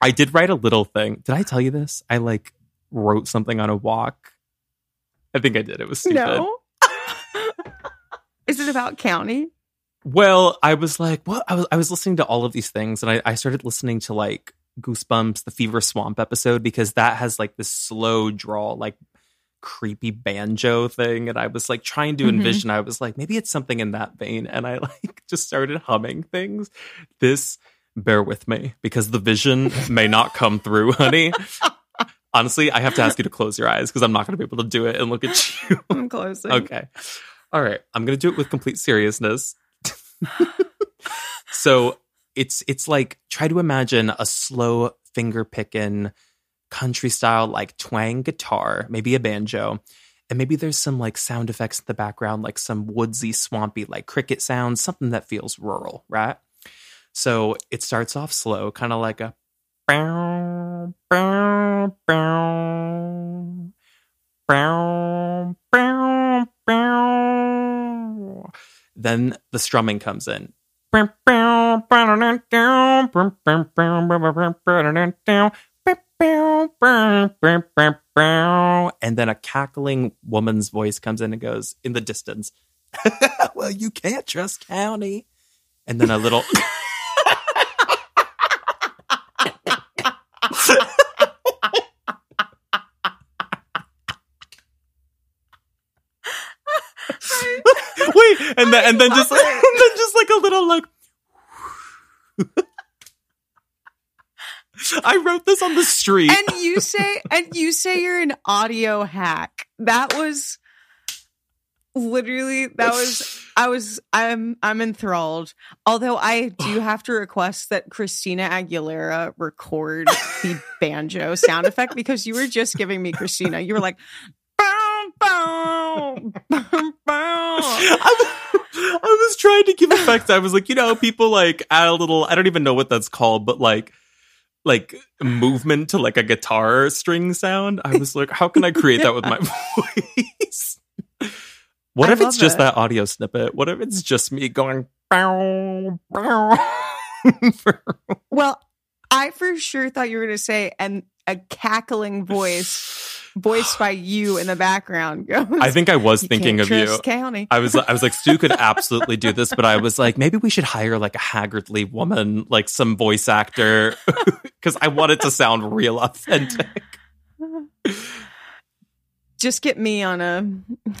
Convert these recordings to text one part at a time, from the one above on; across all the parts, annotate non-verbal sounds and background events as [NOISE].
I did write a little thing. Did I tell you this? I like wrote something on a walk. I think I did. It was stupid. No. Is it about county? Well, I was like, what? I was I was listening to all of these things, and I, I started listening to like Goosebumps, the Fever Swamp episode, because that has like this slow draw, like creepy banjo thing. And I was like trying to Mhm. envision, I was like, maybe it's something in that vein. And I like just started humming things. This, bear with me, because the vision may not come through, honey. Honestly, I have to ask you to close your eyes because I'm not going to be able to do it and look at you. [LAUGHS] I'm closing. Okay. All right. I'm going to do it with complete seriousness. [LAUGHS] so it's it's like try to imagine a slow finger picking country style like twang guitar, maybe a banjo, and maybe there's some like sound effects in the background, like some woodsy, swampy, like cricket sounds, something that feels rural, right? So it starts off slow, kind of like a. Then the strumming comes in. And then a cackling woman's voice comes in and goes in the distance. well, you can't trust County. And then a little. [LAUGHS] Wait, and then and then just [LAUGHS] and then just like a little like. [LAUGHS] I wrote this on the street. And you say and you say you're an audio hack. That was literally that was I was I'm I'm enthralled. Although I do have to request that Christina Aguilera record the banjo sound effect because you were just giving me Christina. You were like bow, bow, bow. I, I was trying to give effect. I was like, you know, people like add a little. I don't even know what that's called, but like, like movement to like a guitar string sound. I was like, how can I create that with my [LAUGHS] voice? What I if it's just it. that audio snippet? What if it's just me going? Bow, bow, for- Well, I for sure thought you were going to say and a cackling voice voiced by you in the background [LAUGHS] goes. I think I was thinking of you. County. I was I was like Stew could [LAUGHS] absolutely do this, but I was like maybe we should hire like a haggardly woman, like some voice actor, [LAUGHS] because I want it to sound real authentic. Just get me on a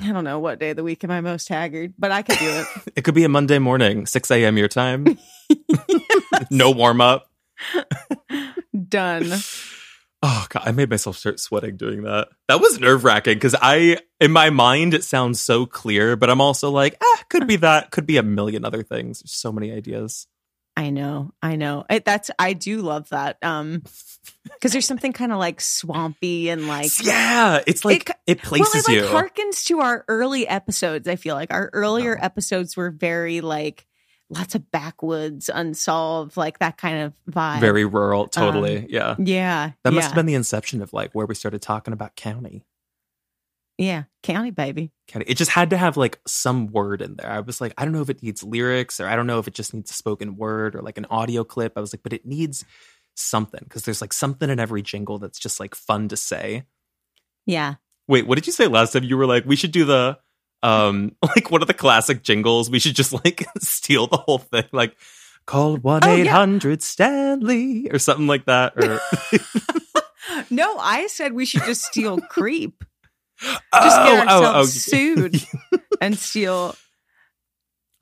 I don't know what day of the week am I most haggard, but I could do it. [LAUGHS] It could be a Monday morning, six a.m. your time. [LAUGHS] no warm up. [LAUGHS] Done. Oh god, I made myself start sweating doing that. That was nerve wracking because I, in my mind, it sounds so clear, but I'm also like, ah, could be that, could be a million other things. There's so many ideas. I know. I know. It, that's I do love that. Um because there's something kind of like swampy and like yeah, it's like It it, well, it like you. harkens to our early episodes. I feel like our earlier episodes were very like lots of backwoods, unsolved, like that kind of vibe. Very rural, totally. yeah. yeah. That yeah, must have been the inception of like where we started talking about county. Yeah, county baby. County. It just had to have like some word in there. I was like, I don't know if it needs lyrics or I don't know if it just needs a spoken word or like an audio clip. I was like, but it needs something because there's like something in every jingle that's just like fun to say. Yeah. Wait, what did you say last time? You were like, we should do the um [LAUGHS] like one of the classic jingles. We should just like [LAUGHS] steal the whole thing. Like call one eight hundred Stanley or something like that. Or [LAUGHS] No, I said we should just steal creep. Just Oh, get oh, ourselves oh. sued [LAUGHS] and steal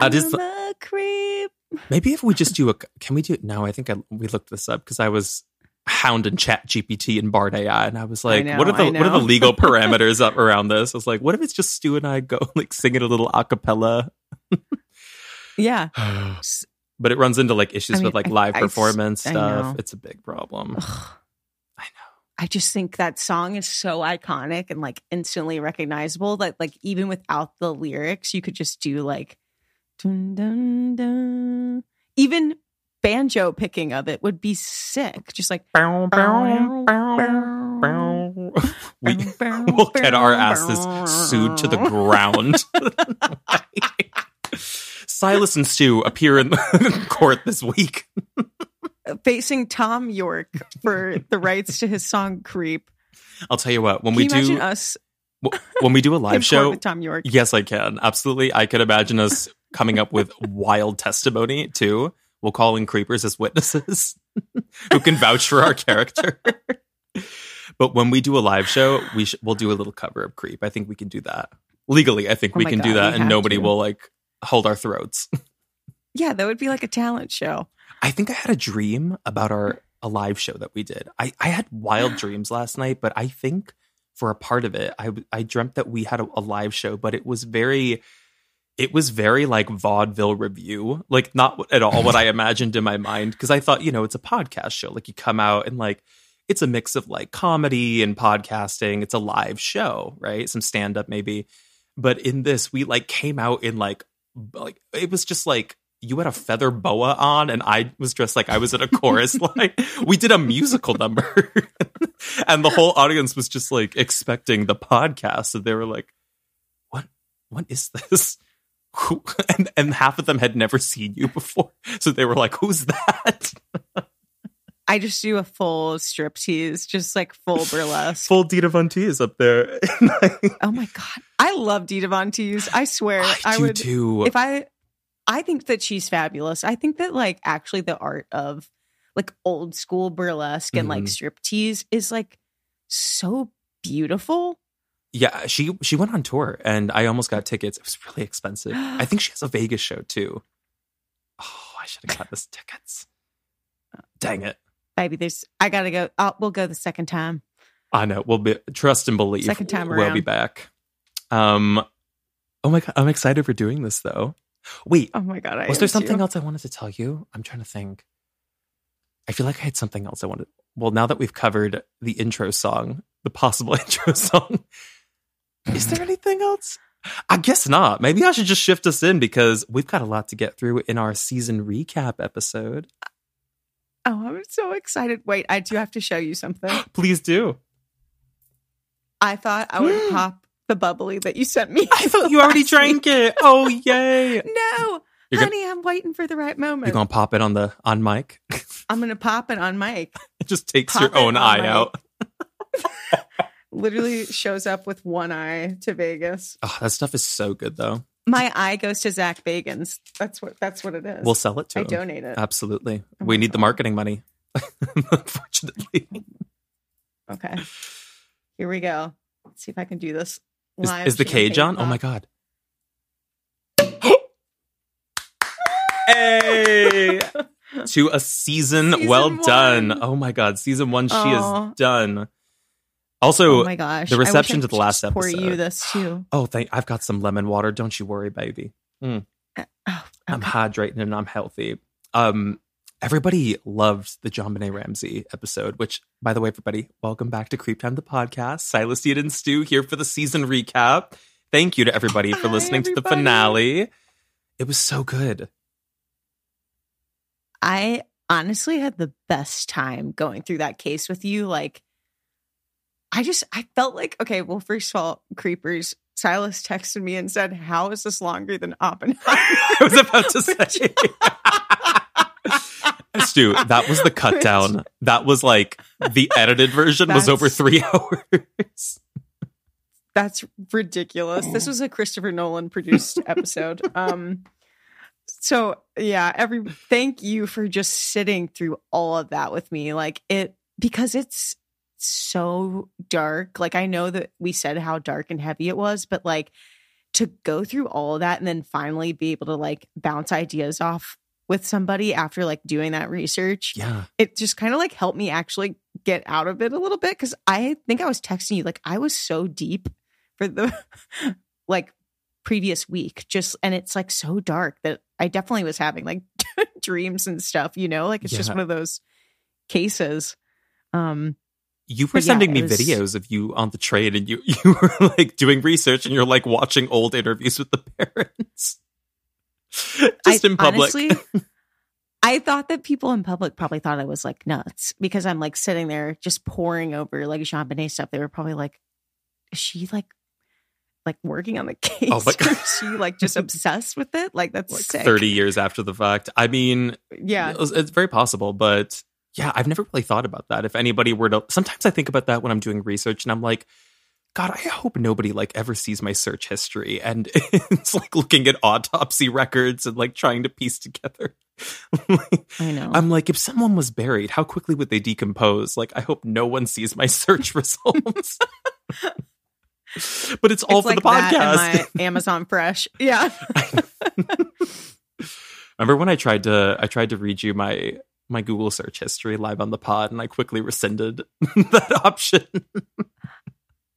I just creep. maybe if we just do a can we do it? no, I think I, we looked this up because I was hounding chat GPT and Bard AI and I was like, know, what are the what are the legal [LAUGHS] parameters up around this? I was like, what if it's just Stew and I go like singing a little acapella? Yeah. [SIGHS] but it runs into like issues I mean, with like live I performance I stuff. It's a big problem. Ugh. I just think that song is so iconic and like instantly recognizable that like even without the lyrics, you could just do like dun, dun, dun. even banjo picking of it would be sick. Just like Bow, bow, bow, bow. [LAUGHS] we, we'll [LAUGHS] get our asses sued to the ground. [LAUGHS] Sylas and Stew appear in court this week. Facing Thom Yorke for [LAUGHS] the rights to his song "Creep." I'll tell you what. When Can we imagine do us when we do a [LAUGHS] live show, with Thom Yorke? yes, I can absolutely. I could imagine us coming up with wild testimony too. We'll call in creepers as witnesses [LAUGHS] who can vouch for our character. but when we do a live show, we sh- we'll do a little cover of creep. I think we can do that legally. I think Oh we can do that, and nobody to. will like hold our throats. Yeah, that would be like a talent show. I think I had a dream about our mm-hmm. a live show that we did. I I had wild [GASPS] dreams last night, but I think for a part of it, I I dreamt that we had a, a live show, but it was very it was very like vaudeville revue, like not at all what I [LAUGHS] imagined in my mind because I thought, you know, it's a podcast show. Like you come out and like it's a mix of like comedy and podcasting. It's a live show, right? Some stand up maybe. But in this, we like came out in like like it was just like you had a feather boa on and I was dressed like I was at a chorus [LAUGHS] line. We did a musical number. [LAUGHS] and the whole audience was just like expecting the podcast. So they were like, What what is this? [LAUGHS] Who? And and half of them had never seen you before. So they were like, Who's that? I just do a full strip tease, just like full burlesque. Full Dita Von Teese up there. oh my god, I love Dita Von Teese. I swear, I, I, do would too. if I. I think that she's fabulous. I think that like actually the art of like old school burlesque and like Mhm. strip tease is like so beautiful. Yeah, she she went on tour and I almost got tickets. It was really expensive. I [GASPS] think she has a Vegas show too. Oh, I should have got this tickets. Dang it. Baby, there's I gotta go. Oh, we'll go the second time. I know. We'll be trust and believe. Second time we'll be back. Um Oh my god, I'm excited for doing this though. Wait, Oh my god, I was there something too. else I wanted to tell you? I'm trying to think. I feel like I had something else I wanted. Well, now that we've covered the intro song, the possible [LAUGHS] intro song, is there anything else? I guess not. Maybe I should just shift us in because we've got a lot to get through in our season recap episode. Oh, I'm so excited. Wait, I do have to show you something. [GASPS] Please do. I thought I would [GASPS] pop the bubbly that you sent me. [LAUGHS] I [LAUGHS] thought you already last drank week. it. Oh, yay. [LAUGHS] No, You're gonna- honey, I'm waiting for the right moment. You're going to pop it on the on mic? I'm gonna pop it on mic. It just takes Pop your own eye mic. out. Literally shows up with one eye to Vegas. Oh, that stuff is so good though. My eye goes to Zach Bagans. That's what that's what it is. We'll sell it to I him. donate it. Absolutely. Oh we my need the marketing money. Unfortunately. Okay. Here we go. Let's see if I can do this. Is, is the cage on? Oh my god. [GASPS] hey! [LAUGHS] to a season, Season well one. done. Oh my god, season 1 she is done. Also, oh my gosh. the I wish I reception to the last Pour you episode. this too. [GASPS] oh thank I've got some lemon water. Don't you worry, baby. Mm. Mm. Uh, oh, I'm hydrating and I'm healthy. Um, everybody loved the JonBenét Ramsey episode, which, by the way, everybody, welcome back to CreepTime, the podcast. Sylas Dean and Stew here for the season recap. Thank you to everybody for Hi, listening to the finale. It was so good. I honestly had the best time going through that case with you. Like, I just, I felt like, okay, well, first of all, creepers, Sylas texted me and said, How is this longer than Oppenheimer? [LAUGHS] I was about to [LAUGHS] say. [LAUGHS] Stew, that was the [LAUGHS] cut down. That was like the edited version was over three [LAUGHS] hours. That's ridiculous. This was a Christopher Nolan produced [LAUGHS] episode. Um so yeah, every thank you for just sitting through all of that with me. Like it because it's so dark. Like I know that we said how dark and heavy it was, but like to go through all of that and then finally be able to like bounce ideas off with somebody after like doing that research Yeah. it just kind of like helped me actually get out of it a little bit because I think I was texting you like I was so deep for the [LAUGHS] like previous week just and it's like so dark that I definitely was having like [LAUGHS] dreams and stuff you know like it's just one of those cases um You were yeah, sending me was- videos of you on the train and you [LAUGHS] you were like doing research and you're like watching old interviews with the parents. [LAUGHS] Just I- in public. honestly, [LAUGHS] I thought that people in public probably thought I was like nuts because I'm like sitting there just pouring over like JonBenét stuff. They were probably like, is she like, like working on the [LAUGHS] case? Oh is she like just obsessed with it? Like that's like sick. 30 years after the fact. I mean, Yeah. It's very possible, but yeah, I've never really thought about that. If anybody were to, sometimes I think about that when I'm doing research, and I'm like, God, I hope nobody like ever sees my search history, and [LAUGHS] it's like looking at autopsy records and like trying to piece together. [LAUGHS] I know. I'm like, if someone was buried, how quickly would they decompose? Like, I hope no one sees my [LAUGHS] search results. but it's all It's for like the podcast. Amazon Fresh. Yeah. Remember when I tried to I tried to read you my my Google search history live on the pod and I quickly rescinded that option.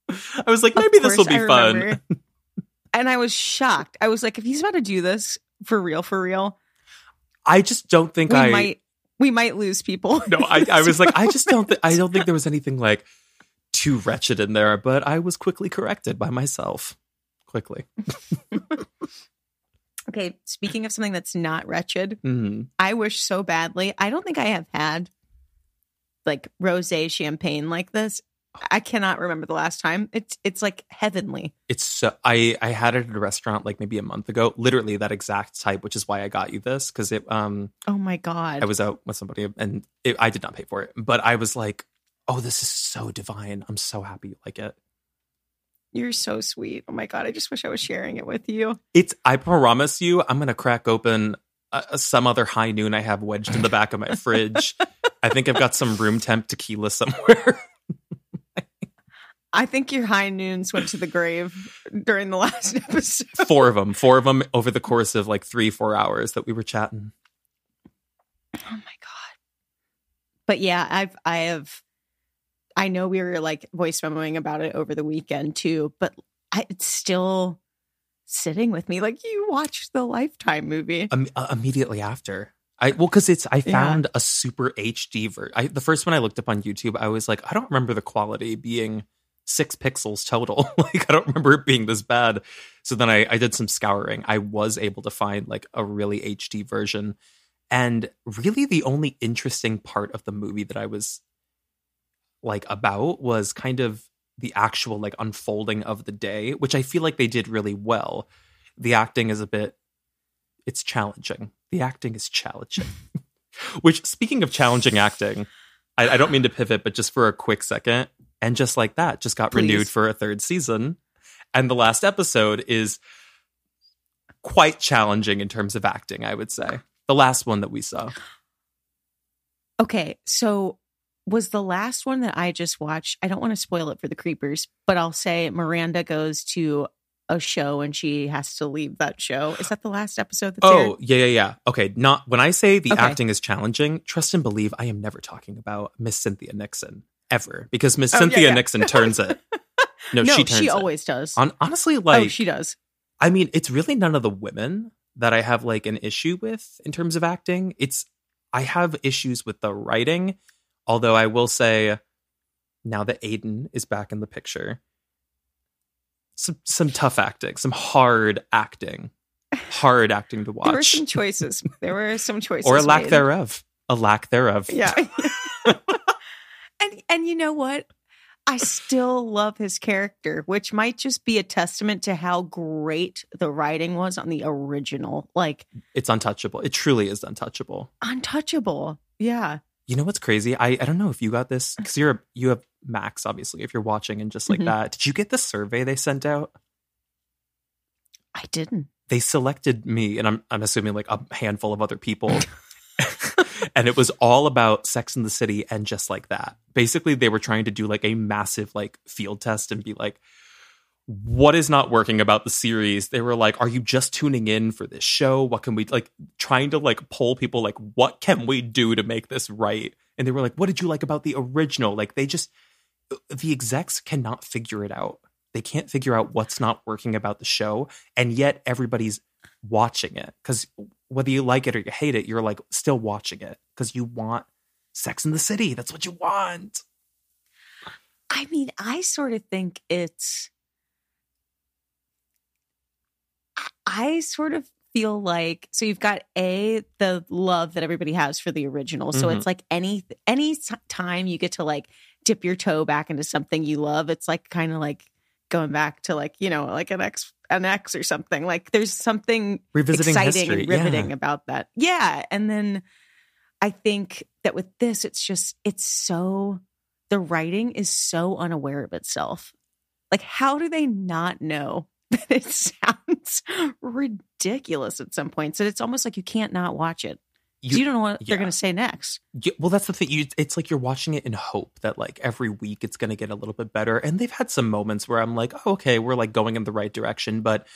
I was like, maybe this will be I fun. remember. And I was shocked. I was like, if he's about to do this for real, for real, I just don't think we I might we might lose people. [LAUGHS] No, I, I was like, I just don't th- I don't think there was anything like too wretched in there, but I was quickly corrected by myself. Quickly. [LAUGHS] Okay, speaking of something that's not wretched, Mhm. I wish so badly. I don't think I have had like rosé champagne like this. I cannot remember the last time. It's it's like heavenly. It's so I I had it at a restaurant like maybe a month ago, literally that exact type, which is why I got you this because it um Oh my god. I was out with somebody and it, I did not pay for it, but I was like, oh, this is so divine. I'm so happy you like it. You're so sweet. Oh my god, I just wish I was sharing it with you. It's, I promise you, I'm going to crack open uh, some other high noon I have wedged in the back of my fridge. [LAUGHS] I think I've got some room temp tequila somewhere. [LAUGHS] I think your high noons went to the grave during the last [LAUGHS] episode. four of them, four of them over the course of like three, four hours that we were chatting. Oh my god. But yeah, I've I have I know we were like voice memoing about it over the weekend too, but I, it's still sitting with me. Like you watched the Lifetime movie. Im- uh, immediately after. I well, because it's I Yeah. found a super HD version. The first one I looked up on YouTube, I was like, I don't remember the quality being six pixels total. [LAUGHS] like I don't remember it being this bad. So then I, I did some scouring. I was able to find like a really HD version. And really the only interesting part of the movie that I was like about was kind of the actual like unfolding of the day, which I feel like they did really well. The acting is a bit it's challenging. The acting is challenging. [LAUGHS] Which, speaking of challenging acting, I, I don't mean to pivot, but just for a quick second, and just like that, just got Please. renewed for a third season. And the last episode is quite challenging in terms of acting, I would say. The last one that we saw. [GASPS] Okay, so was the last one that I just watched. I don't want to spoil it for the creepers, but I'll say Miranda goes to a show and she has to leave that show. Is that the last episode that's oh, aired? Oh, yeah, yeah, yeah. Okay, not when I say the Okay. acting is challenging, trust and believe I am never talking about Miss Cynthia Nixon ever because Miss Oh, Cynthia yeah. Nixon turns it. [LAUGHS] No, no, she turns. She always does. On, honestly, oh, like oh, she does. I mean, it's really none of the women that I have like an issue with in terms of acting. It's I have issues with the writing, although I will say now that Aiden is back in the picture, some some tough acting, some hard acting, hard acting to watch. There were some choices. There were some choices. [LAUGHS] or a lack made. thereof, a lack thereof. Yeah. [LAUGHS] and and you know what? I still love his character, which might just be a testament to how great the writing was on the original. Like it's untouchable. It truly is untouchable. untouchable. Yeah. You know what's crazy? I, I don't know if you got this because you're you have Max obviously if you're watching and just like Mhm. that. Did you get the survey they sent out? I didn't. They selected me and I'm I'm assuming like a handful of other people. [LAUGHS] and it was all about Sex in the City and just like that. Basically they were trying to do like a massive like field test and be like what is not working about the series? They were like, "Are you just tuning in for this show? What can we like?" Trying to like poll people, like, "What can we do to make this right?" And they were like, "What did you like about the original?" Like, they just the execs cannot figure it out. They can't figure out what's not working about the show, and yet everybody's watching it because whether you like it or you hate it, you're like still watching it because you want Sex in the City. That's what you want. I mean, I sort of think it's I- sort of feel like so you've got a the love that everybody has for the original. So Mhm. it's like any any time you get to like dip your toe back into something you love, it's like kind of like going back to like you know like an ex an ex or something. Like there's something Revisiting exciting history. and riveting Yeah. about that. Yeah, and then I think that with this, it's just it's so the writing is so unaware of itself. Like, how do they not know [LAUGHS] that it sounds ridiculous at some points? That it's almost like you can't not watch it. You, You- don't know what they're going to say next. Yeah, well, that's the thing. You, it's like you're watching it in hope that like every week it's going to get a little bit better. And they've had some moments where I'm like, oh, okay, we're like going in the right direction. But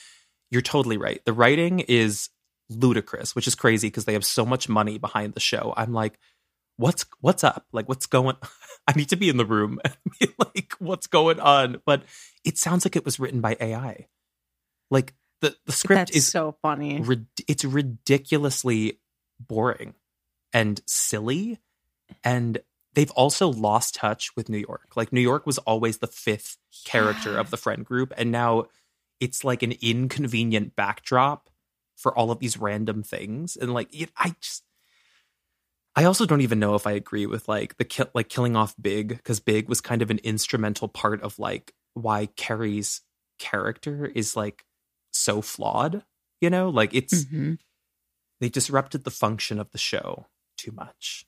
you're totally right. The writing is ludicrous, which is crazy because they have so much money behind the show. I'm like, what's what's up? Like, what's going? [LAUGHS] I need to be in the room and [LAUGHS] be like, what's going on? But it sounds like it was written by AI. Like the the script That's is so funny. it's ridiculously boring and silly and they've also lost touch with New York. Like New York was always the fifth character of the friend group and now it's like an inconvenient backdrop for all of these random things and like it, I just I also don't even know if I agree with like the kill like killing off Big cuz Big was kind of an instrumental part of like why Carrie's character is like so flawed, you know? Like it's Mhm. they disrupted the function of the show too much.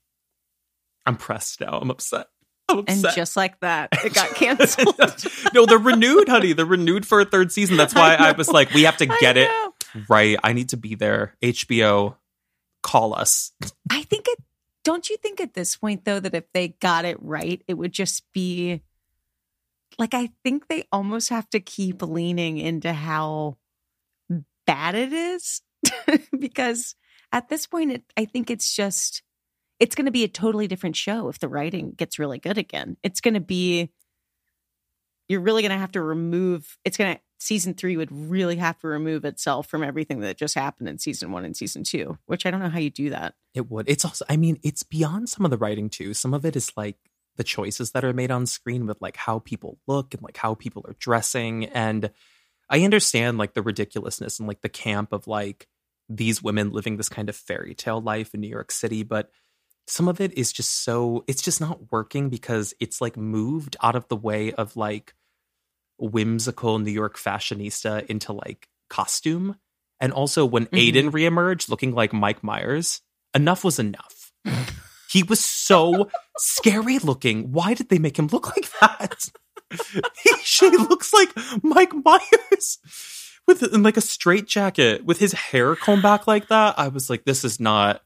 I'm pressed now. I'm upset. I'm And just like that, it got [LAUGHS] canceled. no, they're renewed, honey. They're renewed for a third season. That's [LAUGHS] why I I, was like, we have to get it. Right. I need to be there. HBO, call us. I think it. Don't you think at this point though that if they got it right, it would just be like I think they almost have to keep leaning into how bad it is [LAUGHS] because at this point, it, I think it's just it's going to be a totally different show if the writing gets really good again. It's going to be you're really going to have to remove. It's going to season three would really have to remove itself from everything that just happened in season one and season two, which I don't know how you do that. It would. It's also, I mean, it's beyond some of the writing too. Some of it is like the choices that are made on screen with like how people look and like how people are dressing. And I understand like the ridiculousness and like the camp of like these women living this kind of fairy tale life in New York City, but some of it is just so it's just not working because it's like moved out of the way of like whimsical New York fashionista into like costume. And also when Mhm. Aiden reemerged looking like Mike Myers, enough was enough. he was so scary looking. Why did they make him look like that? [LAUGHS] he, she looks like Mike Myers with in like a straight jacket with his hair combed back like that. I was like, this is not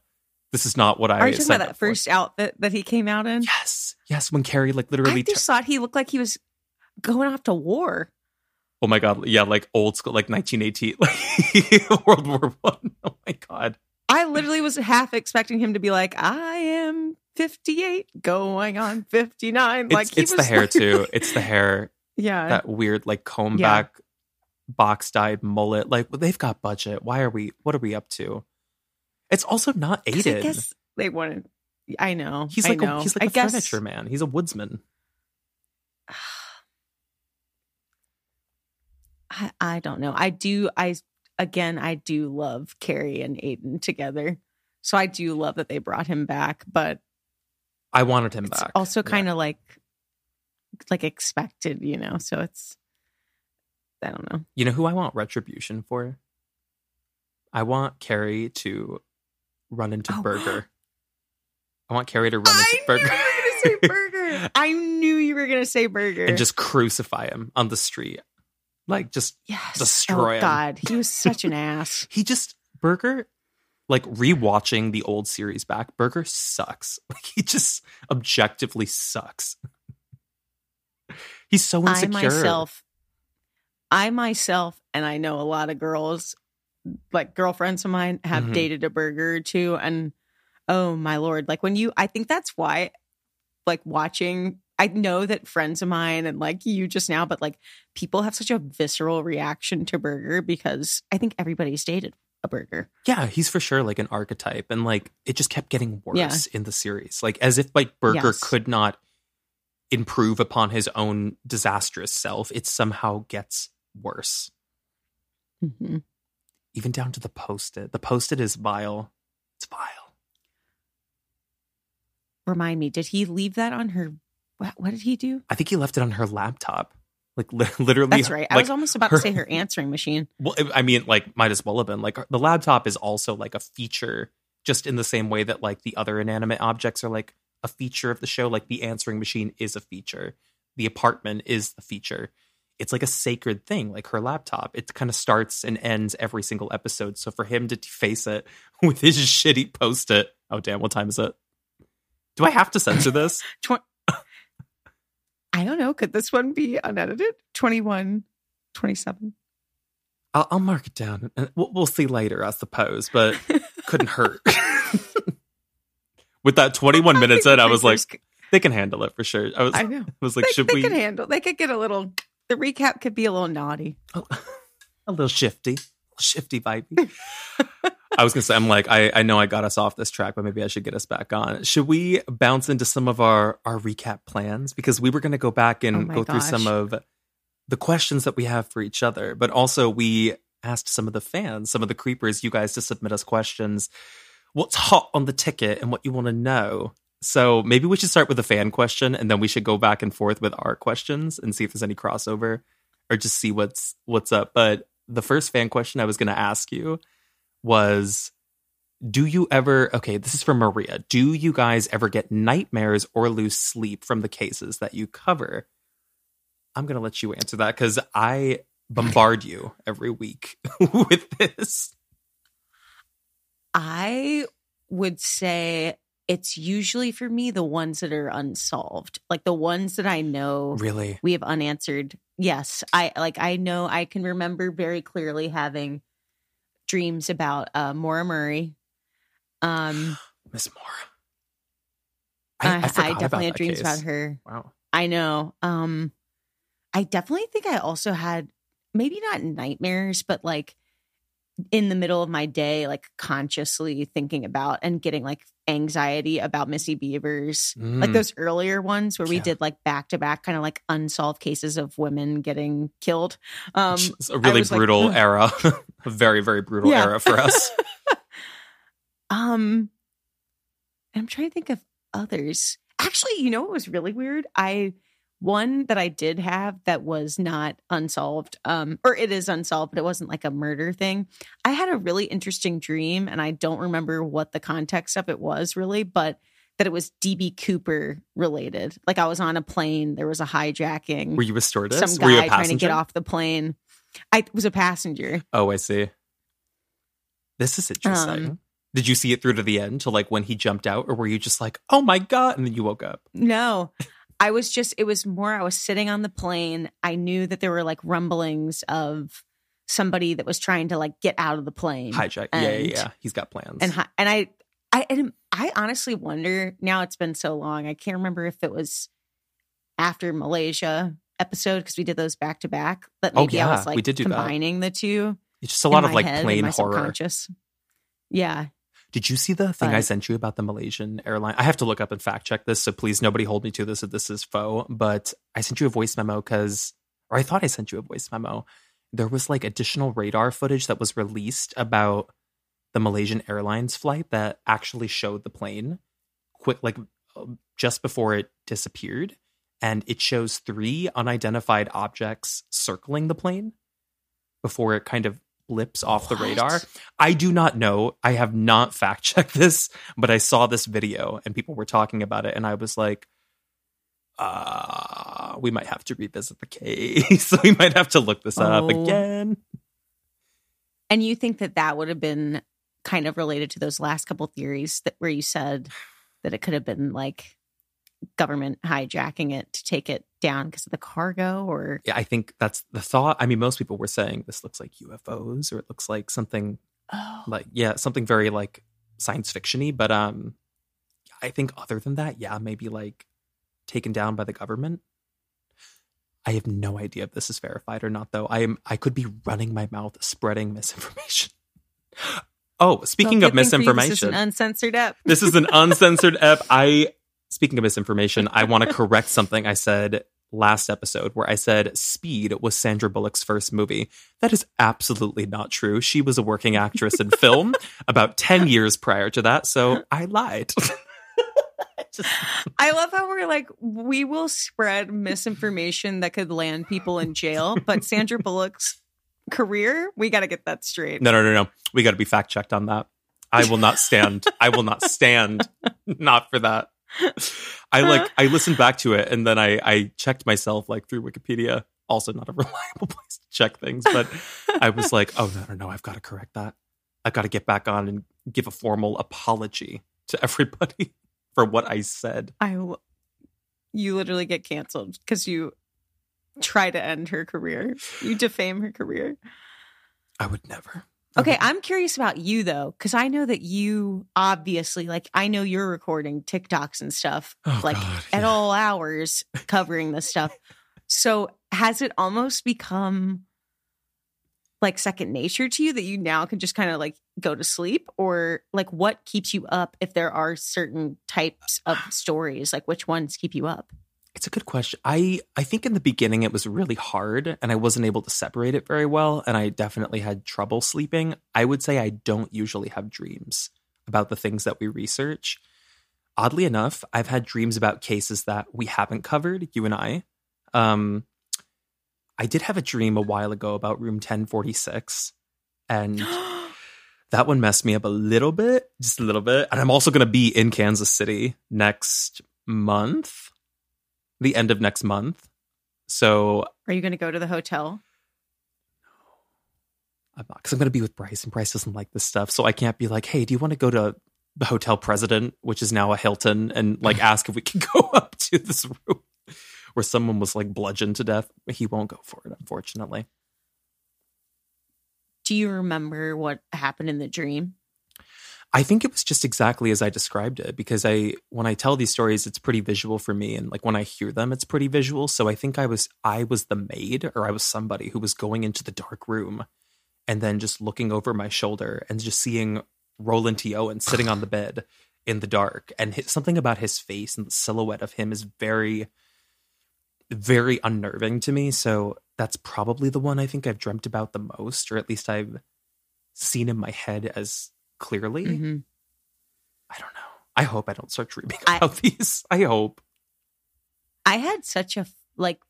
this is not what I Are you talking about that for. first outfit that he came out in? Yes, yes. When Carrie like literally, I just thought he looked like he was going off to war. oh my god, yeah, like old school, like 1918, [LAUGHS] like World War One. Oh my god, I literally was half expecting him to be like, I am 58 going on 59. it's, like it's the hair like- [LAUGHS] too. It's the hair, yeah. that weird like comb Yeah. back, box dyed mullet. Like well, they've got budget. Why are we? What are we up to? It's also not I guess they wanted. I know. He's I like know. a, he's like I a guess, furniture man. He's a woodsman. I, I don't know. I do. I again, I do love Carrie and Aiden together. So I do love that they brought him back, but I wanted him it's back. also kind of like like expected, you know. So it's I don't know. You know who I want retribution for? I want Carrie to run into Oh. Berger. [GASPS] I want Carrie to run into I Berger. knew you were gonna say [LAUGHS] Berger. I knew you were gonna say Berger. and just crucify him on the street. Like just yes. destroy oh, him. God, he was such an ass. [LAUGHS] he just Berger like rewatching the old series back, Berger sucks. [LAUGHS] Like he just objectively sucks. He's so I insecure. myself, I myself, and I know a lot of girls, like girlfriends of mine, have Mhm. dated a Berger or two, and oh my lord, like when you, I think that's why, like watching. I know that friends of mine and like you just now, but like people have such a visceral reaction to Berger because I think everybody's dated a Berger. Yeah, he's for sure like an archetype, and like it just kept getting worse Yeah. in the series. Like as if like Berger Yes. could not improve upon his own disastrous self, it somehow gets worse. Mhm. Even down to the post-it. The post-it is vile. It's vile. Remind me, did he leave that on her? What, what did he do? I think he left it on her laptop. Like li- [LAUGHS] literally, That's right. I like, was almost about her- to say her answering machine. Well, I mean, like, might as well have been. Like, the laptop is also like a feature, just in the same way that like the other inanimate objects are like a feature of the show. Like, the answering machine is a feature. The apartment is the feature. It's like a sacred thing, like her laptop. It kind of starts and ends every single episode. So for him to face it [LAUGHS] with his shitty post it, oh damn, what time is it? Do I have to censor this? [LAUGHS] Tw- I don't know. Could this one be unedited? 21, 27. I'll, I'll mark it down. and We'll, we'll see later, I suppose, but couldn't hurt. [LAUGHS] With that 21 minutes in, I was like, they can handle it for sure. I was, I know. I was like, they, should they we? could handle. They could get a little. The recap could be a little naughty. Oh, [LAUGHS] a little shifty, shifty vibey. [LAUGHS] I was gonna say, I'm like, I, I know I got us off this track, but maybe I should get us back on. Should we bounce into some of our our recap plans because we were gonna go back and Oh go through some of the questions that we have for each other, but also we asked some of the fans, some of the creepers, you guys to submit us questions. What's hot on the ticket and what you want to know? So maybe we should start with a fan question and then we should go back and forth with our questions and see if there's any crossover or just see what's what's up. But the first fan question I was going to ask you was do you ever okay, this is from Maria. Do you guys ever get nightmares or lose sleep from the cases that you cover? I'm going to let you answer that cuz I bombard you every week [LAUGHS] with this. I would say it's usually for me the ones that are unsolved, like the ones that I know Really? we have unanswered. Yes, I like. I know I can remember very clearly having dreams about uh, Maura Murray. Um, [SIGHS] Miss Moore. I, I, about definitely had dreams case. about her. Wow. I know. Um, I definitely think I also had maybe not nightmares, but like in the middle of my day, like consciously thinking about and getting like anxiety about Missy Beavers, like Mm. those earlier ones where we Yeah. did like back to back kind of like unsolved cases of women getting killed. Um, it's a really was like, brutal era. [LAUGHS] a very, very brutal Yeah. era for us. [LAUGHS] Um, I'm trying to think of others. Actually, you know what was really weird? I one that I did have that was not unsolved, um, or it is unsolved, but it wasn't like a murder thing. I had a really interesting dream, and I don't remember what the context of it was really, but that it was DB Cooper related. Like I was on a plane, there was a hijacking. Were you a stewardess? some Were you a guy trying to get off the plane. I was a passenger. Oh, I see. This is interesting. Um, Did you see it through to the end to like when he jumped out, or were you just like, "Oh my god," and then you woke up? No, I was just, it was more, I was sitting on the plane. I knew that there were like rumblings of somebody that was trying to like get out of the plane. Hijack. yeah, yeah, yeah. He's got plans. And, hi- and I, I, and I honestly wonder now it's been so long. I can't remember if it was after Malaysia episode because we did those back to back. But Oh, maybe I was like we did do that. combining the two. it's just a lot of like head, plane horror. Yeah. Did you see the thing I sent you about the Malaysian airline? I have to look up and fact check this, so please nobody hold me to this if this is faux. But I sent you a voice memo because, or I thought I sent you a voice memo. There was like additional radar footage that was released about the Malaysian Airlines flight that actually showed the plane quick, like just before it disappeared, and it shows three unidentified objects circling the plane before it kind of blips off the radar. I do not know. I have not fact checked this, but I saw this video and people were talking about it, and I was like, uh, we might have to revisit the case. [LAUGHS] we might have to look this up Oh. again. And you think that that would have been kind of related to those last couple theories that where you said that it could have been like government hijacking it to take it down because of the cargo or Yeah, I think that's the thought. I mean, most people were saying this looks like UFOs or it looks like something oh like yeah, something very like science fictiony. But um, I think other than that, yeah, maybe like taken down by the government. I have no idea if this is verified or not, though. I am I could be running my mouth spreading misinformation. [LAUGHS] Oh, speaking Well, of good thing for you, This is misinformation, an uncensored app. this is an uncensored app. I speaking of misinformation, I want to [LAUGHS] correct something I said last episode where I said Speed was Sandra Bullock's first movie. That is absolutely not true. She was a working actress in film [LAUGHS] about 10 years prior to that, so I lied. Just- [LAUGHS] I love how we're like, we will spread misinformation that could land people in jail, but Sandra Bullock's career, we got to get that straight. no, no, no, no. We got to be fact checked on that. I will not stand. I will not stand. Not for that. I like. I listened back to it and then I I checked myself like through Wikipedia. Also, not a [LAUGHS] reliable place to check things, but I was [LAUGHS] like, oh no, no, no. I've got to correct that. I've got to get back on and give a formal apology to [LAUGHS] everybody for what I said. I w- you literally get canceled because you try to end her career. You defame her career. I would never. I Okay, I'm curious about you though, because I know that you obviously like I know you're recording TikToks and stuff Oh, like God, at all hours covering this stuff. So has it almost become like second nature to you that you now can just kind of like go to sleep? Or like what keeps you up if there are certain types of stories? Like which ones keep you up It's a good question. I I think in the beginning it was really hard and I wasn't able to separate it very well and I definitely had trouble sleeping. I would say I don't usually have dreams about the things that we research. Oddly enough, I've had dreams about cases that we haven't covered, you and I. Um I did have a dream a while ago about room 1046 and [GASPS] that one messed me up a little bit, just a little bit. And I'm also going to be in Kansas City next month, the end of next month. So are you going to go to the hotel I'm not, because I'm going to be with Bryce, and Bryce doesn't like this stuff. So I can't be like, hey, do you want to go to the hotel president, which is now a Hilton, and like [LAUGHS] ask if we can go [LAUGHS] up to this room where someone was like bludgeoned to death? He won't go for it, unfortunately. do you remember what happened in the dream I think it was just exactly as I described it because I when I tell these stories it's pretty visual for me and like when I hear them it's pretty visual so I think I was I was the maid or I was somebody who was going into the dark room and then just looking over my shoulder and just seeing Roland T. Owen sitting on the bed in the dark and his, something about his face and the silhouette of him is very very unnerving to me so that's probably the one I think I've dreamt about the most or at least I've seen in my head as clearly Mhm. I don't know. I hope I don't start dreaming I- about [LAUGHS] these. I hope. I had such a like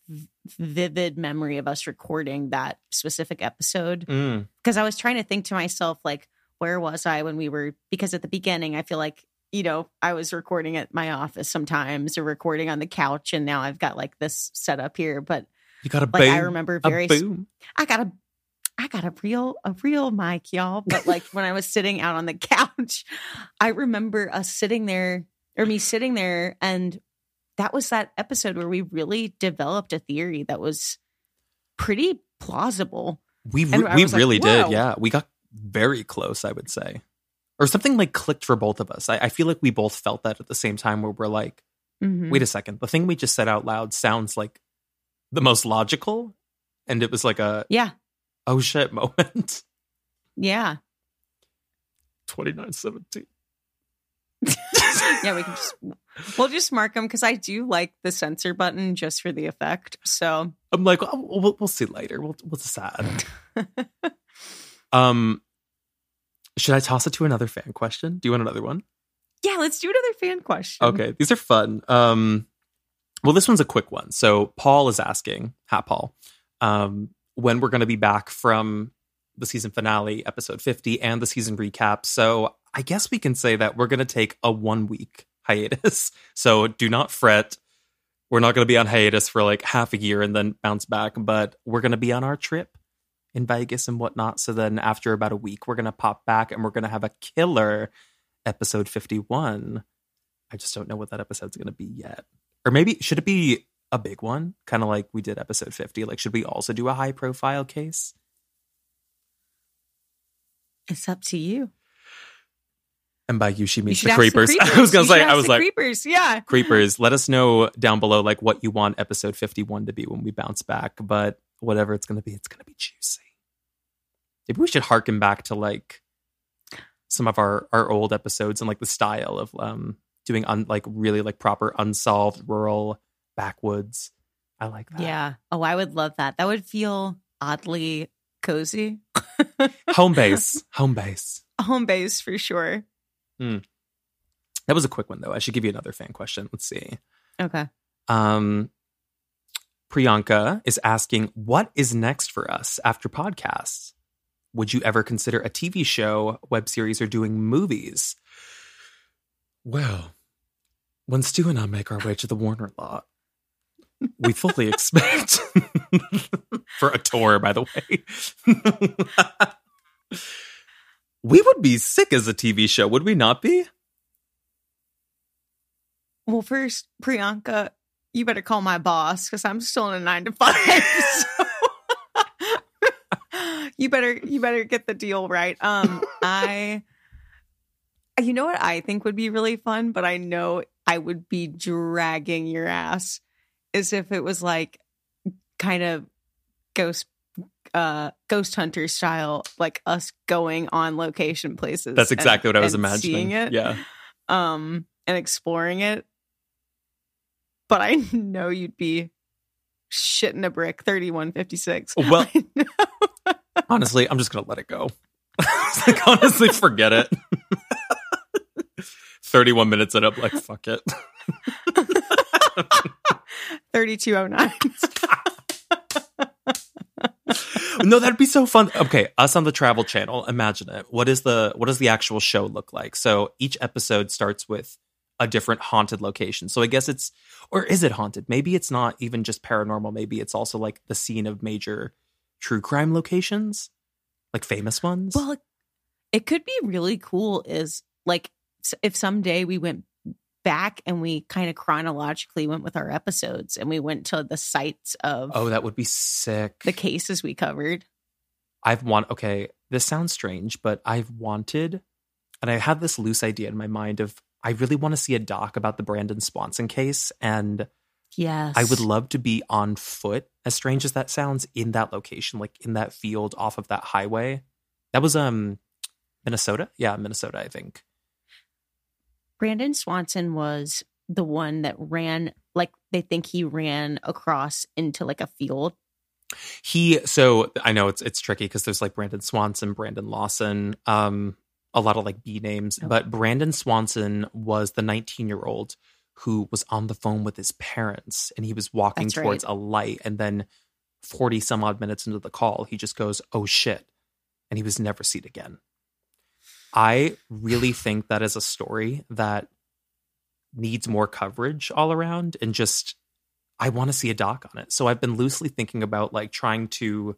vivid memory of us recording that specific episode Mm. because I was trying to think to myself like where was I when we were because at the beginning I feel like you know I was recording at my office sometimes or recording on the couch and now I've got like this set up here but You got a like boom. I remember very boom. I got a I got a real a real mic, y'all. But like when I was sitting out on the [LAUGHS] couch, I remember us sitting there or me sitting there and that was that episode where we really developed a theory that was pretty plausible. We re- we was like, really did. Yeah, we got very close. I would say, or something like clicked for both of us. I, I feel like we both felt that at the same time. Where we're like, Mhm. wait a second, the thing we just said out loud sounds like the most logical, and it was like a Yeah. Oh shit moment. Yeah. Twenty nine seventeen. Yeah, we can just we'll just mark them because I do like the censor button just for the effect. So I'm like, oh, we'll, we'll see later. We'll we'll decide. um, should I toss it to another fan question? Do you want another one? yeah, let's do another fan question. Okay, these are fun. Um, well, this one's a quick one. So Paul is asking, "Hat Paul, um, when we're going to be back from the season finale, episode fifty, and the season recap." So I guess we can say that we're going to take a one week hiatus. [LAUGHS] So do not fret. We're not going to be on hiatus for like half a year and then bounce back, but we're going to be on our trip in Vegas and whatnot. So then after about a week, we're going to pop back and we're going to have a killer episode 51. I just don't know what that episode's going to be yet. Or maybe should it be a big one, kind of like we did episode 50? Like, should we also do a high profile case? It's up to you. And by you, she You means should the creepers. [LAUGHS] creepers. I was going You to say, I was like, creepers. Yeah. creepers, let us know down below like what you want episode 51 to be when we bounce back. But whatever it's going to be, it's going to be juicy. Maybe we should harken back to like some of our our old episodes and like the style of um doing un, like really like proper unsolved rural backwoods. I like that. Yeah. Oh, I would love that. That would feel oddly cozy. [LAUGHS] Home base. Home base. Home base for sure. That was a quick one though. I should give you another fan question. Let's see. Okay. Um, Priyanka is asking, what is next for us after podcasts? Would you ever consider a TV show, web series, or doing movies? Well, when Stew and I make our way to the Warner lot, we fully expect [LAUGHS] for a tour, by the way. [LAUGHS] we would be sick as a TV show, would we not be? Well, first, Priyanka, you better call my boss because I'm still in a nine to five. [LAUGHS] so- you better you better get the deal right. Um, I you know what I think would be really fun, but I know I would be dragging your ass is if it was like kind of ghost uh ghost hunter style, like us going on location places. That's and- exactly what I was imagining. Seeing it. Yeah. um, and exploring it. But I [LAUGHS] know you'd be shitting a brick 3156. [LAUGHS] Well- Honestly, I'm just gonna let it go. [LAUGHS] like honestly, forget it. 31 minutes and I'm like, fuck it. 3209. [LAUGHS] no, that'd be so fun. Okay, us on the travel channel. Imagine it. What is the what does the actual show look like? So each episode starts with a different haunted location. So I guess it's or is it haunted? Maybe it's not even just paranormal. Maybe it's also like the scene of major true crime locations, like famous ones. well, it could be really cool is like if someday we went back and we kind of chronologically went with our episodes and we went to the sites of oh, that would be sick. the cases we covered. I've want okay, this sounds strange, but I've wanted and I had this loose idea in my mind of I really want to see a doc about the Brandon Swanson case and Yes. I would love to be on foot, as strange as that sounds, in that location, like in that field off of that highway. That was um Minnesota? Yeah, Minnesota, I think. Brandon Swanson was the one that ran like they think he ran across into like a field. He so I know it's it's tricky because there's like Brandon Swanson, Brandon Lawson, um, a lot of like B names. Oh. But Brandon Swanson was the 19 year old who was on the phone with his parents and he was walking That's right. towards a light and then 40 some odd minutes into the call, he just goes, Oh shit. And he was never seen again. I really think that is a story that needs more coverage all around and just I want to see a doc on it. So I've been loosely thinking about like trying to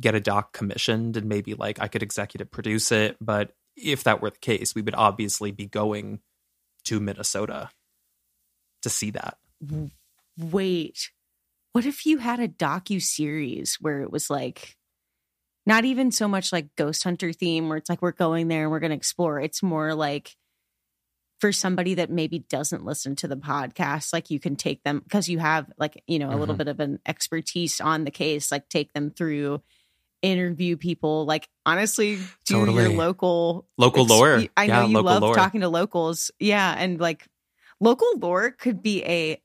get a doc commissioned and maybe like I could executive produce it. But if that were the case, we would obviously be going to Minnesota to see that. Wait, what if you had a docu series where it was like not even so much like ghost hunter theme where it's like we're going there and we're going to explore. It's more like for somebody that maybe doesn't listen to the podcast, like you can take them because you have like, you know, a little Mhm. bit of an expertise on the case, like take them through interview people like honestly do your Totally. local Local lore. I know Yeah, you love lore. talking to locals. Yeah, and like local lore could be a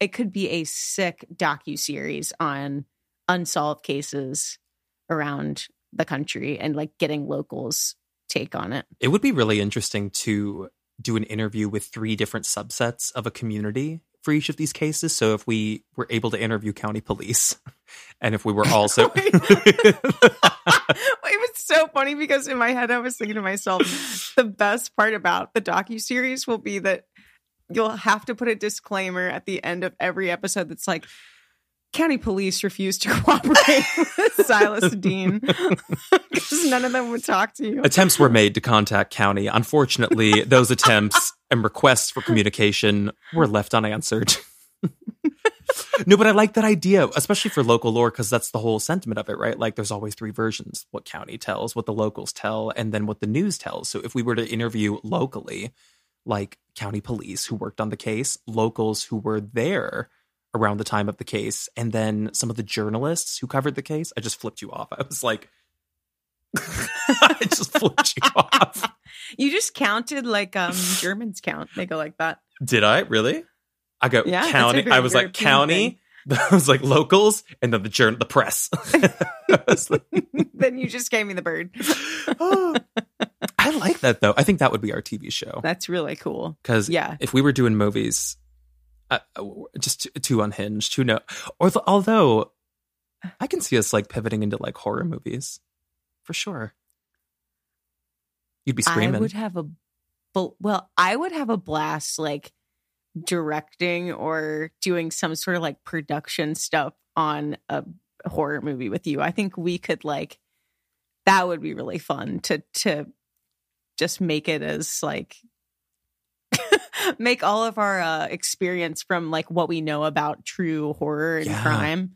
it could be a sick docu series on unsolved cases around the country and like getting locals take on it. It would be really interesting to do an interview with three different subsets of a community for each of these cases. So if we were able to interview county police [LAUGHS] and if we were [LAUGHS] also it was so funny because in my head I was thinking to myself, the best part about the docu series will be that you'll have to put a disclaimer at the end of every episode that's like county police refused to [LAUGHS] cooperate with Sylas Dean [LAUGHS] because none of them would talk to you. attempts were made to contact county. Unfortunately, those attempts and requests for communication were left unanswered. no, but I like that idea, especially for local lore, because that's the whole sentiment of it, right? Like there's always three versions what county tells, what the locals tell, and then what the news tells. So if we were to interview locally, like county police who worked on the case, locals who were there around the time of the case, and then some of the journalists who covered the case, I just flipped you off. I was like, [LAUGHS] I just flipped you off. [LAUGHS] You just counted like um Germans count. They go like that. Did I really? I go Yeah, county. I was like county. [LAUGHS] I was like locals, and then the journal, the press. Like, then you just gave me the bird. oh. [GASPS] I like that though. I think that would be our TV show That's really cool. because Yeah. if we were doing movies, uh, uh, just too, too unhinged, too no. Or th- although I can see us like pivoting into like horror movies for sure. You'd be screaming. I would have a well, I would have a blast like directing or doing some sort of like production stuff on a horror movie with you. I think we could like that would be really fun to to just make it as like [LAUGHS] make all of our uh, experience from like what we know about true horror and Yeah. crime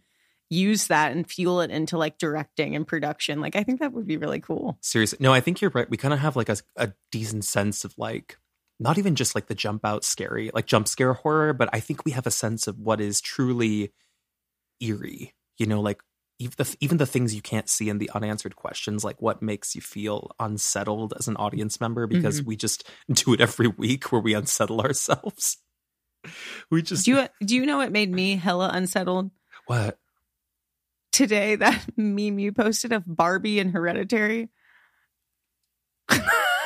use that and fuel it into like directing and production like i think that would be really cool Seriously, no, I think you're right. We kind of have like a, a decent sense of like not even just like the jump out scary, like jump scare horror, but I think we have a sense of what is truly eerie. You know, like even the even the things you can't see in the unanswered questions, like what makes you feel unsettled as an audience member because mm-hmm. we just [LAUGHS] do it every week where we unsettle ourselves. [LAUGHS] We just do you do you know what made me hella unsettled? What? Today that [LAUGHS] meme you posted of barbie and hereditary.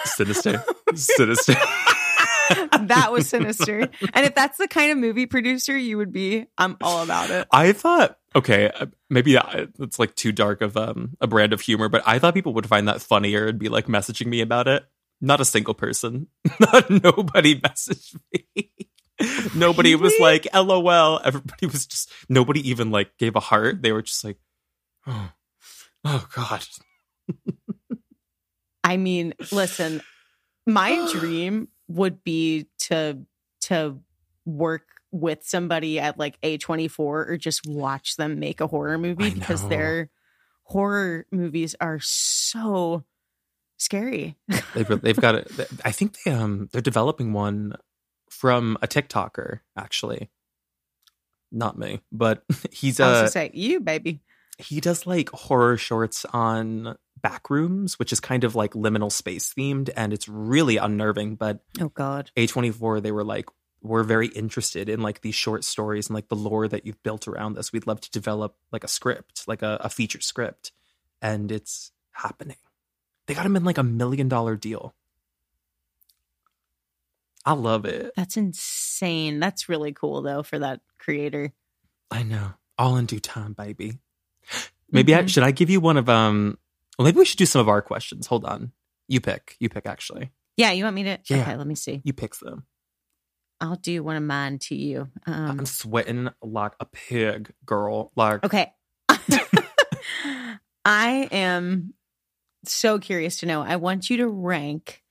Sinister, sinister. that was sinister. And if that's the kind of movie producer you would be i'm all about it. I thought, okay, uh, maybe I- it's like too dark of um, a brand of humor, but I thought people would find that funnier and be like messaging me about it. Not a single person. [LAUGHS] Not nobody messaged me. [LAUGHS] nobody was like, LOL. Everybody was just, nobody even like gave a heart. They were just like, oh, oh God. I mean, listen, my [GASPS] dream would be to to work with somebody at like A24 or just watch them make a horror movie because their horror movies are so scary. [LAUGHS] They've, they've got it. I think they, um, they're developing one from a TikToker, actually. Not me, but [LAUGHS] he's I was uh, say, you baby. he does like horror shorts on backrooms which is kind of like liminal space themed and it's really unnerving but Oh God. a24 they were like we're very interested in like these short stories and like the lore that you've built around this we'd love to develop like a script like a, a feature script and it's happening they got him in like a million dollar deal i love it That's insane. That's really cool though for that creator. I know. All in due time, baby. [GASPS] Maybe I Mhm. should I give you one of um well maybe we should do some of our questions. Hold on. You pick. You pick actually. Yeah, you want me to? Yeah. Okay, let me see. You pick them. I'll do one of mine to you. Um, I'm sweating like a pig, girl. Like Okay. [LAUGHS] I am so curious to know. I want you to rank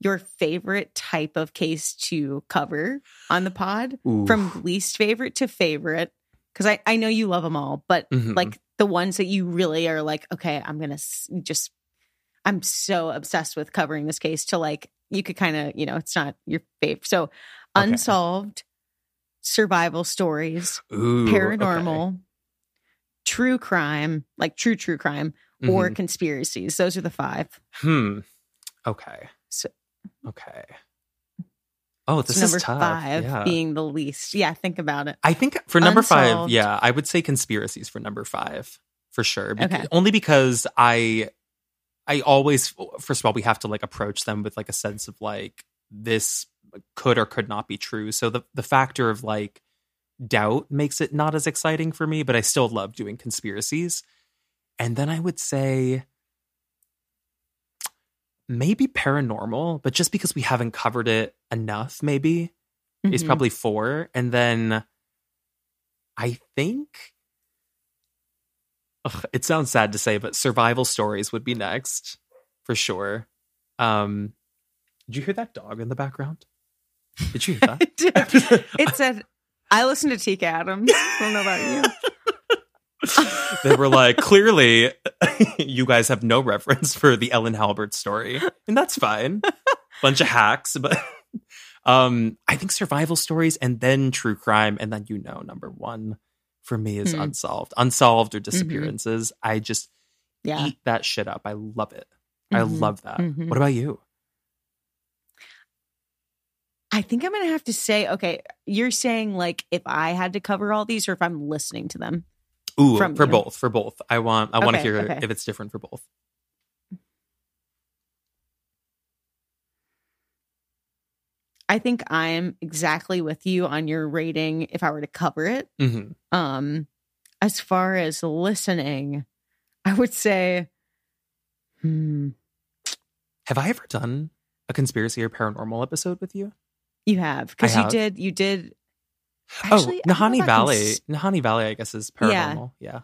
your favorite type of case to cover on the pod from least favorite to favorite. Because I, I know you love them all, but Mhm. like the ones that you really are like, okay, I'm going to just, I'm so obsessed with covering this case to like, you could kind of, you know, it's not your favorite. So, Okay. unsolved survival stories, Ooh, paranormal, true crime, like true true crime, okay. or conspiracies. Those are the five. hmm. Okay. So- okay. Oh, this so number is tough. five yeah. being the least. Yeah, think about it. I think for number five, yeah, I would say conspiracies for number five for sure. Bec- Okay. Only because I, I always, first of all, we have to like approach them with like a sense of like this could or could not be true. So the the factor of like doubt makes it not as exciting for me, but I still love doing conspiracies. And then I would say maybe paranormal, but just because we haven't covered it enough, maybe is Mhm. probably four. And then I think ugh, it sounds sad to say, but survival stories would be next for sure. Um did you hear that dog in the background? Did you hear [LAUGHS] I did. that? [LAUGHS] It said, I listen to Tika Adams. I don't know about you. [LAUGHS] they were like, clearly, you guys have no reference for the Ellen Halbert story, and that's fine. Bunch of hacks, but um, I think survival stories and then true crime, and then you know, number one for me is Hmm. unsolved, unsolved or disappearances. I just Yeah. eat that shit up. I love it. I Mhm. love that. Mhm. What about you? I think I'm going to have to say, okay, you're saying like if I had to cover all these or if I'm listening to them. Ooh, From for you. both, for both. I want, I want to hear okay. if it's different for both. I think I'm exactly with you on your rating if I were to cover it. hmm Um, as far as listening, I would say, hmm, Have I ever done a conspiracy or paranormal episode with you? You have because you did. You did. Oh, Actually, oh, I don't know Nahanni Valley. Nahanni Valley, I guess, is paranormal. Yeah.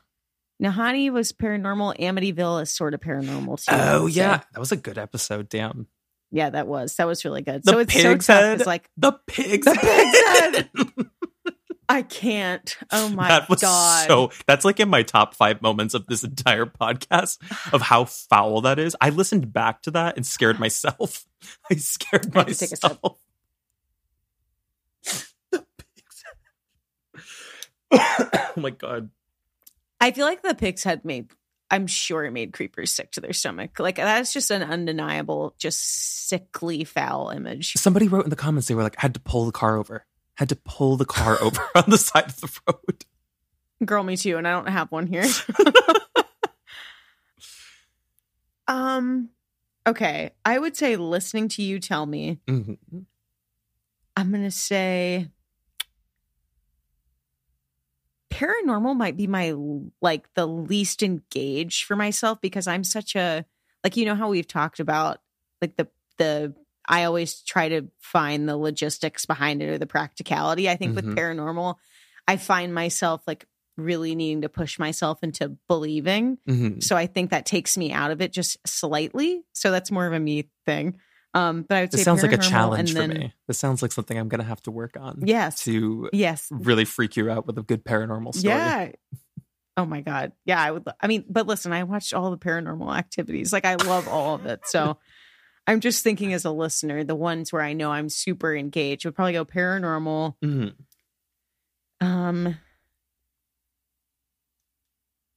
Nahanni was paranormal. Amityville is sort of paranormal too. Oh, yeah. That was a good episode. Damn. yeah, that was that was really good. The so it's so pig's tough. head. It's like The pig's The pig's [LAUGHS] head. I can't. Oh my that was god! so. That's like in my top five moments of this entire podcast of how foul that is. I listened back to that and scared [SIGHS] myself. [LAUGHS] I scared I have to take a sip. myself. The pig's head. [COUGHS] oh my god. I feel like the pig's head made. I'm sure it made creepers sick to their stomach. Like that's just an undeniable, just sickly foul image. Somebody wrote in the comments they were like, had to pull the car over. Had to pull the car [LAUGHS] over on the side of the road. Girl, me too, and I don't have one here. [LAUGHS] um, okay, I would say listening to you tell me. Mhm. I'm gonna say paranormal might be my like the least engaged for myself because I'm such a like you know how we've talked about like the the I always try to find the logistics behind it or the practicality. I think Mhm. with paranormal, I find myself like really needing to push myself into believing. Mhm. So I think that takes me out of it just slightly. So that's more of a me thing. Um, but I would This say sounds like a challenge and for me. This sounds like something I'm going to have to work on Yes. to Yes. really freak you out with a good paranormal story. Yeah. Oh my god. Yeah, I would. I mean, but listen, I watched all the paranormal activities. Like, I love all of it. So, [LAUGHS] I'm just thinking as a listener, the ones where I know I'm super engaged would probably go paranormal. Mhm. Um,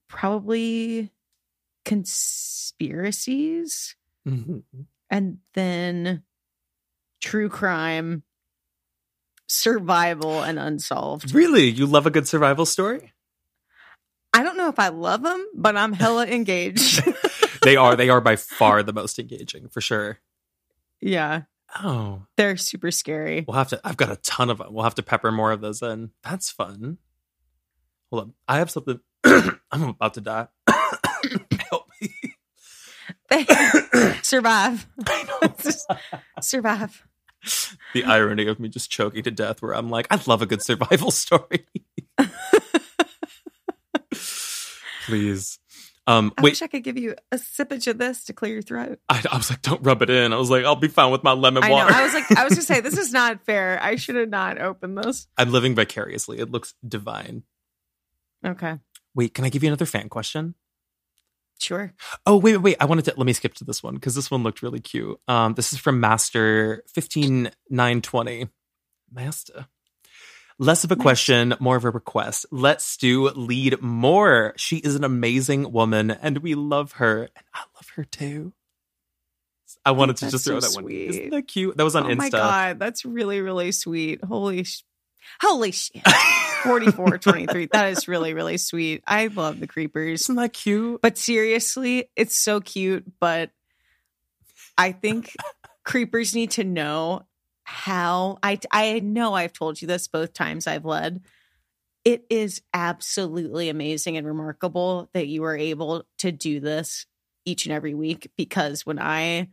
probably conspiracies, Mhm. And then true crime, survival, and unsolved. Really? You love a good survival story? I don't know if I love them, but I'm hella [LAUGHS] engaged. [LAUGHS] they are. They are by far the most engaging, for sure. yeah, Oh, they're super scary. we'll have to. I've got a ton of them. We'll have to pepper more of those in. That's fun. Hold on. I have something. [CLEARS THROAT] I'm about to die. Me. [COUGHS] Survive. [LAUGHS] Survive. the irony of me just choking to death, where I'm like, I love a good survival [LAUGHS] story. Please. Um, I wait, wish I could give you a sippage of this to clear your throat. I, I was like, don't rub it in. I was like, I'll be fine with my lemon I know. water. I was like, I was gonna say this is [LAUGHS] not fair. I should have not opened this. I'm living vicariously. It looks divine. Okay, Wait, can I give you another fan question? Sure. Oh, wait, wait, wait. I wanted to let me skip to this one because this one looked really cute. Um, this is from Master 15920. Master. Less of a question, more of a request. Let Stew lead more. She is an amazing woman and we love her. And I love her too. I wanted to just throw so that one. sweet. Isn't that cute? That was on oh Insta. my god, that's really really sweet. Holy, sh- holy shit. [LAUGHS] 44, 23. That is really really sweet. I love the creepers. Isn't that cute? But seriously, it's so cute. But I think creepers need to know how I I know I've told you this both times I've led. It is absolutely amazing and remarkable that you are able to do this each and every week because when I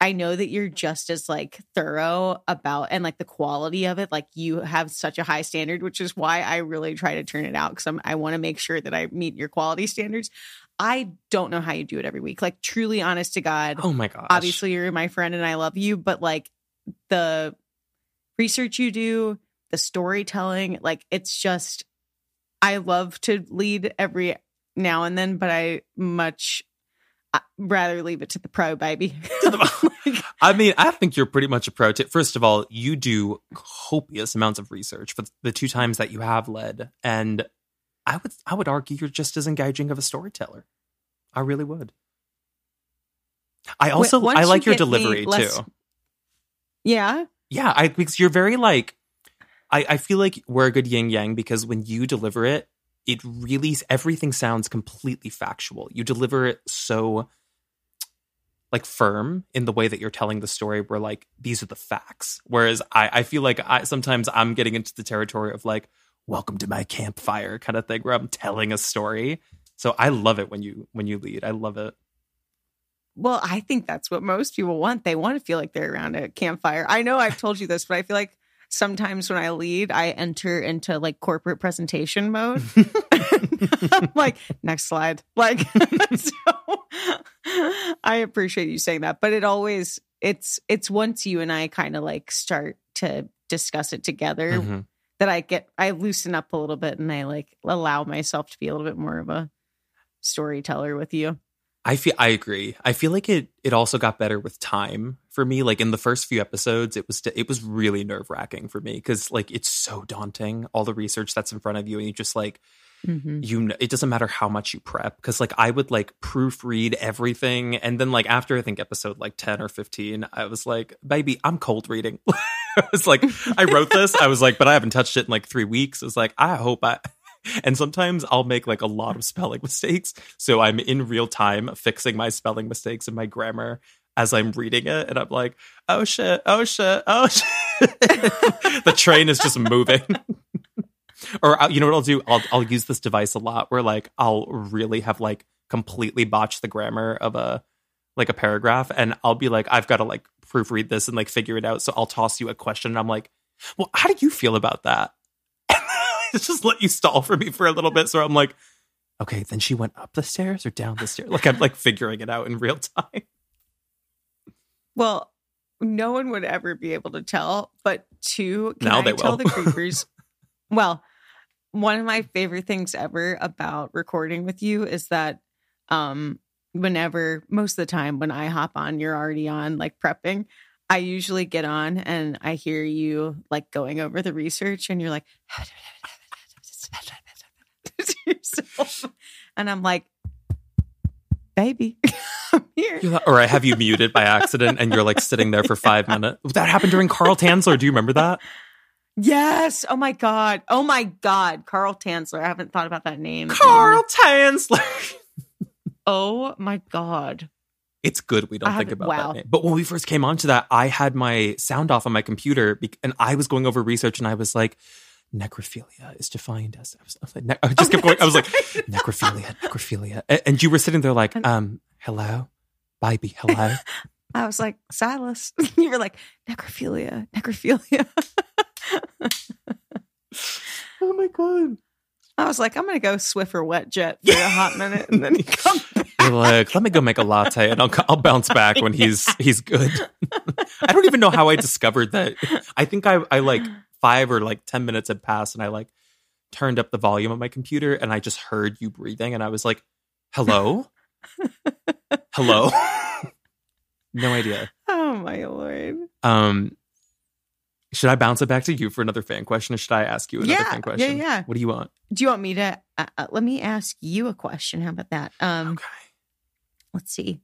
I know that you're just as like thorough about and like the quality of it. Like you have such a high standard, which is why I really try to turn it out because I want to make sure that I meet your quality standards. I don't know how you do it every week. Like truly, honest to God. Oh my gosh. Obviously, you're my friend and I love you, but like the research you do, the storytelling, like it's just. I love to lead every now and then, but I much uh, rather leave it to the pro, baby. [LAUGHS] I mean, I think you're pretty much a pro. T- First of all, you do copious amounts of research for the two times that you have led, and I would I would argue you're just as engaging of a storyteller. I really would. I also once I you like your delivery less- too. yeah. Yeah, I because you're very like I, I feel like we're a good yin yang because when you deliver it, it really everything sounds completely factual. You deliver it so like firm in the way that you're telling the story where like these are the facts whereas i i feel like i sometimes i'm getting into the territory of like welcome to my campfire kind of thing where i'm telling a story so i love it when you when you lead i love it Well, I think that's what most people want. They want to feel like they're around a campfire. I know I've told you this, but I feel like sometimes when I lead, I enter into like corporate presentation mode. [LAUGHS] [LAUGHS] Like, next slide. Like, [LAUGHS] so I appreciate you saying that, but it always it's it's once you and I kind of like start to discuss it together Mhm. that I get I loosen up a little bit and I like allow myself to be a little bit more of a storyteller with you. I feel I agree. I feel like it it also got better with time for me. Like in the first few episodes, it was it was really nerve wracking for me because like it's so daunting all the research that's in front of you, and you just like Mhm. you know it doesn't matter how much you prep because like I would like proofread everything, and then like after I think episode like ten or fifteen, I was like, baby, I'm cold reading. [LAUGHS] I was like, I wrote this. I was like, but I haven't touched it in like three weeks. I was like, I hope I. And sometimes I'll make like a lot of spelling mistakes. So I'm in real time fixing my spelling mistakes and my grammar as I'm reading it. And I'm like, oh shit, oh shit, oh shit. [LAUGHS] the train is just moving. [LAUGHS] or uh, you know what I'll do? I'll, I'll use this device a lot where like I'll really have like completely botched the grammar of a like a paragraph and I'll be like, I've got to like proofread this and like figure it out. So I'll toss you a question and I'm like, well, how do you feel about that? [LAUGHS] just let you stall for me for a little bit. So I'm like, okay, then she went up the stairs or down the stairs. Like I'm like figuring it out in real time. Well, no one would ever be able to tell, but two, can Now I they tell will. the creepers? [LAUGHS] well, one of my favorite things ever about recording with you is that um whenever most of the time when I hop on, you're already on like prepping. I usually get on and I hear you like going over the research and you're like [LAUGHS] yourself. And I'm like, baby, [LAUGHS] I'm here. You're like- or I have you muted by accident and you're like sitting there for five [LAUGHS] minutes. That happened during Carl Tanzler. Do you remember that? Yes. Oh my God. Oh my God. Carl Tanzler. I haven't thought about that name. Carl Tanzler. Oh my God. It's good we don't think about wow. that name. But when we first came onto that, I had my sound off on my computer and I was going over research and I was like, necrophilia is defined as. I, was, I, was like, ne- I [LAUGHS] just Oh, kept going. I was like, right. necrophilia, necrophilia. A- And you were sitting there like, um, hello, baby, hello. [LAUGHS] I was like, Sylas. [LAUGHS] you were like, necrophilia, necrophilia. oh my God. I was like, I'm going to go Swiffer wet jet for a hot minute and then he comes. You're like, let me go make a latte and I'll, I'll bounce back when he's he's good. I don't even know how I discovered that. I think I, I like five or like 10 minutes had passed and I like turned up the volume on my computer and I just heard you breathing and I was like, hello? [LAUGHS] hello? [LAUGHS] no idea. Oh my Lord. Um, should I bounce it back to you for another fan question or should I ask you another Yeah, fan question? yeah, yeah. What do you want? Do you want me to? Uh, uh, let me ask you a question. How about that? Um, Okay. Let's see.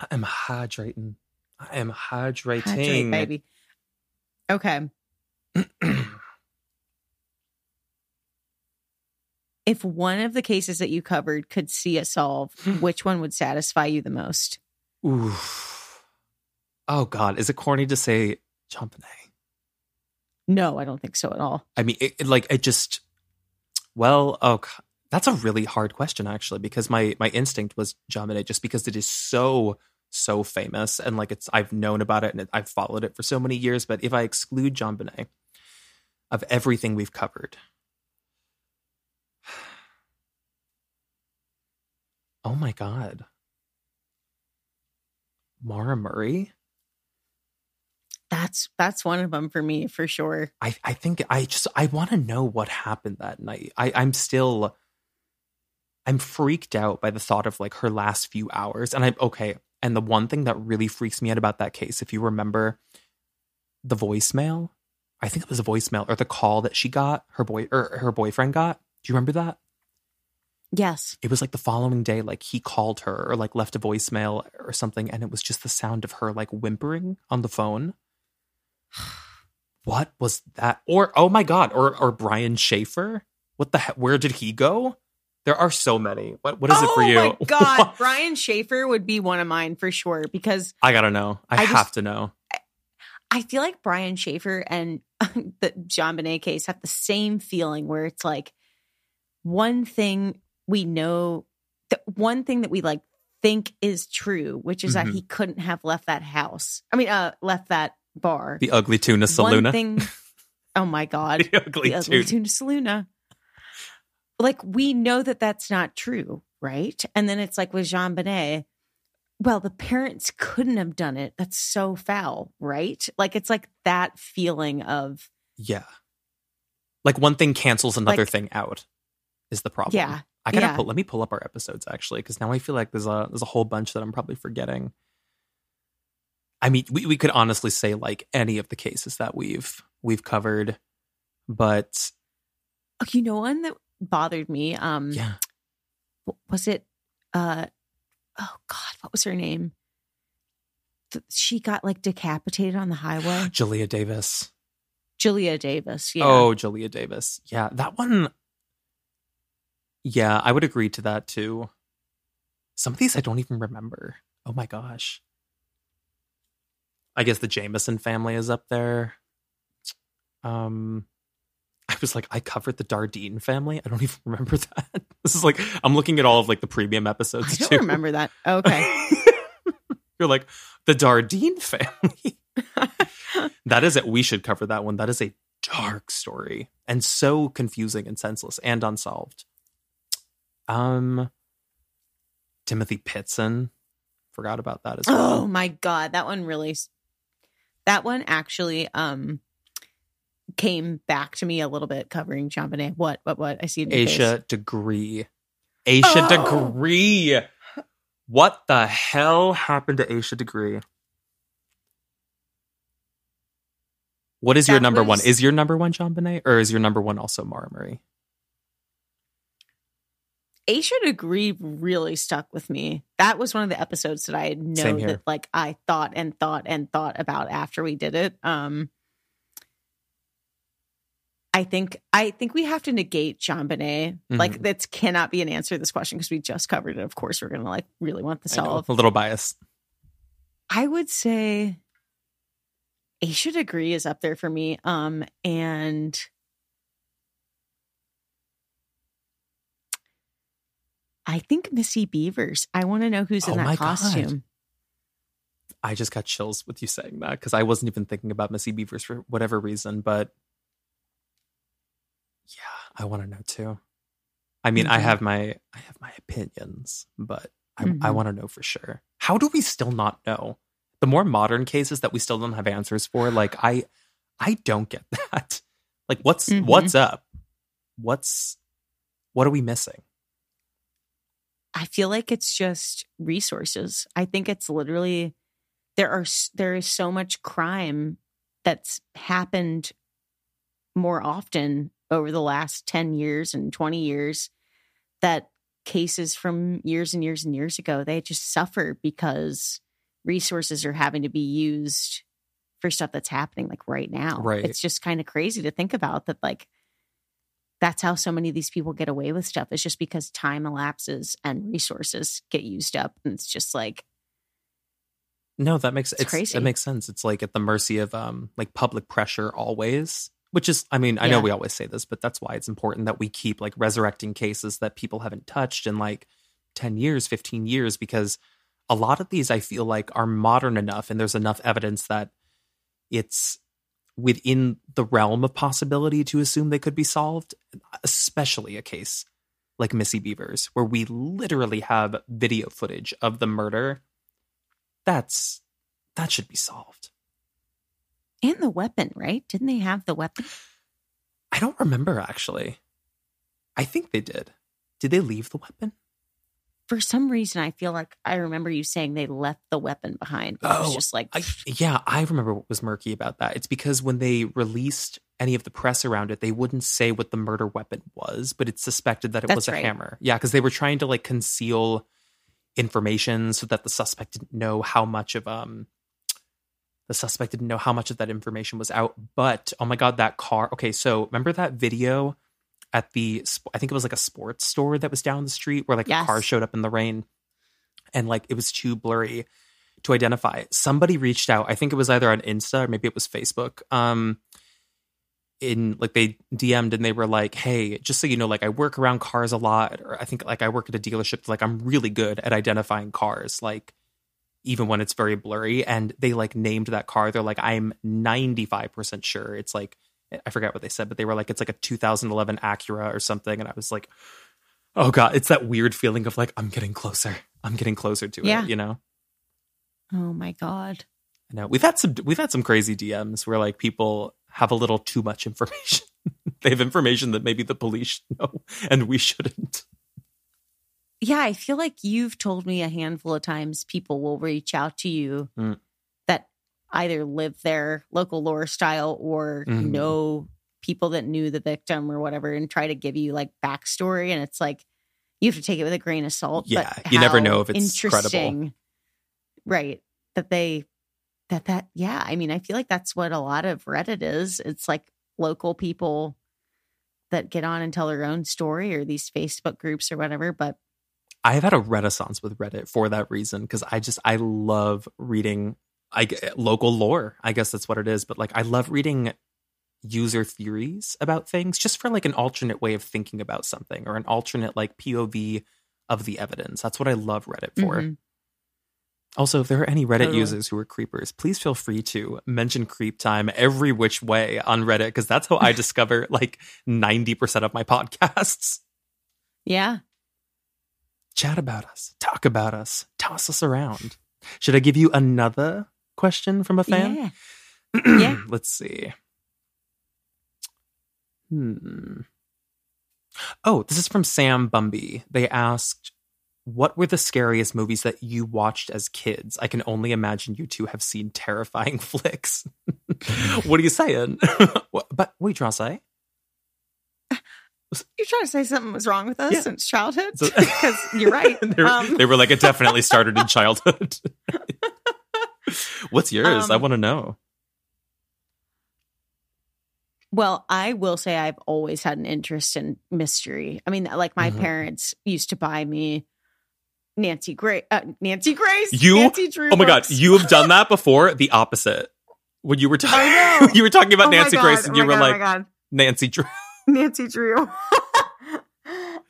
I am hydrating. I am hydrating. Hydrate, baby. Okay. if one of the cases that you covered could see a solve, hmm. which one would satisfy you the most? Ooh. Oh God, is it corny to say Benét? No, I don't think so at all. I mean, it, it, like it just. Well, oh, that's a really hard question actually, because my my instinct was JonBenét, just because it is so so famous and like it's I've known about it and it, I've followed it for so many years. But if I exclude JonBenét, of everything we've covered, [SIGHS] oh my God, Maura Murray. That's that's one of them for me for sure. I, I think I just I want to know what happened that night. I, I'm still I'm freaked out by the thought of like her last few hours. And I'm okay. And the one thing that really freaks me out about that case, if you remember the voicemail, I think it was a voicemail or the call that she got, her boy or her boyfriend got. Do you remember that? Yes. It was like the following day, like he called her or like left a voicemail or something, and it was just the sound of her like whimpering on the phone. What was that? Or oh my god, or or Brian Shaffer? What the heck? Where did he go? There are so many. What what is oh it for you? Oh my [LAUGHS] god, Brian Shaffer would be one of mine for sure because I gotta know. I, I just- have to know. I feel like Brian Shaffer and [LAUGHS] the JonBenét case have the same feeling where it's like one thing we know, the one thing that we like think is true, which is Mhm. that he couldn't have left that house. I mean, uh, left that bar. The ugly tuna One thing. [LAUGHS] Oh my god, the ugly the ugly tuna. tuna Saloona. Like we know that that's not true, right? And then it's like with JonBenét. Well, the parents couldn't have done it. That's so foul, right? Like it's like that feeling of Yeah. Like one thing cancels another Like- thing out is the problem. yeah, I gotta yeah. pull, let me pull up our episodes actually, because now I feel like there's a there's a whole bunch that I'm probably forgetting. I mean, we, we could honestly say like any of the cases that we've we've covered, but Oh, you know one that bothered me. Um, yeah, was it? Uh, oh God, what was her name? She got like decapitated on the highway. [GASPS] Julia Davis. Julia Davis. Yeah. Oh, Julia Davis. Yeah, that one. Yeah, I would agree to that too. Some of these I don't even remember. Oh my gosh. I guess the Jamison family is up there. Um, was like, I covered the Dardeen family. I don't [LAUGHS] even remember that. [LAUGHS] This is like I'm looking at all of like the premium episodes I don't too. remember that. Okay. [LAUGHS] You're like the Dardeen family. that is it. We should cover that one. That is a dark story and so confusing and senseless and unsolved. Um, Timothy Pitzen, forgot about that as well. Oh my god, that one really that one actually um came back to me a little bit covering Benét. What what what? I see it your face. Degree. Asha Oh. Degree. What the hell happened to Asha Degree? What is your That number one? Is your number one Benét or is your number one also Maura Murray? Asha Degree really stuck with me. That was one of the episodes that I know that like I thought and thought and thought about after we did it. Um I think I think we have to negate JonBenét. Like Mhm. that cannot be an answer to this question because we just covered it. Of course, we're gonna like really want the solve. a little bias. I would say Asha Degree is up there for me. Um, and I think Missy Bevers. I want to know who's in Oh that my God. costume. I just got chills with you saying that because I wasn't even thinking about Missy Bevers for whatever reason, but I want to know too. I mean, I Mhm. have my I have my opinions, but I, I Mhm. want to know for sure. How do we still not know? The more modern cases that we still don't have answers for, like I I don't get [LAUGHS] that. Like what's Mhm. what's up? What's what are we missing? I feel like it's just resources. I think it's literally there are there is so much crime that's happened more often over the last 10 years and 20 years that cases from years and years and years ago they just suffer because resources are having to be used for stuff that's happening like right now. Right. It's just kind of crazy to think about that like that's how so many of these people get away with stuff. It's just because time elapses and resources get used up. And it's just like, No, that makes It's it's, crazy. it makes sense. It's like at the mercy of um like public pressure always, which is I mean, I know we always say this, but that's why it's important that we keep like resurrecting cases that people haven't touched in like 10 years, 15 years because a lot of these I feel like are modern enough and there's enough evidence that it's within the realm of possibility to assume they could be solved, especially a case like Missy Bevers where we literally have video footage of the murder that's that should be solved. And the weapon, right? Didn't they have the weapon? I don't remember actually. I think they did. Did they leave the weapon? For some reason, I feel like I remember you saying they left the weapon behind. But it was Oh, just like, I, yeah, I remember what was murky about that. It's because when they released any of the press around it, they wouldn't say what the murder weapon was, but it's suspected that it was a right. hammer. Yeah, because they were trying to like conceal information so that the suspect didn't know how much of um the suspect didn't know how much of that information was out. But oh my god, that car. Okay, so remember that video at the i think it was like a sports store that was down the street where like Yes. a car showed up in the rain and like it was too blurry to identify. Somebody reached out. I think it was either on Insta or maybe it was Facebook. Um in like they DM'd and they were like, "Hey, just so you know, like I work around cars a lot, or I think like I work at a dealership. Like I'm really good at identifying cars, like even when it's very blurry." And they like named that car. They're like, "I'm 95 percent sure it's like I forget what they said, but they were like, it's like a 2011 Acura or something." And I was like, "Oh god, it's that weird feeling of like I'm getting closer. I'm getting closer to Yeah. it." You know. Oh my god. I know we've had some we've had some crazy DMs where like people have a little too much information. [LAUGHS] they have information that maybe the police [LAUGHS] know and we shouldn't. Yeah, I feel like you've told me a handful of times people will reach out to you Mm. that either live there local lore style or Mhm. know people that knew the victim or whatever and try to give you like backstory and it's like you have to take it with a grain of salt. Yeah, but you never know if it's credible. Right. That they that that yeah, I mean I feel like that's what a lot of Reddit is. It's like local people that get on and tell their own story or these Facebook groups or whatever. But I have had a renaissance with Reddit for that reason because I just I love reading I local lore. I guess that's what it is, but like I love reading user theories about things just for like an alternate way of thinking about something or an alternate like POV of the evidence. That's what I love Reddit for. Mhm. Also, if there are any Reddit Totally. users who are creepers, please feel free to mention creep time every which way on Reddit because that's how I [LAUGHS] discover like 90% of my podcasts. yeah. Chat about us, talk about us, toss us around. Should I give you another question from a fan? Yeah. [CLEARS THROAT] Yeah. Let's see. Hmm. Oh, this is from Sam Bumby. They asked, What were the scariest movies that you watched as kids? I can only imagine you two have seen terrifying [LAUGHS] flicks. [LAUGHS] what are you saying? [LAUGHS] What- but what are you trying to say? You're trying to say something was wrong with us Yeah. since childhood? So- [LAUGHS] Because you're right. [LAUGHS] they, were, Um, they were like, It definitely started in childhood. [LAUGHS] What's yours? I Um, want to know. Well, I will say I've always had an interest in mystery. I mean, like my Mhm. parents used to buy me Nancy Grace, uh, Nancy Grace, You- Nancy Drew. Oh my god, you have done that before. The opposite. When you were talking, I know. you were talking about Oh Nancy God, Grace, and oh you were God, oh like my Nancy Drew. Nancy Drew. [LAUGHS]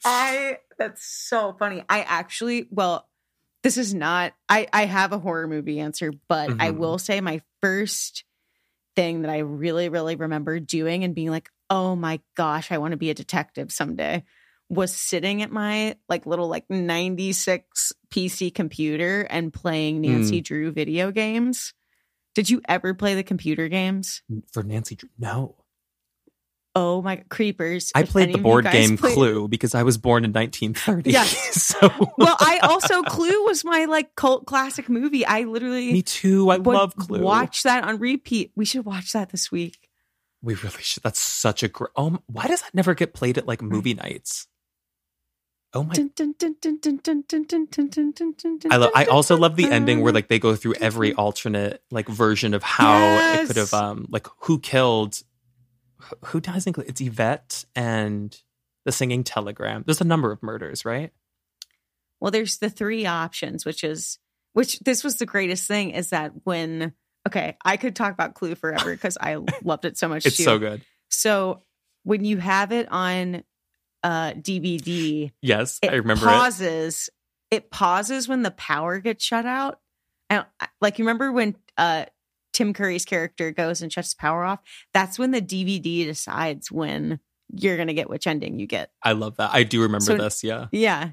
I that's so funny. I actually well, this is not I I have a horror movie answer, but I Mhm. will say my first thing that I really really remember doing and being like, "Oh my gosh, I want to be a detective someday." was sitting at my like little like 96 PC computer and playing. Nancy Drew video games. Did you ever play the computer games? For Nancy Drew, no oh my creepers. I played the board game. Clue because I was born in 1930. Yes. so Well, I also Clue was my like cult classic movie. I literally Me too. I love Clue. Watch that on repeat. We should watch that this week. We really should. That's such a great. Um, why does that never get played at like movie nights? Oh my! I love. I also love the ending where like they go through every alternate like version of how yes. it could have um like who killed who dies in Clue? It's Yvette and the singing telegram. There's a number of murders, right? Well, there's the three options, which is which this was the greatest thing is that when okay, I could talk about Clue forever [LAUGHS] because I loved it so much It's too. so good. So when you have it on uh DVD, Yes, it I remember it. pauses. It. pauses when the power gets shut out. And like you remember when uh Tim Curry's character goes and shuts his power off? That's when the DVD decides when you're gonna get which ending you get. I love that. I do remember So- this. Yeah. Yeah.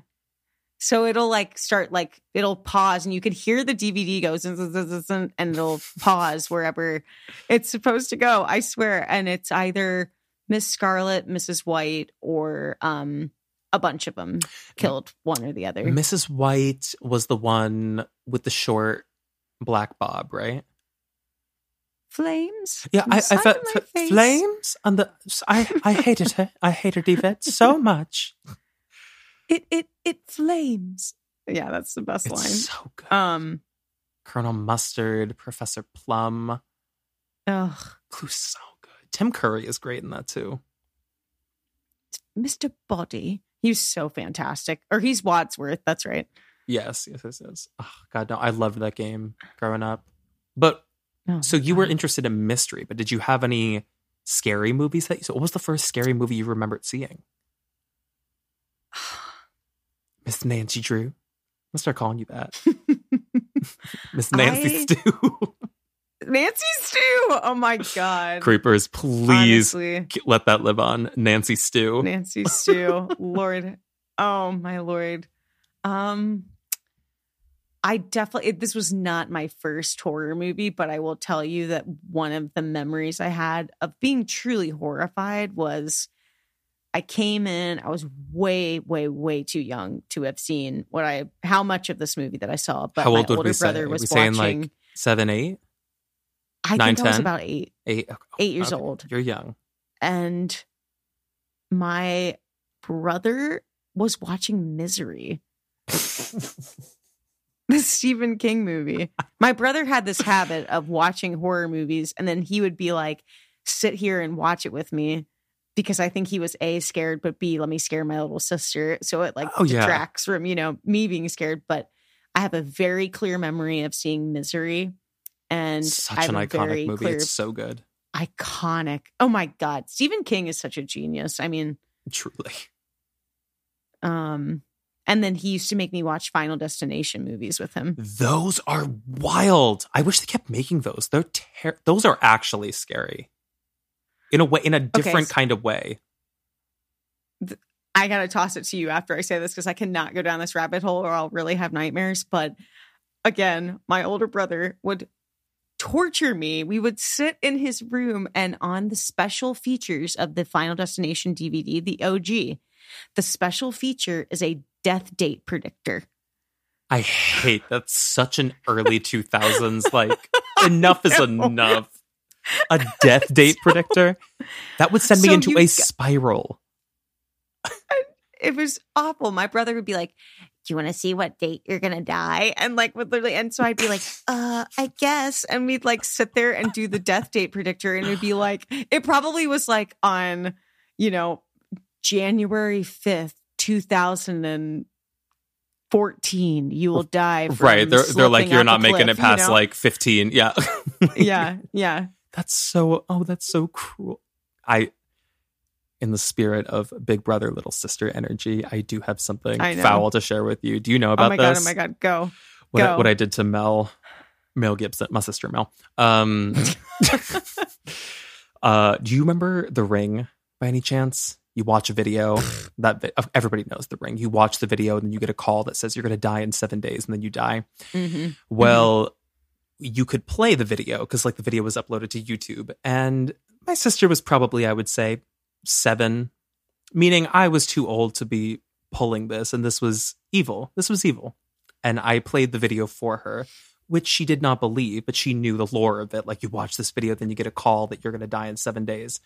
So it'll like start like it'll pause and you could hear the DVD goes and and it'll [LAUGHS] pause wherever it's supposed to go. I swear. And it's either Miss Scarlet, Mrs. White, or um a bunch of them killed one or the other. Mrs. White was the one with the short black bob, right? Flames. Yeah, I, I felt f- flames and the I I hated her. I hated Yvette so [LAUGHS] much. It it it flames. Yeah, that's the best It's line. so good. Um Colonel Mustard, Professor Plum. ugh. Clue's so good. Tim Curry is great in that too. Mr. Body. He was so fantastic. Or he's Wadsworth. That's right. Yes, yes, yes, yes. Oh, God, no, I loved that game growing up. But Oh, so you were interested in mystery, but did you have any scary movies that you? So what was the first scary movie you remembered seeing? [SIGHS] Miss Nancy Drew. I'm gonna start calling you that, [LAUGHS] Miss Nancy I- Stew. [LAUGHS] Nancy Stew. Oh my God. Creepers, please Honestly, let that live on. Nancy Stew. Nancy Stew. Lord. Oh my Lord. Um, I definitely, it- this was not my first horror movie, but I will tell you that one of the memories I had of being truly horrified was I came in, I was way, way, way too young to have seen what I, how much of this movie that I saw. But How my older say? brother Are was we saying, like, watching. Seven, eight, I nine, think I was about eight, eight. oh, eight years okay. old. You're young. and my brother was watching Misery, [LAUGHS] [LAUGHS] the Stephen King movie. My brother had this habit of watching horror movies, and then he would be like, sit here and watch it with me. Because I think he was A, scared, but B, let me scare my little sister. So it like Oh, yeah. detracts from, you know, me being scared. But I have a very clear memory of seeing Misery. And Such an iconic movie. clear It's so good. iconic. Oh my god, Stephen King is such a genius. I mean, Truly. um and then he used to make me watch Final Destination movies with him. Those are wild. I wish they kept making those. They're ter- those are actually scary. In a way in a different so- kind of way. I got to toss it to you after I say this cuz I cannot go down this rabbit hole or I'll really have nightmares, but again, my older brother would torture me. We would sit in his room and on the special features of the Final Destination DVD, the OG, the special feature is a death date predictor. I hate that's such an early 2000s like enough is [LAUGHS] enough. A death date [LAUGHS] predictor? That would send me So into a spiral. it was awful. My brother would be like, "Do you want to see what date you're gonna die?" And like would literally, and so I'd be like, [LAUGHS] "Uh, I guess." And we'd like sit there and do the death date predictor, and it'd be like, it probably was like on, you know, January fifth, two thousand and fourteen. You will die. From Right. They're they're like you're not making cliff," it past you know? like 15. Yeah. [LAUGHS] yeah, yeah. That's so oh, that's so cruel. I in the spirit of big brother little sister energy, I do have something I foul to share with you. Do you know about oh my this? god! Oh my god! Go. what, I, Go. what I did to Mel, Mel Gibson, my sister Mel. Um, [LAUGHS] [LAUGHS] uh, do you remember The Ring by any chance? You watch a video that vi- everybody knows The Ring. You watch the video and then you get a call that says you're going to die in seven days, and then you die. Mhm. Well, you could play the video because like the video was uploaded to YouTube, and my sister was probably I would say seven, meaning I was too old to be pulling this, and this was evil. This was evil, and I played the video for her. Which she did not believe, but she knew the lore of it. Like, you watch this video, then you get a call that you're going to die in seven days.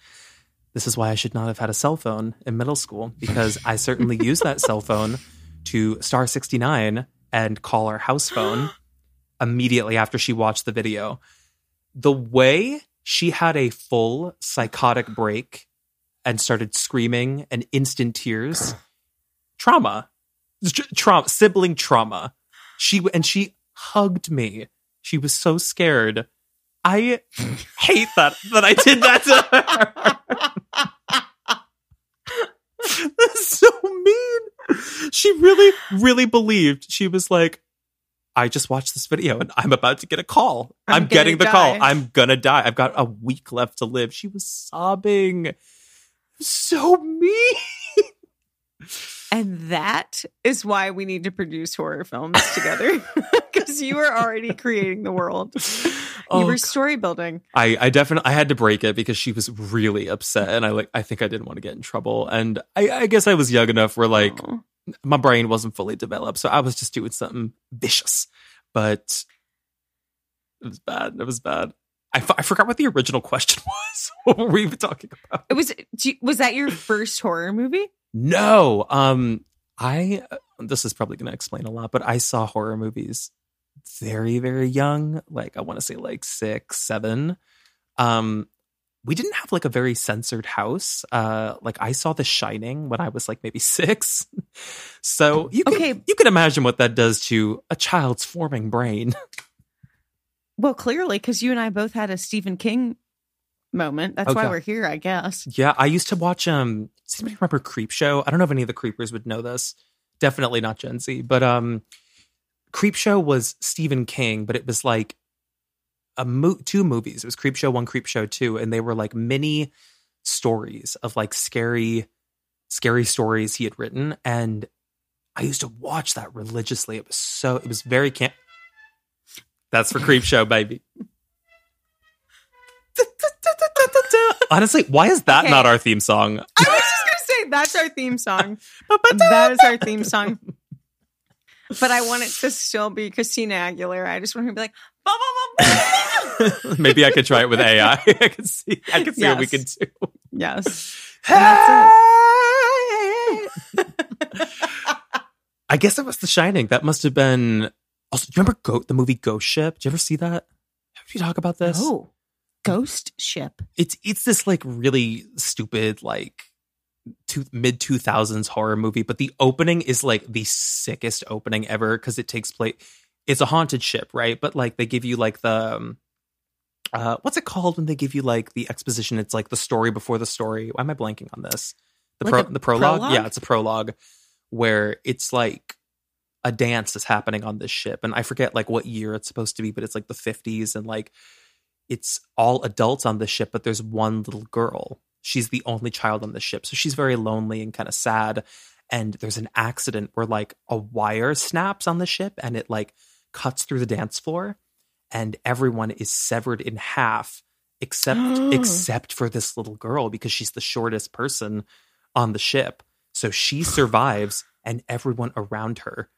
This is why I should not have had a cell phone in middle school because I certainly used that cell phone to star 69 and call our house phone [GASPS] immediately after she watched the video. The way she had a full psychotic break and started screaming and instant tears, [SIGHS] trauma, trauma, sibling trauma. She and she hugged me. She was so scared. I hate that that I did that to her. That's so mean. She really, really believed. She was like, I just watched this video and I'm about to get a call. I'm I'm, getting the call. I'm gonna die. I've got a week left to live. She was sobbing. So mean. And that is why we need to produce horror films together [LAUGHS] because you were already creating the world. You Oh, were story building. I, I definitely I had to break it because she was really upset and I like I think I didn't want to get in trouble and I, I guess I was young enough where like Aw. my brain wasn't fully developed so I was just doing something vicious but it was bad it was bad I, f- I forgot what the original question [LAUGHS] was what were we even talking about it was do you- was that your first horror movie? No um I this is probably going to explain a lot but I saw horror movies very very young like I want to say like six seven um we didn't have like a very censored house. Uh, like I saw The Shining when I was like maybe [LAUGHS] six, so you can, Okay. you can imagine what that does to a child's forming brain. Well, clearly, because you and I both had a Stephen King moment. That's why Okay. we're here, I guess. Yeah, I used to watch um does anybody remember Creep Show? I don't know if any of the creepers would know this. Definitely not Gen Z, but um Creep Show was Stephen King, but it was like a mo- two movies. It was Creep Show 1, Creep Show 2, and they were like mini stories of like scary scary stories he had written and I used to watch that religiously. It was so it was very camp That's for Creep Show, baby. [LAUGHS] Honestly, why is that Okay. not our theme song? I was just gonna say that's our theme song. [LAUGHS] that is our theme song. But I want it to still be Christina Aguilera. I just want her to be like, "Ba, ba, ba, ba." [LAUGHS] Maybe I could try it with AI. I could see. I could see what we Yes. could do. yes. I guess that was The Shining. That must have been. Also, do you remember Go- the movie Ghost Ship? Did you ever see that? Did you talk about this? Oh, Ghost Ship. It's it's this like really stupid like two, mid two thousands horror movie, but the opening is like the sickest opening ever because it takes place. It's a haunted ship, right? But like they give you like the. Um, uh, what's it called when they give you like the exposition? It's like the story before the story. Why am I blanking on this? The Like pro, the prologue? prologue? Yeah, it's a prologue where it's like a dance is happening on this ship, and I forget like what year it's supposed to be, but it's like the fifties, and like it's all adults on the ship, but there's one little girl. She's the only child on the ship, so she's very lonely and kind of sad. And there's an accident where like a wire snaps on the ship, and it like cuts through the dance floor, and everyone is severed in half except [GASPS] except for this little girl because she's the shortest person on the ship. So she survives and everyone around her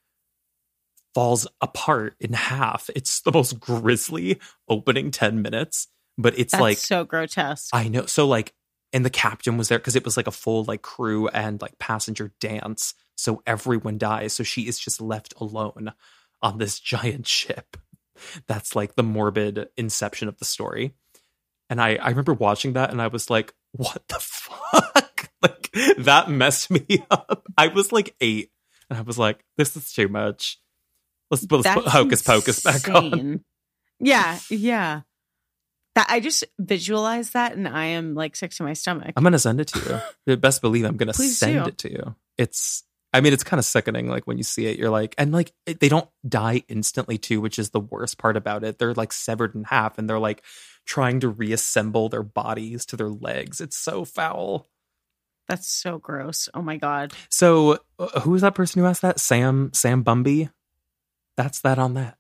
falls apart in half. It's the most grisly opening 10 minutes, but it's That's like so grotesque. I know. So like, and the captain was there because it was like a full like crew and like passenger dance. So everyone dies. So she is just left alone on this giant ship. That's like the morbid inception of the story. And I, I remember watching that and I was like, what the fuck? [LAUGHS] like that messed me [LAUGHS] up. I was like eight and I was like, this is too much. Let's, put That's Hocus Pocus back on. Yeah, yeah. That I just visualize that and I am like sick to my stomach. I'm gonna send it to you. [LAUGHS] You best believe I'm gonna Please send do. it to you. It's I mean it's kind of sickening like when you see it you're like and like it- they don't die instantly too which is the worst part about it. They're like severed in half and they're like trying to reassemble their bodies to their legs. It's so foul. That's so gross. Oh my god. So uh, who was that person who asked that? Sam Sam Bumby? That's that on that.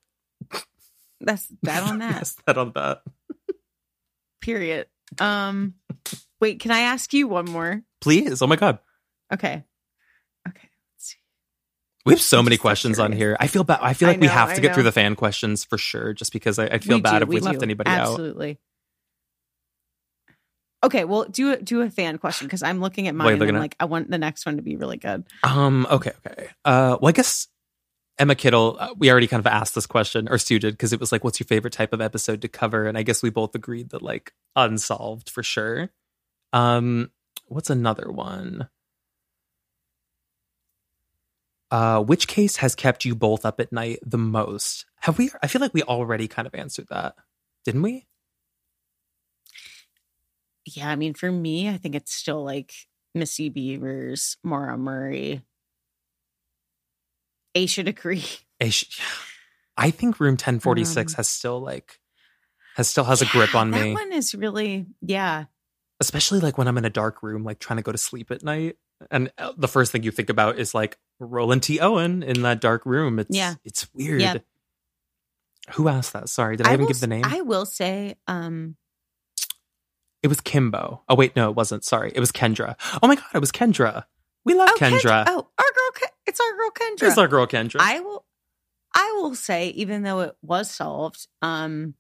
That's that on [LAUGHS] that. That's that on that. Period. Um wait, can I ask you one more? Please. Oh my god. Okay. Okay. We have so I'm many questions on here. I feel bad. I feel I like we have to I get through the fan questions for sure, just because I, I'd feel We bad do, if we, left do. anybody out. Absolutely. Okay, well, do a, do a fan question because I'm looking at mine Wait, and I'm at- like, I want the next one to be really good. Um. Okay. Okay. Uh. Well, I guess Emma Kittle. Uh, we already kind of asked this question, or Stew did, because it was like, "What's your favorite type of episode to cover?" And I guess we both agreed that like unsolved for sure. Um. What's another one? Uh, which case has kept you both up at night the most? Have we? I feel like we already kind of answered that, didn't we? Yeah, I mean, for me, I think it's still like Missy Bevers, Maura Murray, Asha Degree. Ish- I think Room Ten Forty Six Um, has still like has still has a grip Yeah, on me. That one is really, yeah. especially like when I'm in a dark room, like trying to go to sleep at night. And uh, the first thing you think about is like Roland T. Owen in that dark room. It's Yeah. it's weird. Yeah. Who asked that? Sorry, did I, even will give the name? I will say, um, it was Kimbo. Oh wait, no, it wasn't. Sorry, it was Kendra. Oh my god, it was Kendra. We love oh, Kendra. Oh, our girl, Ke- it's our girl Kendra. It's our girl Kendra. I will I will say, even though it was solved, um,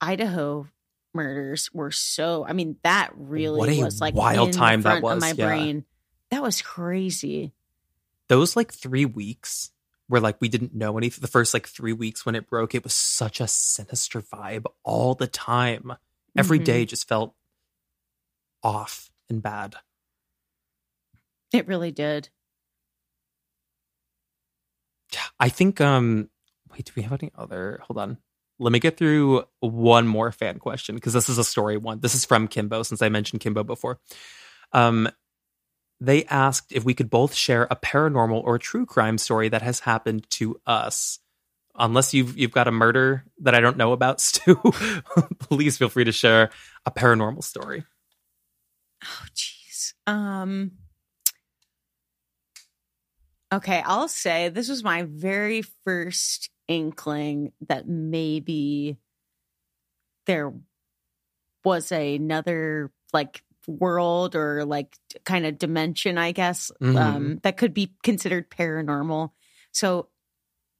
Idaho murders were so I mean, that really was like wild time that was, my yeah. brain. That was crazy. Those like three weeks where like we didn't know anything. The first like three weeks when it broke, it was such a sinister vibe all the time. Every Mhm. day just felt off and bad. It really did. Yeah, I think. Um, wait, do we have any other? Hold on. Let me get through one more fan question because this is a story one. This is from Kimbo, since I mentioned Kimbo before. Um, they asked if we could both share a paranormal or true crime story that has happened to us. Unless you've you've got a murder that I don't know about, [LAUGHS] Stew, please feel free to share a paranormal story. Oh, jeez. Um. Okay, I'll say this was my very first inkling that maybe there was another like world or like kind of dimension, I guess, Mhm. um, that could be considered paranormal. So,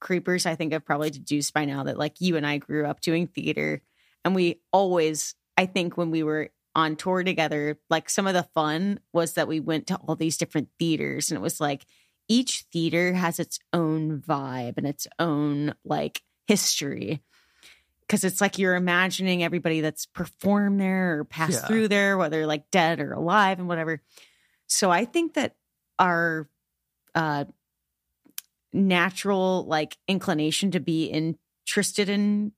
creepers, I think I've probably deduced by now that like you and I grew up doing theater, and we always, I think, when we were on tour together, like some of the fun was that we went to all these different theaters, and it was like each theater has its own vibe and its own like history because it's like you're imagining everybody that's performed there or passed Yeah. through there, whether like dead or alive and whatever. So I think that our uh, natural like inclination to be interested in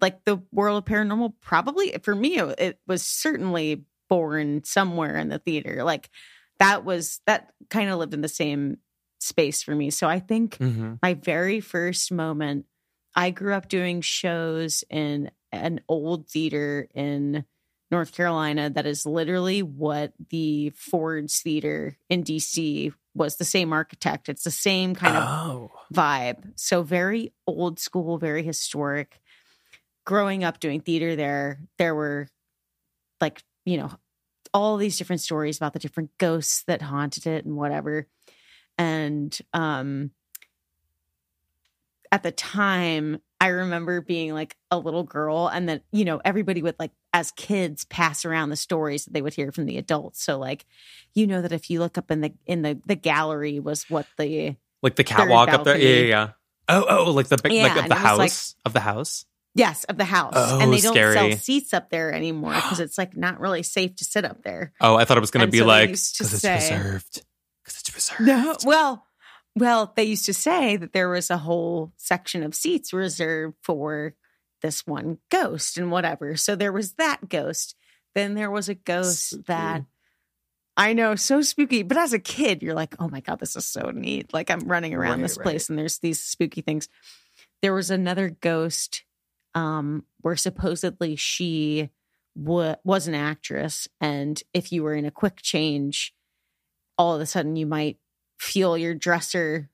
like the world of paranormal probably for me it, it was certainly born somewhere in the theater like that was that kind of lived in the same space for me. So i think Mm-hmm. my very first moment i grew up doing shows in an old theater in north carolina that is literally what the ford's theater in dc was the same architect. It's the same kind of Oh, vibe. So very old school very historic. Growing up doing theater there there were like you know all these different stories about the different ghosts that haunted it and whatever and um at the time i remember being like a little girl and then you know everybody would like as kids pass around the stories that they would hear from the adults so like you know that if you look up in the in the the gallery was what the like the catwalk up there. Yeah, yeah, yeah. Oh, oh, like the big, Yeah, like of the was like- house of the house. yes of the house Oh, and they don't scary. sell seats up there anymore because it's like not really safe to sit up there [GASPS] Oh, I thought it was going to be so like because it's reserved. It's reserved. No, well, well, they used to say that there was a whole section of seats reserved for this one ghost and whatever. So there was that ghost. Then there was a ghost Spooky. that I know, so spooky. But as a kid, you're like, oh my God, this is so neat. Like I'm running around Right, this place and there's these spooky things. There was another ghost um, where supposedly she wa- was an actress. And if you were in a quick change, all of a sudden you might feel your dresser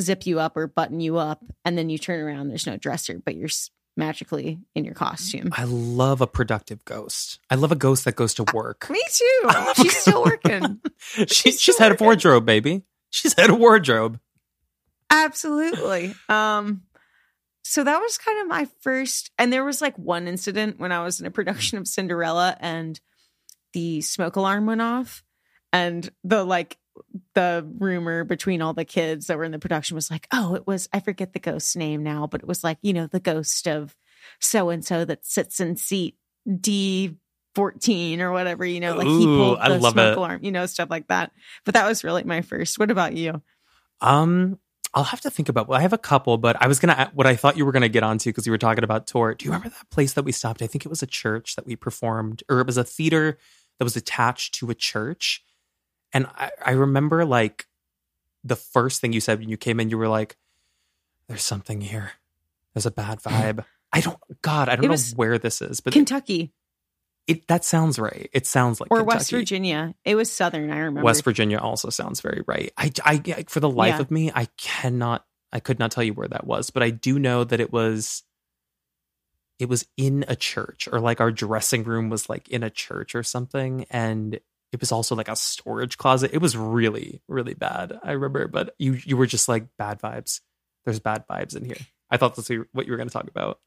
zip you up or button you up. And then you turn around, there's no dresser, but you're magically in your costume. I love a productive ghost. I love a ghost that goes to work. Me too. She's still working. [LAUGHS] she, she's she's of working. wardrobe, baby. She's had a wardrobe. Absolutely. Um, so that was kind of my first, and there was like one incident when I was in a production of Cinderella and the smoke alarm went off, and the like the rumor between all the kids that were in the production was like, oh, it was I forget the ghost's name now, but it was like you know the ghost of so and so that sits in seat D. 14 or whatever, you know, like he Ooh, pulled I the love smoke it. alarm, you know, stuff like that. But that was really my first. What about you? Um, I'll have to think about. Well, I have a couple, but I was gonna. What I thought you were gonna get onto because you were talking about tour. Do you remember that place that we stopped? I think it was a church that we performed, or it was a theater that was attached to a church. And I, I remember like the first thing you said when you came in, you were like, "There's something here. There's a bad mm-hmm. vibe." I don't. God, I don't know where this is, but Kentucky it that sounds right. It sounds like or Kentucky. West Virginia. It was Southern, I remember. West Virginia also sounds very right. I, I, I- for the life Yeah. of me, I cannot, I could not tell you where that was, but I do know that it was, it was in a church or like our dressing room was like in a church or something. And it was also like a storage closet. It was really, really bad. I remember, but you, you were just like bad vibes. There's bad vibes in here. I thought that's what you were going to talk about.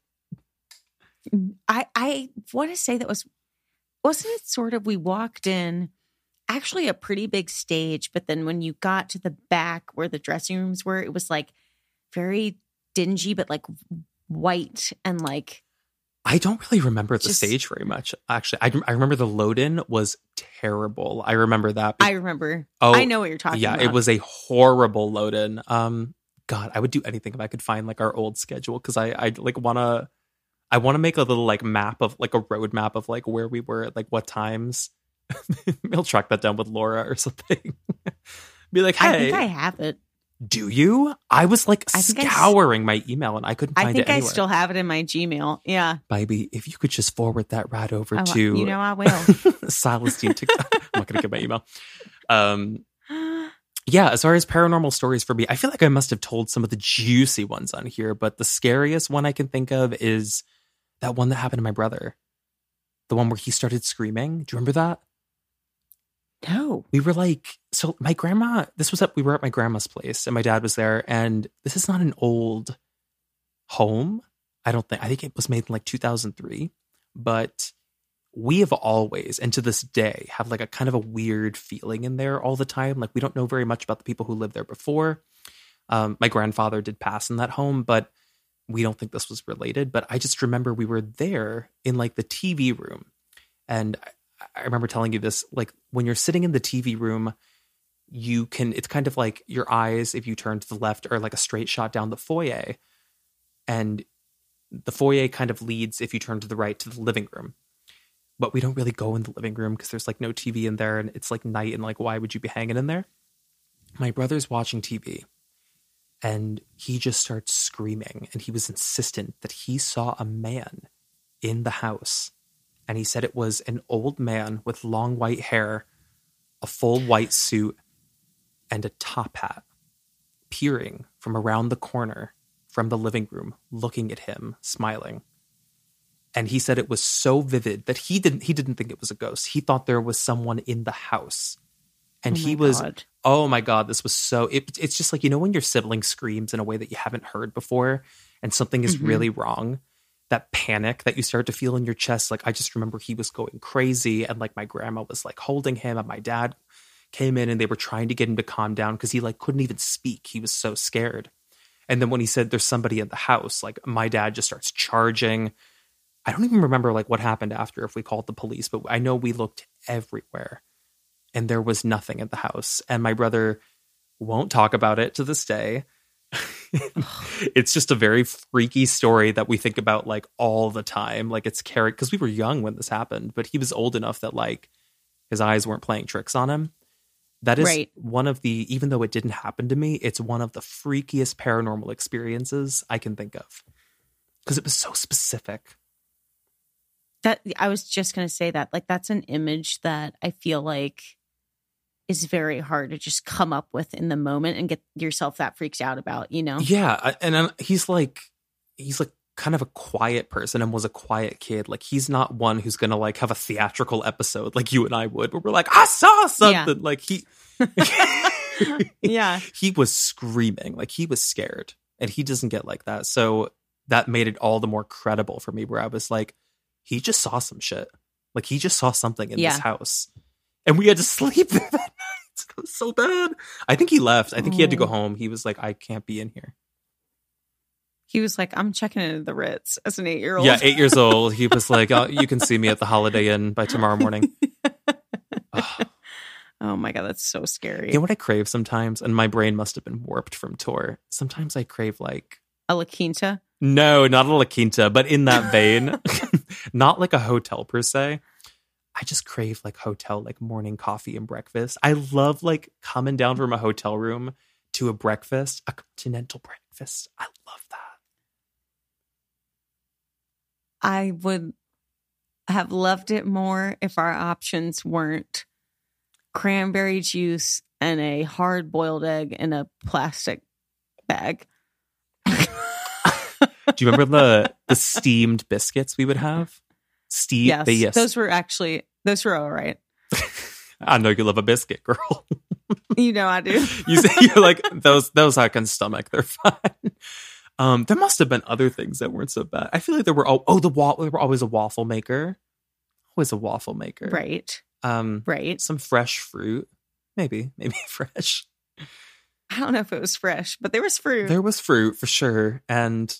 I I want to say that was wasn't it sort of we walked in actually a pretty big stage, but then when you got to the back where the dressing rooms were, it was like very dingy, but like white and like I don't really remember the Just- stage very much. Actually, I, I remember the load in was terrible. I remember that. I remember. oh, I know what you're talking about. yeah, about. it was a horrible load in. Um, God, I would do anything if I could find like our old schedule because I I like want to. I want to make a little like map of like a roadmap of like where we were at like what times. [LAUGHS] I'll track that down with Laura or something. [LAUGHS] Be like, hey, I think I have it. Do you? I was like I think I scouring my email and I couldn't find I think it I still have it in my Gmail. Yeah. Baby, if you could just forward that right over Oh, to you know I will. [LAUGHS] Celestine TikTok. [LAUGHS] I'm not gonna get my email. Um, [GASPS] yeah, as far as paranormal stories for me, I feel like I must have told some of the juicy ones on here, but the scariest one I can think of is that one that happened to my brother. The one where he started screaming. Do you remember that? No. We were like, so my grandma, this was up, we were at my grandma's place and my dad was there, and this is not an old home. I don't think, I think it was made in like 2003, but we have always, and to this day, have like a kind of a weird feeling in there all the time. Like we don't know very much about the people who lived there before. Um, my grandfather did pass in that home, but we don't think this was related. But I just remember we were there in like the TV room. And I, remember telling you this like when you're sitting in the TV room, you can, it's kind of like your eyes, if you turn to the left, are like a straight shot down the foyer. And the foyer kind of leads, if you turn to the right, to the living room but we don't really go in the living room because there's like no TV in there and it's like night and like why would you be hanging in there? My brother's watching TV and he just starts screaming and he was insistent that he saw a man in the house and he said it was an old man with long white hair, a full white suit and a top hat peering from around the corner from the living room looking at him smiling and he said it was so vivid that he didn't he didn't think it was a ghost. He thought there was someone in the house. And Oh he was God. oh my god, this was so it, it's just like you know when your sibling screams in a way that you haven't heard before and something is Mhm. really wrong. That panic that you start to feel in your chest like I just remember he was going crazy and like my grandma was like holding him and my dad came in and they were trying to get him to calm down because he like couldn't even speak. He was so scared. And then when he said there's somebody in the house, like my dad just starts charging. I don't even remember like what happened after if we called the police, but I know we looked everywhere and there was nothing in the house. And my brother won't talk about it to this day. [LAUGHS] it's just a very freaky story that we think about like all the time. Like it's carried because we were young when this happened, but he was old enough that like his eyes weren't playing tricks on him. That is Right. one of the, even though it didn't happen to me, it's one of the freakiest paranormal experiences I can think of because it was so specific. That I was just going to say that. Like that's an image that I feel like is very hard to just come up with in the moment and get yourself that freaked out about, you know? Yeah, and uh, he's like he's like kind of a quiet person and was a quiet kid. Like he's not one who's gonna like have a theatrical episode like you and I would, where we're like, I saw something. Like he [LAUGHS] [LAUGHS] yeah. he was screaming, like he was scared, and he doesn't get like that. So that made it all the more credible for me. Where I was like, he just saw some shit. Like he just saw something in Yeah. this house, and we had to [LAUGHS] sleep that night. It was [LAUGHS] so bad. I think he left. I think he had to go Oh. home. He was like, I can't be in here. He was like, I'm checking into the Ritz as an eight year old. Yeah, eight years old. He was like, oh, "You can see me at the Holiday Inn by tomorrow morning." [LAUGHS] Ugh. Oh my God, that's so scary. you know what I crave sometimes, and my brain must have been warped from tour. Sometimes I crave like A La Quinta? no, not a La Quinta, but in that vein, [LAUGHS] not like a hotel per se. I just crave like hotel, like morning coffee and breakfast. I love like coming down from a hotel room to a breakfast, a continental breakfast. I love that. I would have loved it more if our options weren't cranberry juice and a hard boiled egg in a plastic bag. [LAUGHS] Do you remember the the steamed biscuits we would have? Steam, yes, those were actually those were all right. [LAUGHS] I know you love a biscuit, girl. [LAUGHS] You know I do. [LAUGHS] you say you're like those those I can stomach. They're fine. Um, there must have been other things that weren't so bad. I feel like there were oh, oh the wa- there were always a waffle maker, always a waffle maker. Right, Um, right. some fresh fruit, maybe maybe fresh. I don't know if it was fresh, but there was fruit. There was fruit for sure, and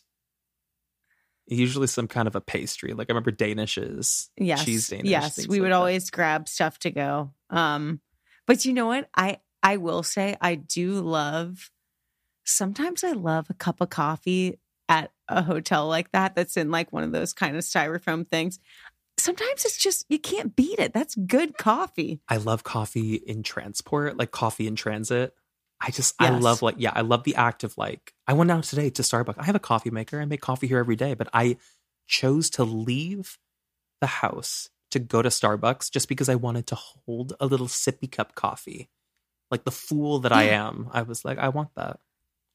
Usually some kind of a pastry. Like I remember Danishes. Yes. Cheese Danish. Yes. We like would that. always grab stuff to go. Um, but you know what? I I will say I do love sometimes I love a cup of coffee at a hotel like that that's in like one of those kind of styrofoam things. Sometimes it's just you can't beat it. That's good coffee. I love coffee in transport, like coffee in transit. I just I love like yeah, I love the act of like I went out today to Starbucks. I have a coffee maker. I make coffee here every day, but I chose to leave the house to go to Starbucks just because I wanted to hold a little sippy cup coffee. Like the fool that I am. I was like, I want that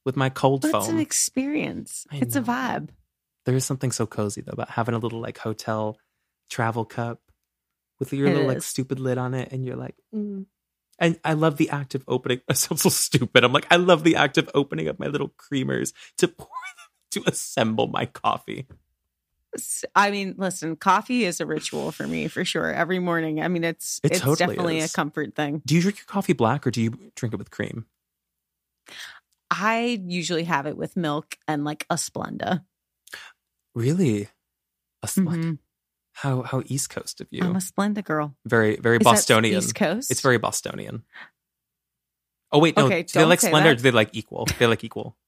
with my cold But it's an experience. I it's a vibe. there is something so cozy though about having a little like hotel travel cup with your It little like stupid lid on it and you're like mm. And i love the act of opening [LAUGHS] I sound so stupid i'm like i love the act of opening up my little creamers to pour them to assemble my coffee I mean, listen, coffee is a ritual for me for sure. Every morning. I mean, it's It it's totally definitely is. a comfort thing. do you drink your coffee black or do you drink it with cream I usually have it with milk and like a Splenda. really a Splenda. Mhm. How how east coast of you I'm a Splenda girl. very very Is bostonian East Coast. it's very bostonian oh wait no Okay, do they like Splenda do they like equal they like equal [LAUGHS]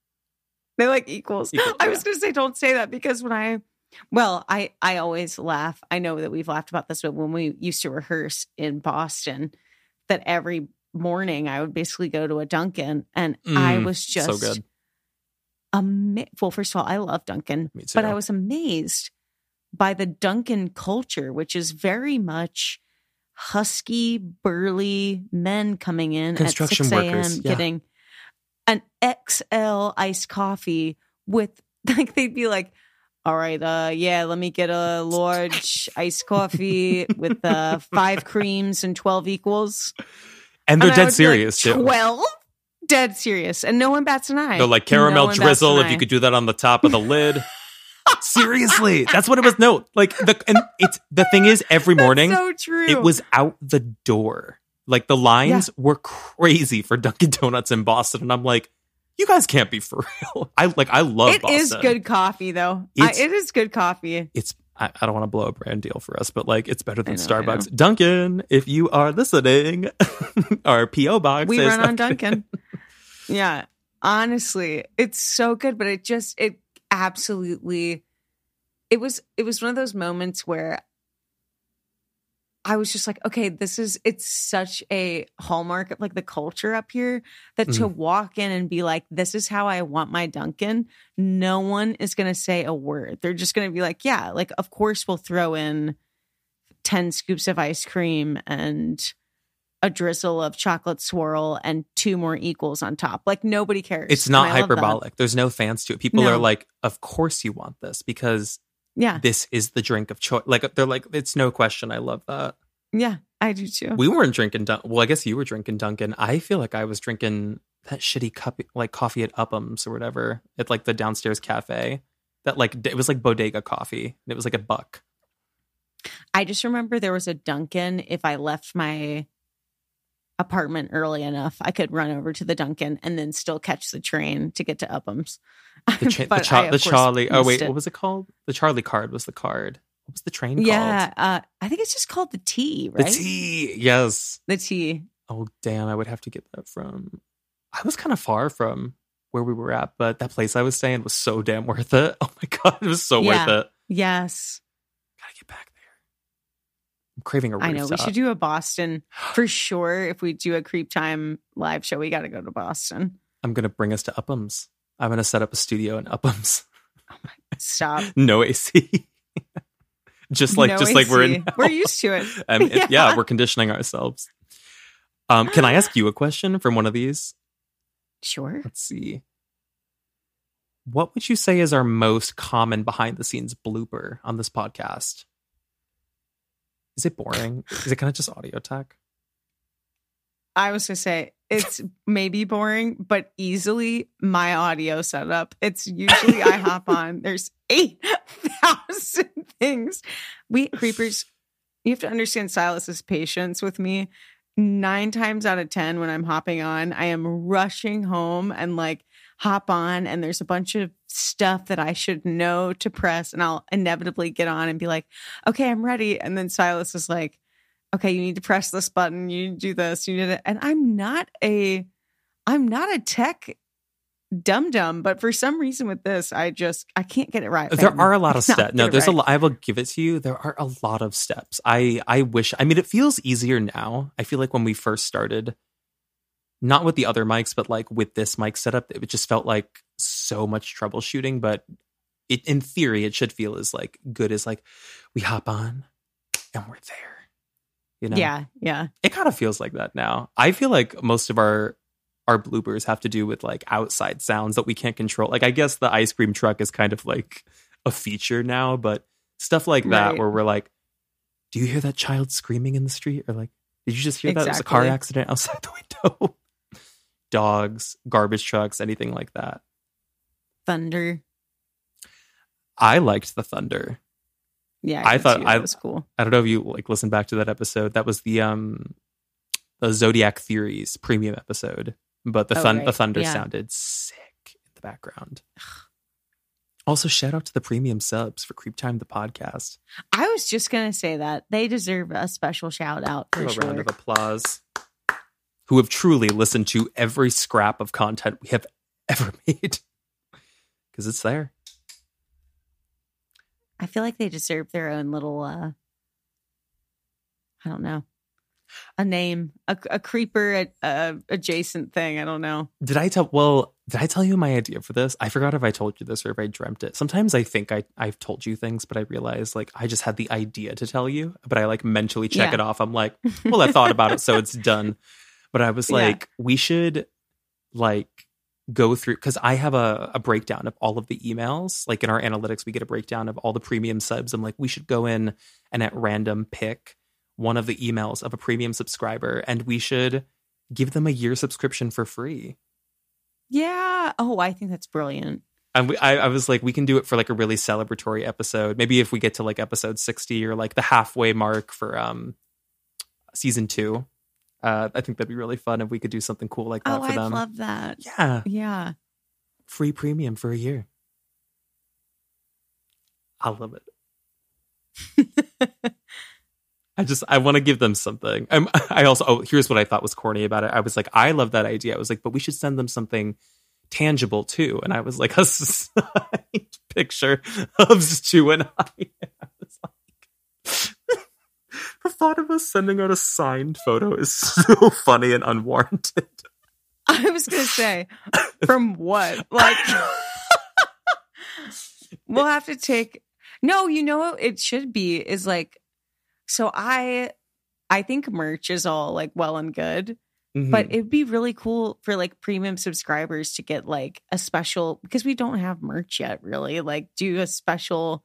They like equals. Equals, [LAUGHS] I yeah. was going to say don't say that because when I well, I I always laugh. I know that we've laughed about this, but when we used to rehearse in Boston, that every morning I would basically go to a Dunkin' and I Mm, was just so good ama- well, first of all, I love Dunkin', Me too. but I was amazed by the Dunkin' culture, which is very much husky, burly men coming in at 6 a.m. yeah. getting an XL iced coffee with [LAUGHS] like they'd be like, all right, uh, yeah, let me get a [LAUGHS] large iced coffee with uh five creams and twelve equals. and they're And dead like, serious too. Twelve, dead serious, and no one bats an eye. They're like caramel bats drizzle. If you could do that on the top of the lid. [LAUGHS] Seriously, that's what it was. No, like the and it's the thing is every morning so true. it was out the door. Like the lines were crazy for Dunkin' Donuts in Boston, and I'm like, you guys can't be for [LAUGHS] real. I like I love It Boston. is good coffee though. I, It's- good coffee. It's I, I don't want to blow a brand deal for us, but like it's better than know, Starbucks. Dunkin', if you are listening, [LAUGHS] our PO box. We is run on Dunkin'. yeah, honestly, it's so good, but it just it absolutely it was it was one of those moments where I was just like, okay, this is it's such a hallmark of like the culture up here that to mm. walk in and be like, this is how I want my Dunkin', no one is gonna say a word. They're just gonna be like, yeah, like of course we'll throw in 10 scoops of ice cream and a drizzle of chocolate swirl and two more equals on top. Like nobody cares. It's not I love that. hyperbolic. There's no fans to it. People No. are like, of course you want this because Yeah. this is the drink of choice. Like they're like, it's no question. I love that. Yeah. I do too. We weren't drinking. Dun- well, I guess you were drinking Dunkin'. I feel like I was drinking that shitty cup, like coffee at Upham's or whatever, at like the downstairs cafe. That like it was like bodega coffee, and it was like a buck. I just remember there was a Dunkin'. If I left my apartment early enough, I could run over to the Dunkin' and then still catch the train to get to Upham's. The, [LAUGHS] cha- the, cha- I, the Charlie. Oh wait, it. what was it called? The Charlie card was the card. What was the train called? Yeah. Uh, I think it's just called the T, the? T. Yes. The T. Oh damn! I would have to get that from. I was kind of far from where we were at, but that place I was staying was so damn worth it. [LAUGHS] Oh my god, it was so Yeah. worth it. Yes. Gotta get back. I'm craving a. I know. We should do a Boston for sure. If we do a CreepTime live show, we got to go to Boston. I'm gonna bring us to Upham's. I'm gonna set up a studio in Upham's. Stop. [LAUGHS] no AC. [LAUGHS] just like No just like we're in. AC. We're [LAUGHS] used to it. Um, it- yeah. Yeah. we're conditioning ourselves. Um, can I ask you a question from one of these? Sure. Let's see. What would you say is our most common behind the scenes blooper on this podcast? Is it boring? Is it kind of just audio tech? I was going to say it's [LAUGHS] maybe boring, but easily my audio setup. It's usually I hop [LAUGHS] on, there's 8,000 [LAUGHS] things. We creepers, you have to understand Sylas's patience with me. Nine times out of 10, when I'm hopping on, I am rushing home and like hop on and there's a bunch of stuff that I should know to press and I'll inevitably get on and be like, okay, I'm ready. And then Sylas is like, okay, you need to press this button, you need to do this, you need to, and I'm not a, I'm not a tech dum dum, but for some reason with this, I just I can't get it right. There are a lot of [LAUGHS] steps. No, there's right. a lot. I will give it to you. There are a lot of steps. I I wish. I mean, it feels easier now. I feel like when we first started, not with the other mics, but like with this mic setup, it just felt like so much troubleshooting. But it, in theory, it should feel as like good as like we hop on and we're there. You know? Yeah, yeah. It kind of feels like that now. I feel like most of our our bloopers have to do with like outside sounds that we can't control. Like I guess the ice cream truck is kind of like a feature now, but stuff like that right. where we're like, do you hear that child screaming in the street? Or like, did you just hear exactly. that? It was a car accident outside the window. Dogs, garbage trucks, anything like that. Thunder. I liked the thunder. Yeah, I, I thought I was cool. I don't know if you like listen back to that episode. That was the um the Zodiac Theories premium episode but the, oh, thun- right. the thunder yeah. sounded sick in the background. Also, shout out to the premium subs for CreepTime the podcast. I was just gonna say that they deserve a special shout out for a sure. round of applause. Who have truly listened to every scrap of content we have [LAUGHS] ever made because it's there. I feel like they deserve their own little. uh I don't know a name, a, a creeper a, adjacent thing. I don't know. Did I tell? Well, did I tell you my idea for this? I forgot if I told you this or if I dreamt it. Sometimes I think I I've told you things, but I realize like I just had the idea to tell you, but I like mentally check yeah. it off. I'm like, well, I thought about it, so it's done. [LAUGHS] But I was like, yeah. we should like go through because I have a, a breakdown of all of the emails. Like in our analytics, we get a breakdown of all the premium subs. I'm like, we should go in and at random pick one of the emails of a premium subscriber and we should give them a year subscription for free. Yeah. Oh, I think that's brilliant. And we, I, I, was like, we can do it for like a really celebratory episode. Maybe if we get to like episode 60 or like the halfway mark for um season two. Uh, I think that'd be really fun if we could do something cool like that oh, for them. I love that. Yeah. Yeah. Free premium for a year. I love it. [LAUGHS] I just I want to give them something. I'm, [LAUGHS] I also oh here's what I thought was corny about it. I was like I love that idea. I was like, but we should send them something tangible too. And I was like [LAUGHS] a picture of Stew and I. I was like, the thought of us sending out a signed photo is [LAUGHS] so funny and unwarranted. I was gonna say, from what? Like, [LAUGHS] we'll have to take. No, you know it should be is like so I I think merch is all like well and good. Mm-hmm. But it'd be really cool for like premium subscribers to get like a special because we don't have merch yet, really. Like do a special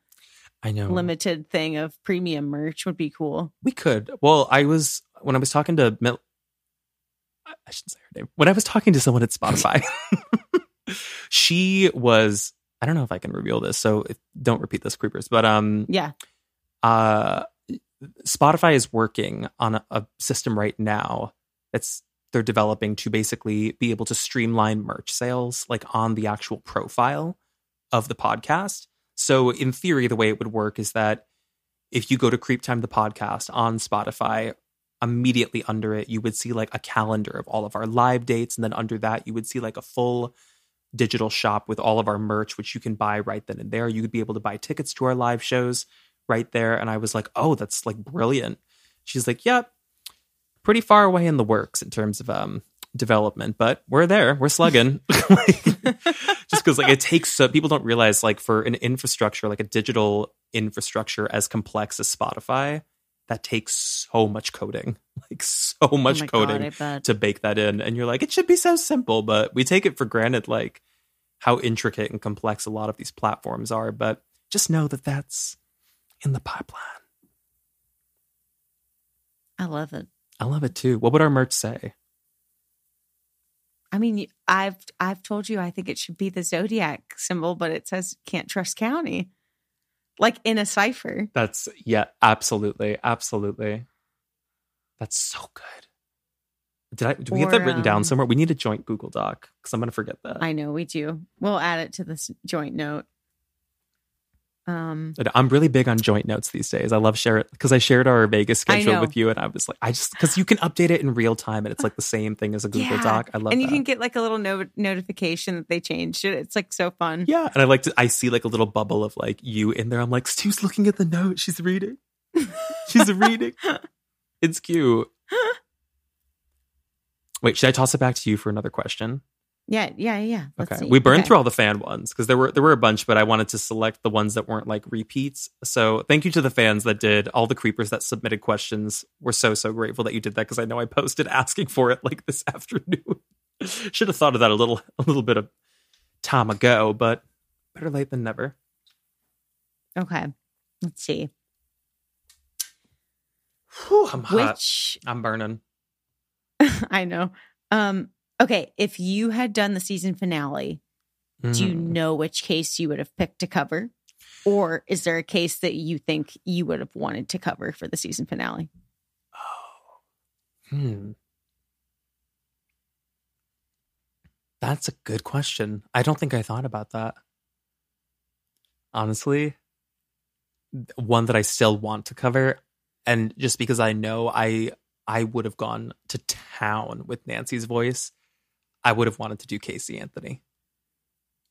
I know limited thing of premium merch would be cool. We could. Well, I was when I was talking to Mil- I shouldn't say her name. When I was talking to someone at Spotify, [LAUGHS] she was I don't know if I can reveal this, so don't repeat this creepers, but um yeah. Uh Spotify is working on a, a system right now that's they're developing to basically be able to streamline merch sales like on the actual profile of the podcast. So in theory, the way it would work is that if you go to CreepTime the podcast on Spotify, immediately under it, you would see like a calendar of all of our live dates. And then under that, you would see like a full digital shop with all of our merch, which you can buy right then and there. You would be able to buy tickets to our live shows right there. And I was like, oh, that's like brilliant. She's like, yep, pretty far away in the works in terms of um development, but we're there. We're slugging. [LAUGHS] [LAUGHS] Just because like it takes so people don't realize like for an infrastructure, like a digital infrastructure as complex as Spotify, that takes so much coding. [LAUGHS] Like so oh much oh coding God, to bake that in. And you're like, it should be so simple, but we take it for granted like how intricate and complex a lot of these platforms are. But just know that that's in the pipeline. I love it. I love it too. What would our merch say? I mean, I've I've told you I think it should be the zodiac symbol, but it says can't trust county. Like in a cipher. That's yeah, absolutely. Absolutely. That's so good. Did I? Do we have that Or, written down um, somewhere? We need a joint Google Doc because I'm gonna forget that. I know we do. We'll add it to this joint note. Um, I'm really big on joint notes these days. I love share it because I shared our Vegas schedule with you, and I was like, I just because you can update it in real time, and it's like the same thing as a Google Yeah. Doc. I love it. and that. you can get like a little no- notification that they changed it. It's like so fun. yeah, and I like to. I see like a little bubble of like you in there. I'm like, Stew's looking at the note. She's reading. [LAUGHS] She's reading. It's cute. [LAUGHS] Wait, should I toss it back to you for another question? Yeah, yeah, yeah. Let's Okay. see. We burned Okay. through all the fan ones because there were there were a bunch, but I wanted to select the ones that weren't like repeats. So thank you to the fans that did all the creepers that submitted questions. We're so so grateful that you did that because I know I posted asking for it like this [LAUGHS] afternoon. Should have thought of that a little a little bit of time ago, but better late than never. Okay. Let's see. Whew, I'm hot. Which I'm burning. [LAUGHS] I know. Um, okay, if you had done the season finale, do you Mm. know which case you would have picked to cover? Or is there a case that you think you would have wanted to cover for the season finale? Oh. Hmm. That's a good question. I don't think I thought about that. Honestly, one that I still want to cover and just because I know I I would have gone to town with Nancy's voice, I would have wanted to do Casey Anthony.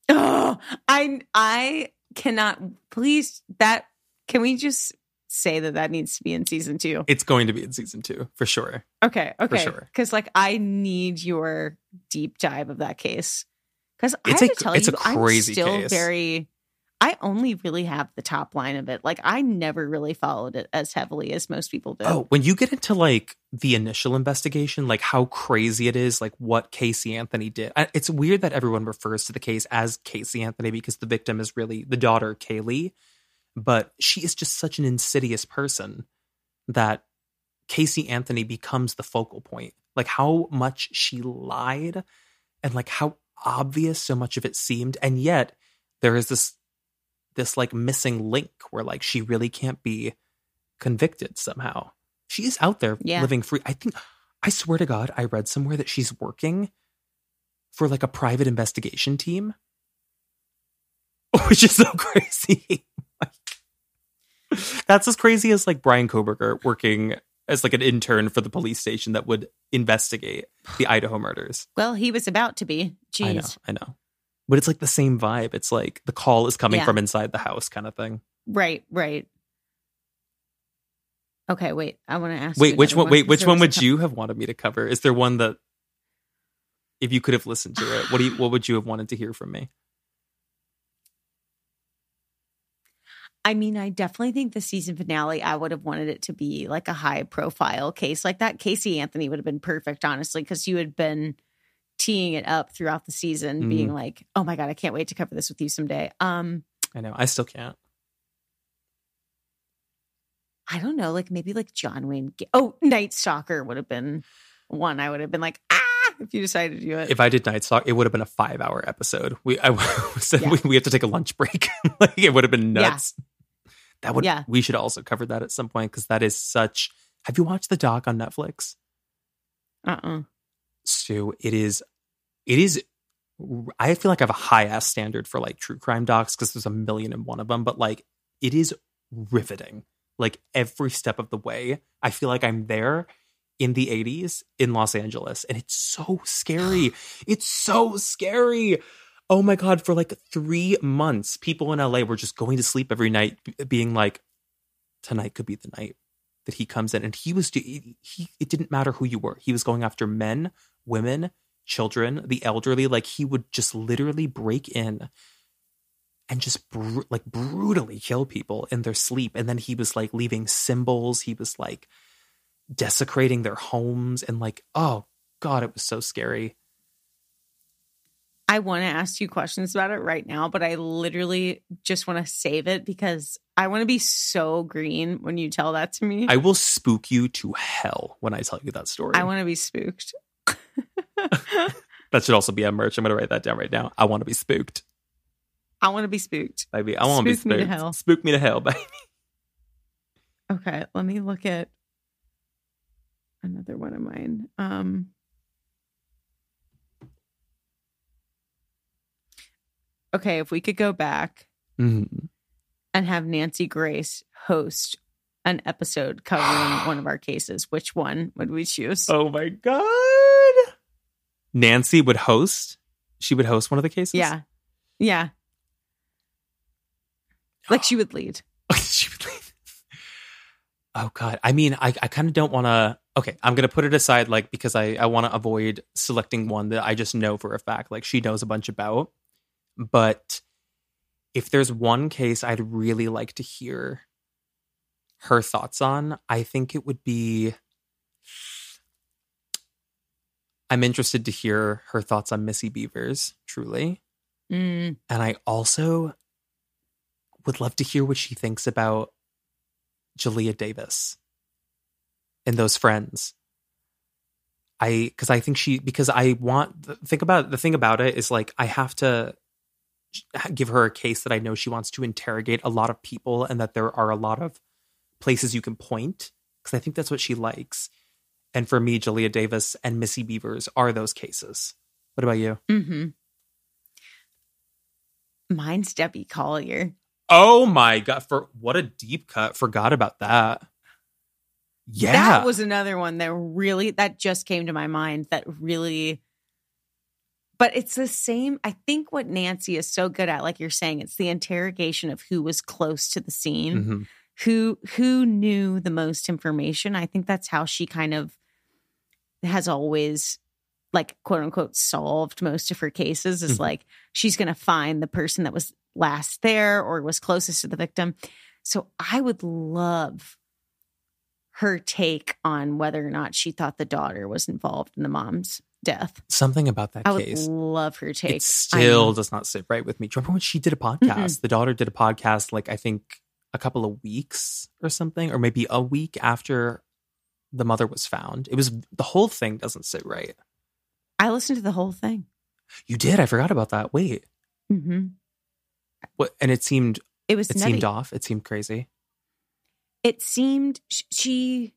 Oh, I I cannot please that can we just say that that needs to be in season 2? It's going to be in season 2 for sure. Okay, okay. sure. Cuz like I need your deep dive of that case. Cuz I have a- to tell it's a you crazy I'm still case. very I only really have the top line of it. Like I never really followed it as heavily as most people do. Oh, when you get into like the initial investigation, like how crazy it is, like what Casey Anthony did. It's weird that everyone refers to the case as Casey Anthony because the victim is really the daughter, Caylee, but she is just such an insidious person that Casey Anthony becomes the focal point. Like how much she lied and like how obvious so much of it seemed. And yet there is this this like missing link where like she really can't be convicted somehow. She is out there Yeah. living free. I think I swear to God, I read somewhere that she's working for like a private investigation team. [LAUGHS] Which is so crazy. [LAUGHS] That's as crazy as like Bryan Kohberger working as like an intern for the police station that would investigate the Idaho murders. Well, he was about to be. I know, I know. But it's like the same vibe. It's like the call is coming Yeah. from inside the house kind of thing. Right, right. Okay, wait. I want to ask. Wait, you which another one? Wait, which one would cou- you have wanted me to cover? Is there one that, if you could have listened to it, what do you? What would you have wanted to hear from me? I mean, I definitely think the season finale. I would have wanted it to be like a high profile case like that. Casey Anthony would have been perfect, honestly, because you had been teeing it up throughout the season, being Mm-hmm. like, "Oh my god, I can't wait to cover this with you someday." Um, I know I still can't. I don't know, like maybe like John Wayne. Ga- oh, Night Stalker would have been one. I would have been like, ah, if you decided to do it. If I did Night Stalk, it would have been a five-hour episode. We I [LAUGHS] said Yeah. we, we have to take a lunch break. [LAUGHS] like it would have been Yeah. nuts. That would. Yeah. We should also cover that at some point because that is such. Have you watched the doc on Netflix? uh uh Stew, it is, it is. I feel like I have a high ass standard for like true crime docs because there's a million and one of them, but like it is riveting. Like every step of the way, I feel like I'm there in the 80s in Los Angeles, and it's so scary. [GASPS] it's so scary. Oh my god! For like three months, people in LA were just going to sleep every night, being like, "Tonight could be the night." that he comes in and he was he it didn't matter who you were he was going after men women children the elderly like he would just literally break in and just bru- like brutally kill people in their sleep. And then he was like leaving symbols. He was like desecrating their homes. And like oh god it was so scary. I want to ask you questions about it right now, but I literally just want to save it because I want to be so green when you tell that to me. i will spook you to hell when i tell you that story. I want to be spooked. [LAUGHS] that should also be a merch. I'm gonna write that down right now. I want to be spooked. I want to be spooked, baby. I want to be spooked. Me to hell. Spook me to hell, [LAUGHS] baby. Okay, let me look at another one of mine. Um, okay, if we could go back mm-hmm. and have Nancy Grace host an episode covering [GASPS] one of our cases, which one would we choose? Oh my god. Nancy would host. She would host one of the cases. yeah. Yeah. Like she would lead. [GASPS] She would leave. oh god. I mean, I, I kind of don't want to. Okay, I'm gonna put it aside, like because I I want to avoid selecting one that I just know for a fact, like she knows a bunch about. But if there's one case I'd really like to hear her thoughts on, I think it would be. I'm interested to hear her thoughts on Missy Bevers, truly. Mm, And I also would love to hear what she thinks about Jalea Davis and those friends. I because I think she because I want think about the thing about it is like I have to give her a case that I know she wants to interrogate a lot of people and that there are a lot of places you can point because I think that's what she likes. And for me, Jalea Davis and Missy Bevers are those cases. What about you? hmm Mine's Debbie Collier. Oh my god! For what a deep cut. Forgot about that. Yeah, That was another one that really that just came to my mind that really but it's the same I think what Nancy is so good at like you're saying it's the interrogation of who was close to the scene, Mhm. who who knew the most information. I think that's how she kind of has always like quote unquote solved most of her cases is Mhm. like she's going to find the person that was last there or was closest to the victim. So I would love her take on whether or not she thought the daughter was involved in the mom's death. something about that I would case. love her take. It still does not sit right with me. Do you remember when she did a podcast? The daughter did a podcast, like I think a couple of weeks or something, or maybe a week after the mother was found. It was the whole thing doesn't sit right. I listened to the whole thing. You did. I forgot about that. Wait, hmm what? And it seemed It was it nutty. seemed off. It seemed crazy. it seemed she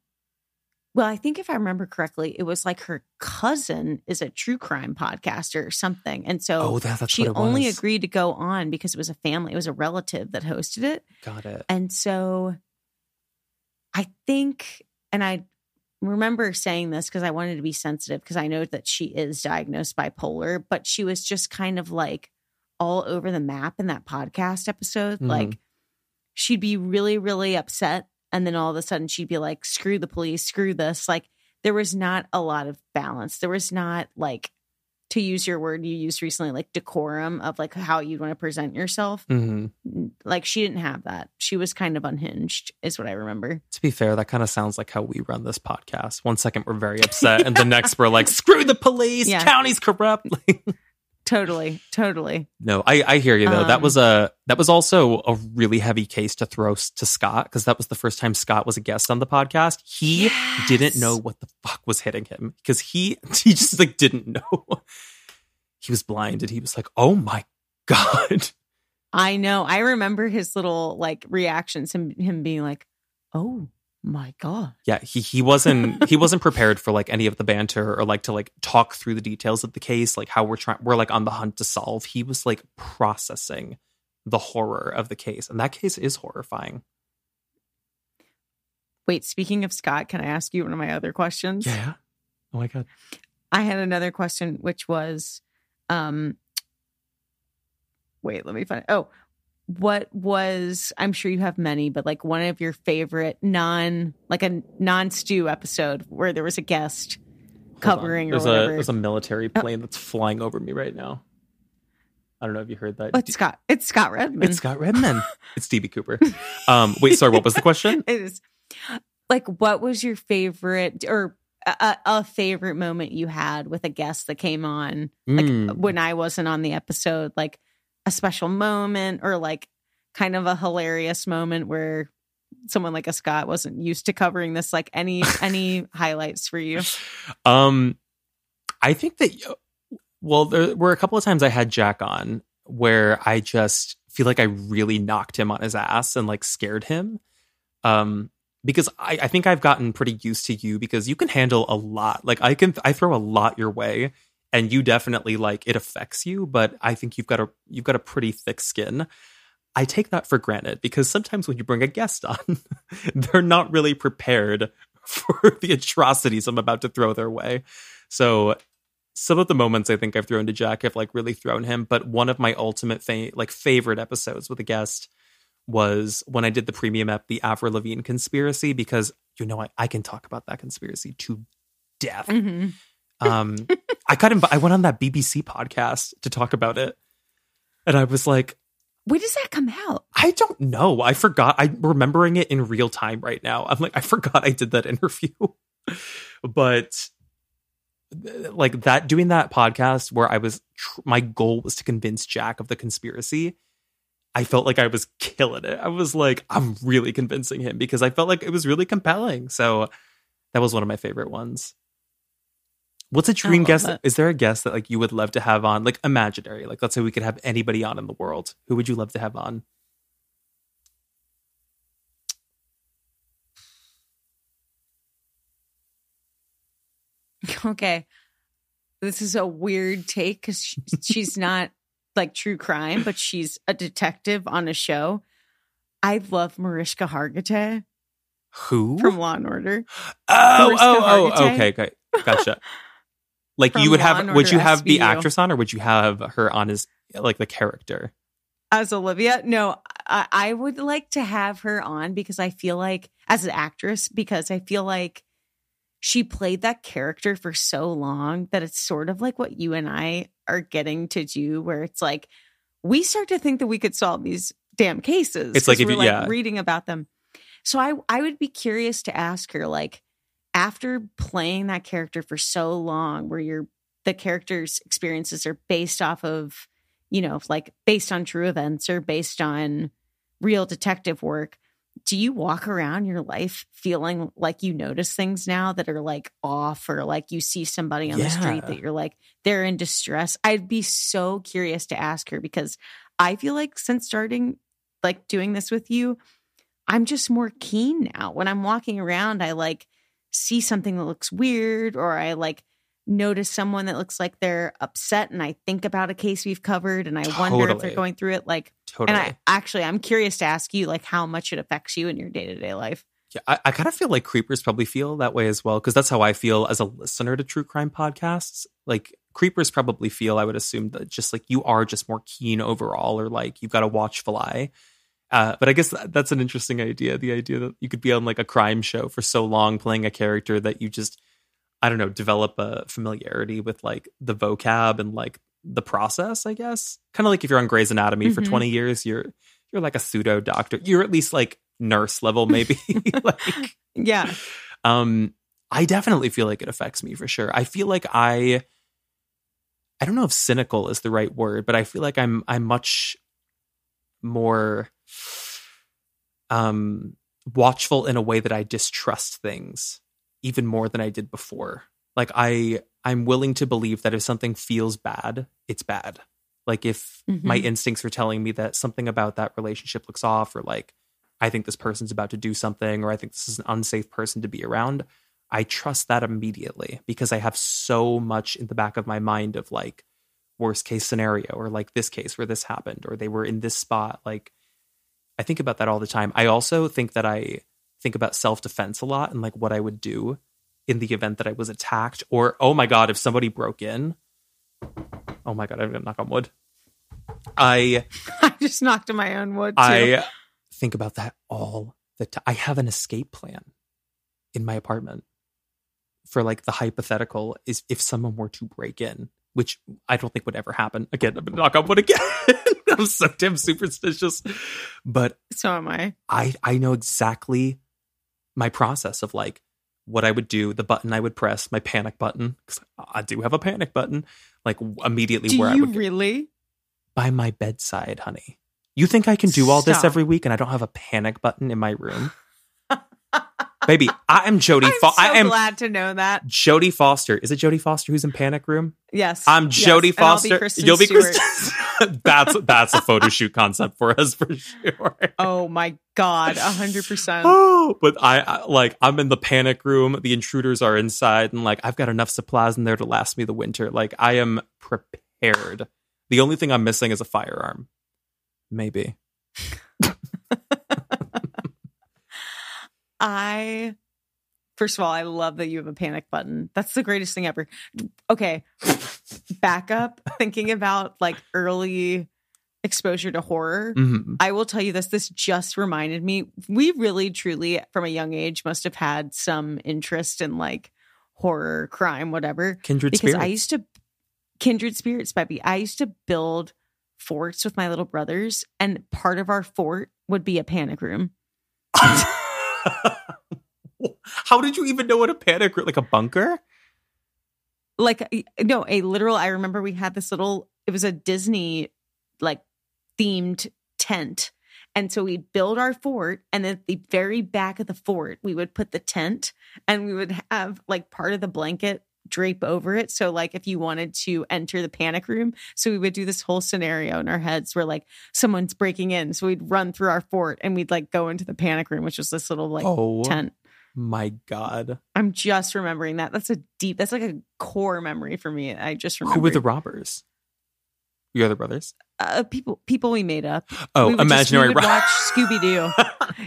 well i think if i remember correctly it was like her cousin is a true crime podcaster or something and so oh, that, she only agreed to go on because it was a family it was a relative that hosted it Got it. and so i think and i remember saying this because i wanted to be sensitive because i know that she is diagnosed bipolar but she was just kind of like all over the map in that podcast episode. Mhm. like she'd be really really upset and then all of a sudden she'd be like screw the police screw this. Like there was not a lot of balance. There was not like to use your word you used recently like decorum of like how you'd want to present yourself hmm like she didn't have that she was kind of unhinged is what i remember To be fair, that kind of sounds like how we run this podcast. One second we're very upset, and the next we're like, "Screw the police! Yeah. County's corrupt." [LAUGHS] Totally totally no, I, I hear you though. that Um, was a that was also a really heavy case to throw to Scott because that was the first time Scott was a guest on the podcast. He didn't know what the fuck was hitting him because he [LAUGHS] he just like didn't know. He was blinded. He was like, "Oh my god." i know i remember his little like reactions him him being like oh my god Yeah, he he wasn't he wasn't prepared for like any of the banter or like to like talk through the details of the case, like how we're trying we're like on the hunt to solve. He was like processing the horror of the case, and that case is horrifying. wait speaking of scott can i ask you one of my other questions Yeah. Oh my god. I had another question, which was, um, wait, let me find. Oh, what was? I'm sure you have many, but like one of your favorite non, like a non stew episode where there was a guest Hold covering on. or There's a there's a military plane that's flying over me right now. I don't know if you heard that. Oh, it's Scott. It's Scott Redman. It's Scott Redman. [LAUGHS] it's DB Cooper. Um, wait, sorry. What was the question? [LAUGHS] it is like what was your favorite or a, a favorite moment you had with a guest that came on like Mm. when I wasn't on the episode, like a special moment or like kind of a hilarious moment where someone like a Scott wasn't used to covering this. Like any [LAUGHS] any highlights for you? Um, I think that well, there were a couple of times I had Jack on where I just feel like I really knocked him on his ass and like scared him. Um, because I, I think I've gotten pretty used to you because you can handle a lot. Like I can, I throw a lot your way, and you definitely like it affects you, but I think you've got a you've got a pretty thick skin. I take that for granted because sometimes when you bring a guest on, [LAUGHS] they're not really prepared [LAUGHS] for the atrocities I'm about to throw their way. So some of the moments I think I've thrown to Jack have like really thrown him, but one of my ultimate fa- like favorite episodes with a guest was when I did the premium app, the Avril Lavigne conspiracy, because you know I, I can talk about that conspiracy to death. Mhm. Um, I got inv- I went on that BBC podcast to talk about it, and I was like, When does that come out? I don't know. I forgot. I'm remembering it in real time right now. I'm like, I forgot I did that interview, [LAUGHS] but like that doing that podcast where I was tr- my goal was to convince Jack of the conspiracy. I felt like I was killing it. I was like, I'm really convincing him because I felt like it was really compelling. So that was one of my favorite ones. What's a dream guest? that. Is there a guest that like you would love to have on, like imaginary? Like let's say we could have anybody on in the world. Who would you love to have on? [LAUGHS] Okay. This is a weird take because she's not like true crime, but she's a detective on a show. I love Mariska Hargitay Who? from Law and Order. Oh, Mariska oh, oh, okay, okay, gotcha. [LAUGHS] Like you would Law have, would you have the actress on, or would you have her on as like the character? As Olivia, no, I, I would like to have her on because I feel like, as an actress, because I feel like she played that character for so long that it's sort of like what you and I are getting to do, where it's like we start to think that we could solve these damn cases. It's like if you- like yeah. reading about them. So I I would be curious to ask her like after playing that character for so long, where your the character's experiences are based off of you know, like based on true events or based on real detective work, do you walk around your life feeling like you notice things now that are like off or like you see somebody on the street that you're like, they're in distress? I'd be so curious to ask her because I feel like since starting like doing this with you, I'm just more keen now. When I'm walking around, I like see something that looks weird or I like notice someone that looks like they're upset and I think about a case we've covered and I wonder if they're going through it like Totally. and I actually I'm curious to ask you like how much it affects you in your day-to-day life. Yeah, I, I kind of feel like creepers probably feel that way as well because that's how I feel as a listener to true crime podcasts. Like creepers probably feel, I would assume that just like you are just more keen overall, or like you've got a watchful eye. Uh, but I guess that's an interesting idea. The idea that you could be on like a crime show for so long playing a character that you just, I don't know, develop a familiarity with like the vocab and like the process. I guess kind of like if you're on Grey's Anatomy for Mhm. 20 years, you're you're like a pseudo doctor. You're at least like nurse level, maybe. [LAUGHS] [LAUGHS] like, Yeah. um, I definitely feel like it affects me for sure. I feel like I, I don't know if cynical is the right word, but I feel like I'm I'm much more, um, watchful in a way that I distrust things even more than I did before. Like I I'm willing to believe that if something feels bad, it's bad. Like if my Mhm. instincts are telling me that something about that relationship looks off or like I think this person's about to do something or I think this is an unsafe person to be around, I trust that immediately because I have so much in the back of my mind of like worst case scenario or like this case where this happened or they were in this spot like I think about that all the time. I also think that I think about self-defense a lot and like what I would do in the event that I was attacked or oh my god if somebody broke in. Oh my god, I'm going to knock on wood. I [LAUGHS] I just knocked on my own wood too. I think about that all the time. I have an escape plan in my apartment for like the hypothetical is if someone were to break in, which I don't think would ever happen. Again, I'm gonna knock on wood again. [LAUGHS] I'm so damn superstitious. But so am I. I I know exactly my process of like what I would do, the button I would press, my panic button, because I do have a panic button, like immediately Do where I would go really? by my bedside, honey. You think I can do all this every week and I don't have a panic button in my room? Baby, I am Jodie I'm Fo- so I am glad to know that. Jodie Foster. Is it Jodie Foster who's in Panic Room? Yes. I'm. Jodie And I'll be Foster. You'll be. Kristen. [LAUGHS] that's that's a photo shoot concept for us for sure. Oh my god, a hundred [GASPS] percent. Oh, [GASPS] but I, I like I'm in the panic room. The intruders are inside, and like I've got enough supplies in there to last me the winter. Like I am prepared. The only thing I'm missing is a firearm. Maybe. [LAUGHS] I first of all, I love that you have a panic button. That's the greatest thing ever. Okay. Back up thinking about like early exposure to horror. Mhm. I will tell you this. This just reminded me. We really, truly, from a young age, must have had some interest in like horror, crime, whatever. Kindred because spirits. I used to kindred spirits, baby. I used to build forts with my little brothers, and part of our fort would be a panic room. [LAUGHS] [LAUGHS] How did you even know what a panic room like a bunker? Like no, a literal. I remember we had this little. It was a Disney like themed tent. And so we'd build our fort, and at the very back of the fort, we would put the tent, and we would have like part of the blanket drape over it. So, like, if you wanted to enter the panic room, so we would do this whole scenario in our heads where like someone's breaking in. So we'd run through our fort and we'd like go into the panic room, which was this little like oh tent. my god! I'm just remembering that. That's a deep, that's like a core memory for me. I just remember Who were the robbers? Your other brothers? uh, people people we made up. Oh, we would just- imaginary we would watch Scooby Doo.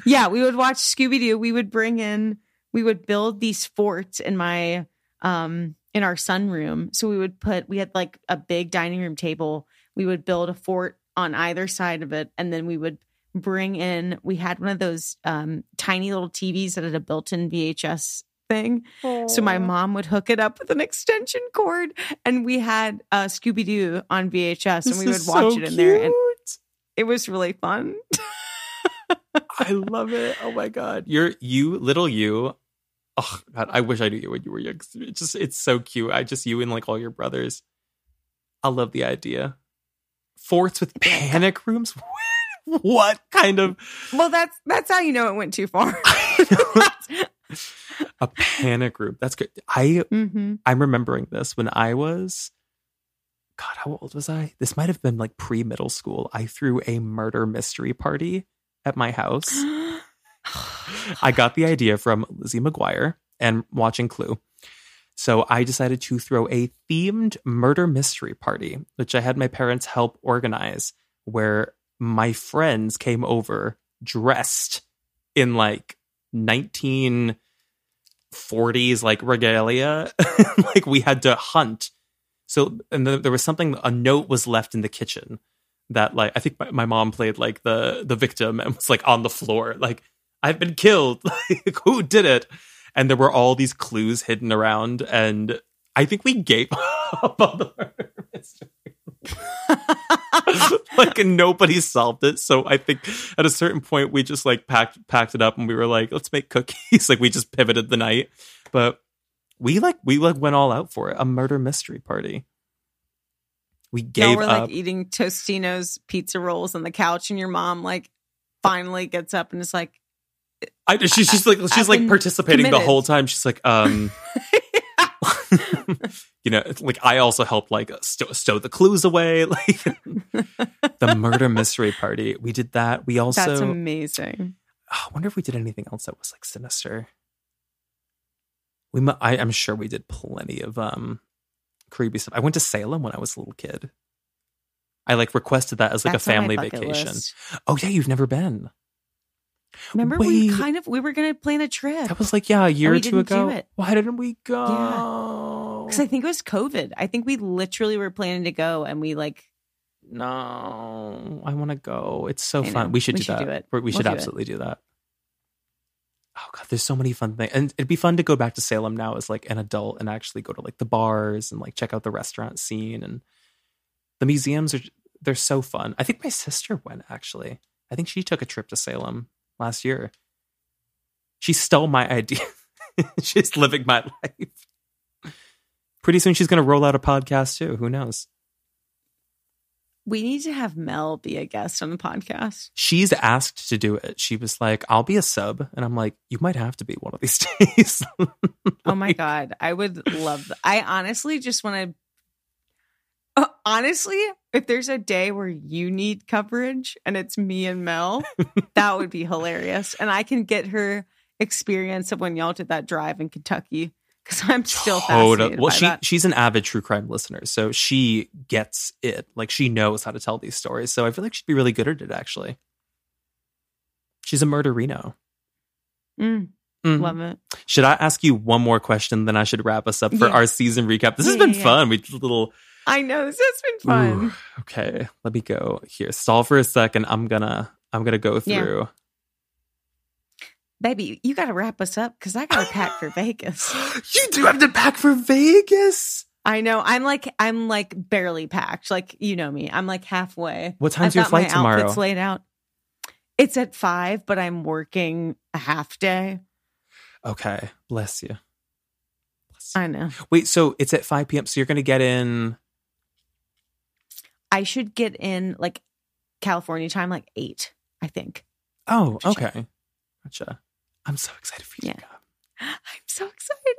[LAUGHS] yeah, we would watch Scooby Doo. We would bring in, we would build these forts in my um in our sunroom. So we would put we had like a big dining room table. We would build a fort on either side of it, and then we would bring in. We had one of those um tiny little TVs that had a built-in VHS thing. So my mom would hook it up with an extension cord, and we had uh, Scooby Doo on VHS, and we would watch it in there, and it was really fun. [LAUGHS] I love it. Oh my god, you're you, little you. Oh god, I wish I knew you when you were young. It's just it's so cute. I just you and like all your brothers. I love the idea. Forts with panic rooms. [LAUGHS] what kind of Well, that's that's how you know it went too far. [LAUGHS] a panic room? That's good. I hmm I'm remembering this when I was, God, how old was I? This might have been like pre middle school. I threw a murder mystery party at my house. [GASPS] [SIGHS] I got the idea from Lizzie McGuire and watching Clue. So I decided to throw a themed murder mystery party, which I had my parents help organize, where my friends came over dressed in like 1940s like regalia. [LAUGHS] like we had to hunt. So and then there was something a note was left in the kitchen that like I think my, my mom played like the the victim and was like on the floor like I've been killed. [LAUGHS] Like, who did it? And there were all these clues hidden around, and I think we gave [LAUGHS] up on the murder [LAUGHS] mystery. like nobody solved it. So I think at a certain point we just like packed packed it up and we were like, let's make cookies. like we just pivoted the night. But we like we like went all out for it. A murder mystery party. We Y'all gave were up. like eating Totino's pizza rolls on the couch, and your mom like finally gets up and is like, I, she's she's like she's I've like participating the whole time. She's like, um, [LAUGHS] [LAUGHS] you know, like I also helped like stow, stow the clues away, [LAUGHS] like the murder mystery party. We did that. We also. "That's amazing." Oh, I wonder if we did anything else that was like sinister. We, mu- I, I'm sure we did plenty of um creepy stuff. I went to Salem when I was a little kid. I like requested that as like That's a family vacation. list. Oh yeah, you've never been. Remember, we kind of we were gonna plan a trip That was like yeah, a year or two ago. Why didn't we go? because I think it was COVID. I think we literally were planning to go, and we like No, I want to go. It's so I know. fun. We should, We do, should that. do it. We- We'll should do it. absolutely do that. Oh god, there's so many fun things, and it'd be fun to go back to Salem now as like an adult and actually go to like the bars and like check out the restaurant scene and the museums are they're so fun. I think my sister went actually. I think she took a trip to Salem last year. She stole my idea. [LAUGHS] she's living my life. Pretty soon she's going to roll out a podcast too. Who knows? we need to have Mel be a guest on the podcast. she's asked to do it. She was like, I'll be a sub. And I'm like, you might have to be one of these [LAUGHS] days. Oh my god, I would love. That. I honestly just want to. Honestly, if there's a day where you need coverage and it's me and Mel, [LAUGHS] that would be hilarious. And I can get her experience of when y'all did that drive in Kentucky because I'm still fascinated Well, she that. she's an avid true crime listener, so she gets it. Like she knows how to tell these stories. So I feel like she'd be really good at it. Actually, she's a murderino. Mm, Mhm. love it. Should I ask you one more question? Then I should wrap us up for Yeah. our season recap. This has been yeah, yeah. fun. We did a little. I know this has been fun. Ooh, okay, let me go here. Stall for a second. I'm gonna I'm gonna go Yeah. through. Baby, you got to wrap us up because I got to pack for [GASPS] Vegas. you do have to pack for Vegas. I know. I'm like, I'm like barely packed. Like, you know me. I'm like halfway. What time's I've your flight tomorrow? Outfits laid out. It's at five, but I'm working a half day. Okay, bless you. Bless you. I know. Wait, so it's at 5 p.m. So you're gonna get in. I should get in like California time, like eight, I think. Oh, okay. Gotcha. I'm so excited for you. Yeah. to come. [GASPS] I'm so excited.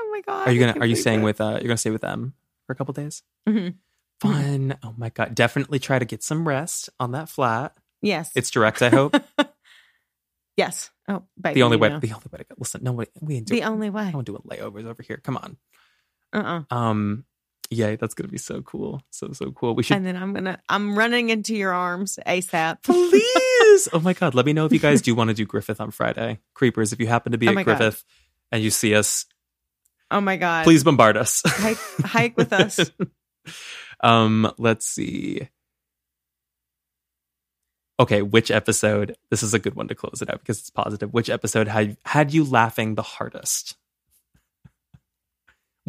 Oh my God. Are you gonna Are you staying it. with uh you're gonna stay with them for a couple days? Mhm. Fun. Oh my god. Definitely try to get some rest on that flat. Yes. It's direct, I hope. [LAUGHS] yes. Oh, baby, the only way know. the only way to go. Listen, no way we ain't The only way. I don't do layovers over here. Come on. Uh-uh. Um yeah, that's gonna be so cool. So so cool. We should And then I'm gonna I'm running into your arms ASAP. [LAUGHS] please. oh my god. Let me know if you guys do want to do Griffith on Friday. Creepers, if you happen to be Oh at my God. Griffith and you see us, oh my God. please bombard us. hike hike with us. [LAUGHS] um, let's see. Okay, which episode? This is a good one to close it out because it's positive. Which episode had had you laughing the hardest?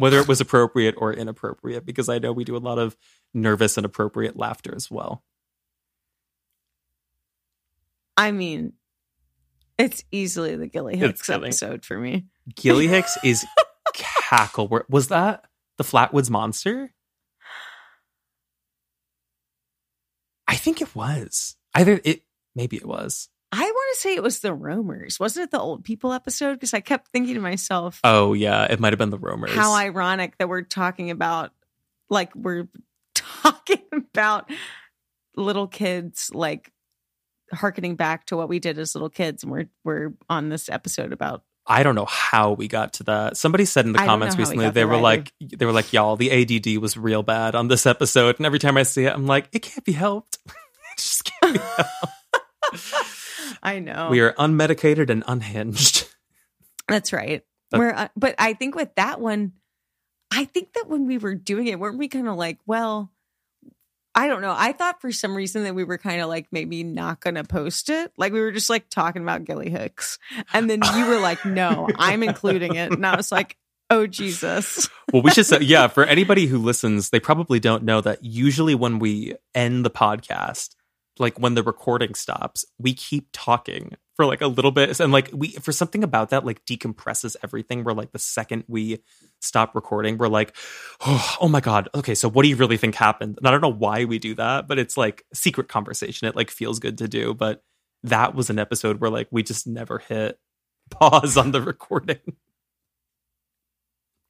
Whether it was appropriate or inappropriate, because I know we do a lot of nervous and appropriate laughter as well. I mean, it's easily the Gilly Hicks episode for me. Gilly Hicks [LAUGHS] is cackle. Was that the Flatwoods Monster? I think it was. Either it, maybe it was. To say it was the Roamers. Wasn't it the old people episode? Because I kept thinking to myself, Oh yeah, it might have been the Roamers. how ironic that we're talking about, like, we're [LAUGHS] talking about little kids, like, harkening back to what we did as little kids. And we're, we're on this episode about, I don't know how we got to that. Somebody said in the I comments how we recently they were either. like they were like y'all the ADD was real bad on this episode, and every time I see it, I'm like it can't be helped. [LAUGHS] it just can't be [LAUGHS] helped. [LAUGHS] I know. We are unmedicated and unhinged. That's right. We're, uh, but I think with that one, I think that when we were doing it, weren't we kind of like, well, I don't know. I thought for some reason that we were kind of like maybe not going to post it. Like we were just like talking about Gilly Hicks. And then you were like, no, I'm including it. And I was like, oh, Jesus. [LAUGHS] well, we should say, yeah, for anybody who listens, they probably don't know that usually when we end the podcast, like when the recording stops, we keep talking for like a little bit. And like we, for something about that, like decompresses everything. We're like the second we stop recording, we're like, oh, oh my God. Okay. So what do you really think happened? And I don't know why we do that, but it's like secret conversation. It like feels good to do. But that was an episode where like we just never hit [LAUGHS] pause on the recording.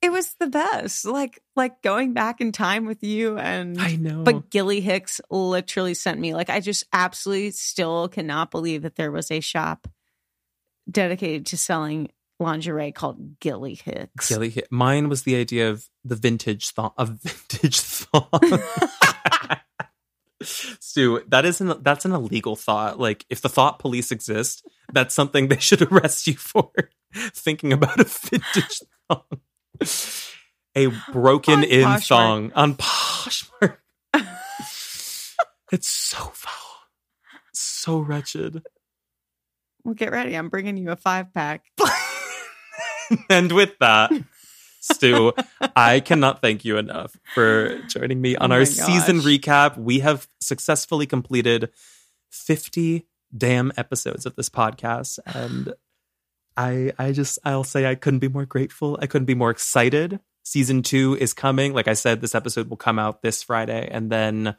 It was the best. Like, like going back in time with you and I know. But Gilly Hicks literally sent me like I just absolutely still cannot believe that there was a shop dedicated to selling lingerie called Gilly Hicks. Gilly hit. Mine was the idea of the vintage thought [LAUGHS] A vintage thought. Stew, that isn't. That's an illegal thought. Like, if the thought police exist, that's something they should [LAUGHS] arrest you for. Thinking about a vintage thong, a broken in thong on Poshmark. [LAUGHS] it's so foul, so wretched. well, get ready. I'm bringing you a five pack. [LAUGHS] and with that, Stew, I cannot thank you enough for joining me oh on Oh our my season recap. We have successfully completed 50 damn episodes of this podcast and I I just I'll say I couldn't be more grateful. I couldn't be more excited. Season 2 is coming. Like I said, this episode will come out this Friday and then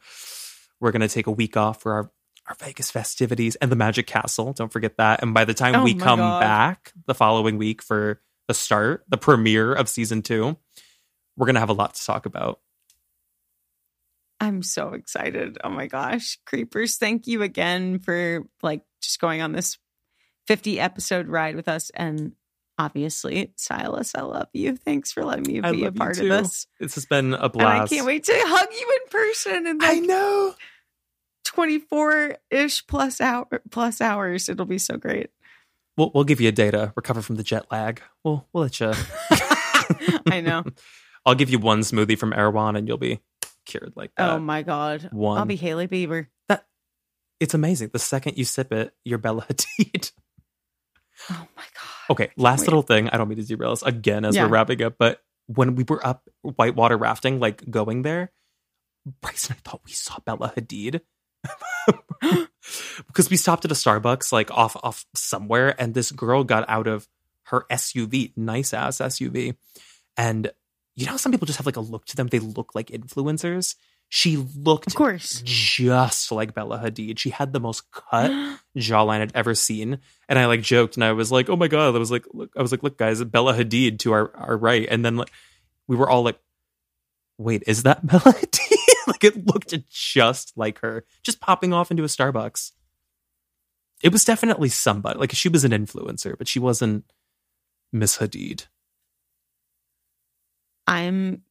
we're going to take a week off for our our Vegas festivities and the Magic Castle. Don't forget that. And by the time Oh we come God. back the following week for the start, the premiere of season two, we're going to have a lot to talk about. I'm so excited. Oh my gosh. Creepers, thank you again for like just going on this 50 episode ride with us. And obviously, Sylas, I love you. Thanks for letting me I be a part of this. This has been a And I can't wait to hug you in person in I know. 24 ish plus hour plus hours. It'll be so great. We'll we'll give you a day to recover from the jet lag. We'll we'll let you. [LAUGHS] [LAUGHS] I know. I'll give you one smoothie from Erewhon and you'll be cured like oh that. oh my God. one. I'll be Hailey Bieber. That It's amazing. The second you sip it, you're Bella [LAUGHS] Hadid. Okay, last Wait. little thing. I don't mean to derail us again as Yeah. we're wrapping up, but when we were up whitewater rafting, like going there, Bryce and I thought we saw Bella Hadid. [LAUGHS] because we stopped at a Starbucks like off off somewhere and this girl got out of her SUV, nice ass SUV. And you know some people just have like a look to them, they look like influencers. She looked Of course. just like Bella Hadid. She had the most [GASPS] cut jawline I'd ever seen. And I like joked and I was like, oh my God. I was like, look, I was like, look, guys, Bella Hadid to our, our right. And then like we were all like, wait, is that [LAUGHS] Bella Hadid? [LAUGHS] like it looked just like her, just popping off into a Starbucks. It was definitely somebody. Like she was an influencer, but she wasn't Miss Hadid. I'm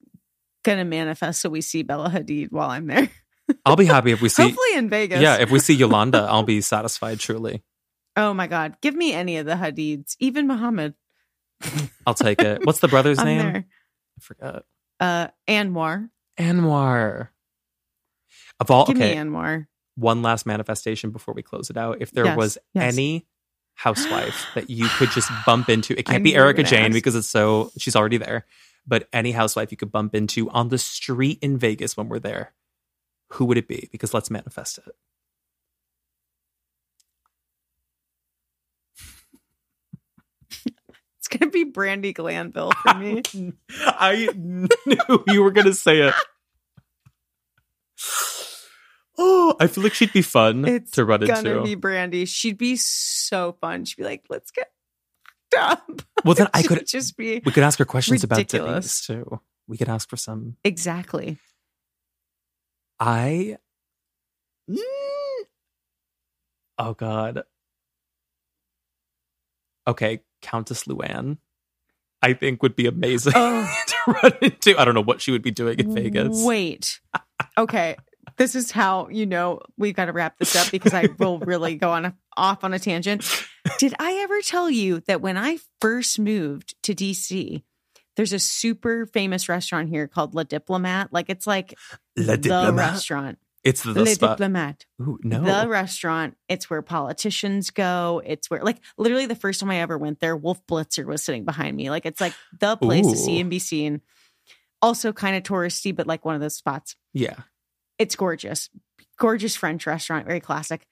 gonna manifest so we see Bella Hadid while I'm there. [LAUGHS] I'll be happy if we see Hopefully in Vegas. Yeah, if we see Yolanda, [LAUGHS] I'll be satisfied truly. oh my God. Give me any of the Hadids, even Mohamed. [LAUGHS] I'll take it. What's the brother's name? there. I forgot. Uh, Anwar. Anwar. Of all Give okay, me Anwar. one last manifestation before we close it out. If there Yes, was yes. any housewife that you could just [GASPS] bump into, it can't be you were Erika Jayne ask. because it's so she's already there. But any housewife you could bump into on the street in Vegas when we're there, who would it be? Because let's manifest it. [LAUGHS] It's gonna be Brandi Glanville for me. [LAUGHS] I knew you were gonna say it. Oh, I feel like she'd be fun It's to run gonna into. be Brandy. She'd be so fun. She'd be like, "Let's get fucked up." [LAUGHS] well, then I could just be we could ask her questions ridiculous. about Denise too. We could ask for some. exactly. I. Mm. Oh God. Okay, Countess Luann. I think would be amazing Oh. [LAUGHS] to run into. I don't know what she would be doing in Vegas. Wait. Okay. This is how you know we've got to wrap this up because I will really go on a, off on a tangent. Did I ever tell you that when I first moved to DC, there's a super famous restaurant here called La Diplomat? Like it's like La the Diplomat. restaurant. It's the, the Le spot. Diplomat. Ooh, no. The restaurant. It's where politicians go. It's where, like, literally the first time I ever went there, Wolf Blitzer was sitting behind me. Like, it's like the place to see and be seen. Also, kind of touristy, but like one of those spots. yeah. It's gorgeous. Gorgeous French restaurant, very classic.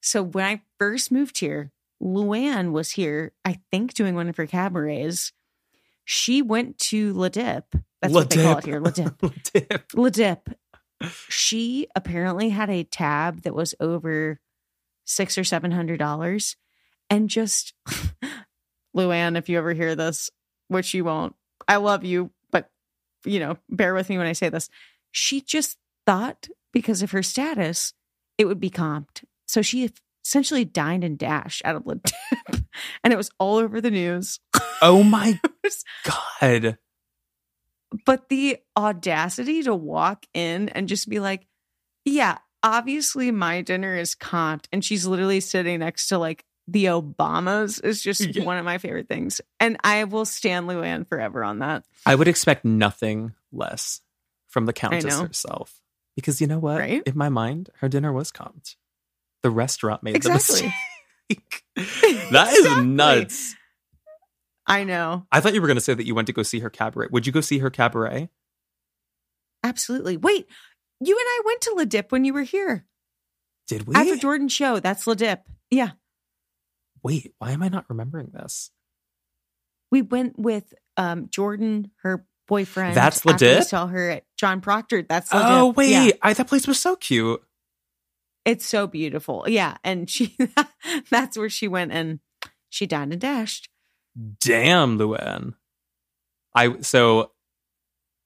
So when I first moved here, Luann was here, I think, doing one of her cabarets. She went to La Dip. That's La what they call it here, La Dip. [LAUGHS] La Dip. La Dip. She apparently had a tab that was over six or seven hundred dollars, and just [LAUGHS] Luann, if you ever hear this, which you won't, I love you, but you know, bear with me when I say this. She just thought because of her status, it would be comped, so she essentially dined and dashed out of La Dip, and it was all over the news. Oh [LAUGHS] my was- God. but the audacity to walk in and just be like, yeah, obviously my dinner is comped. And she's literally sitting next to like the Obamas is just [LAUGHS] Yeah. one of my favorite things. And I will stand Luann forever on that. I would expect nothing less from the Countess herself. Because you know what? Right? In my mind, her dinner was comped. The restaurant made Exactly. the mistake. [LAUGHS] that is Exactly. nuts. I know. I thought you were going to say that you went to go see her cabaret. Would you go see her cabaret? Absolutely. Wait, you and I went to La Dip when you were here. Did we? After Jordan's show. That's La Dip. Yeah. Wait, why am I not remembering this? We went with um Jordan, her boyfriend. That's La Dip? saw her at John Proctor. That's La oh, Dip. wait. Yeah. I, that place was so cute. It's so beautiful. Yeah. And she, [LAUGHS] that's where she went and she dined and dashed. Damn, Luann. I so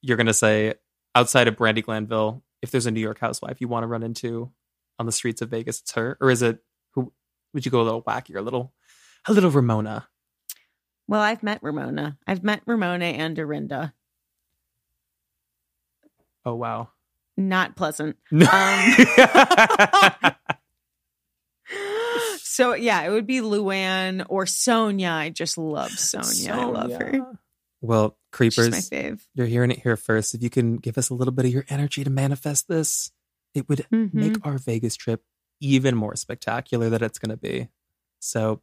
you're gonna say outside of Brandi Glanville, if there's a New York housewife you want to run into on the streets of Vegas, it's her? Or is it who would you go a little wackier, a little a little Ramona? Well, I've met Ramona. I've met Ramona and Dorinda. Oh wow. Not pleasant. [LAUGHS] Um, [LAUGHS] so yeah, it would be Luann or Sonja. I just love Sonja. I love her. Well, creepers, my fave. you're hearing it here first. If you can give us a little bit of your energy to manifest this, it would Mhm. make our Vegas trip even more spectacular than it's going to be. So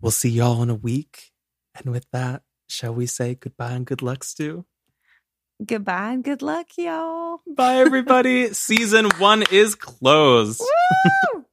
we'll see y'all in a week. And with that, shall we say goodbye and good luck, Stew? Goodbye and good luck, y'all. Bye, everybody. [LAUGHS] Season one is closed. Woo!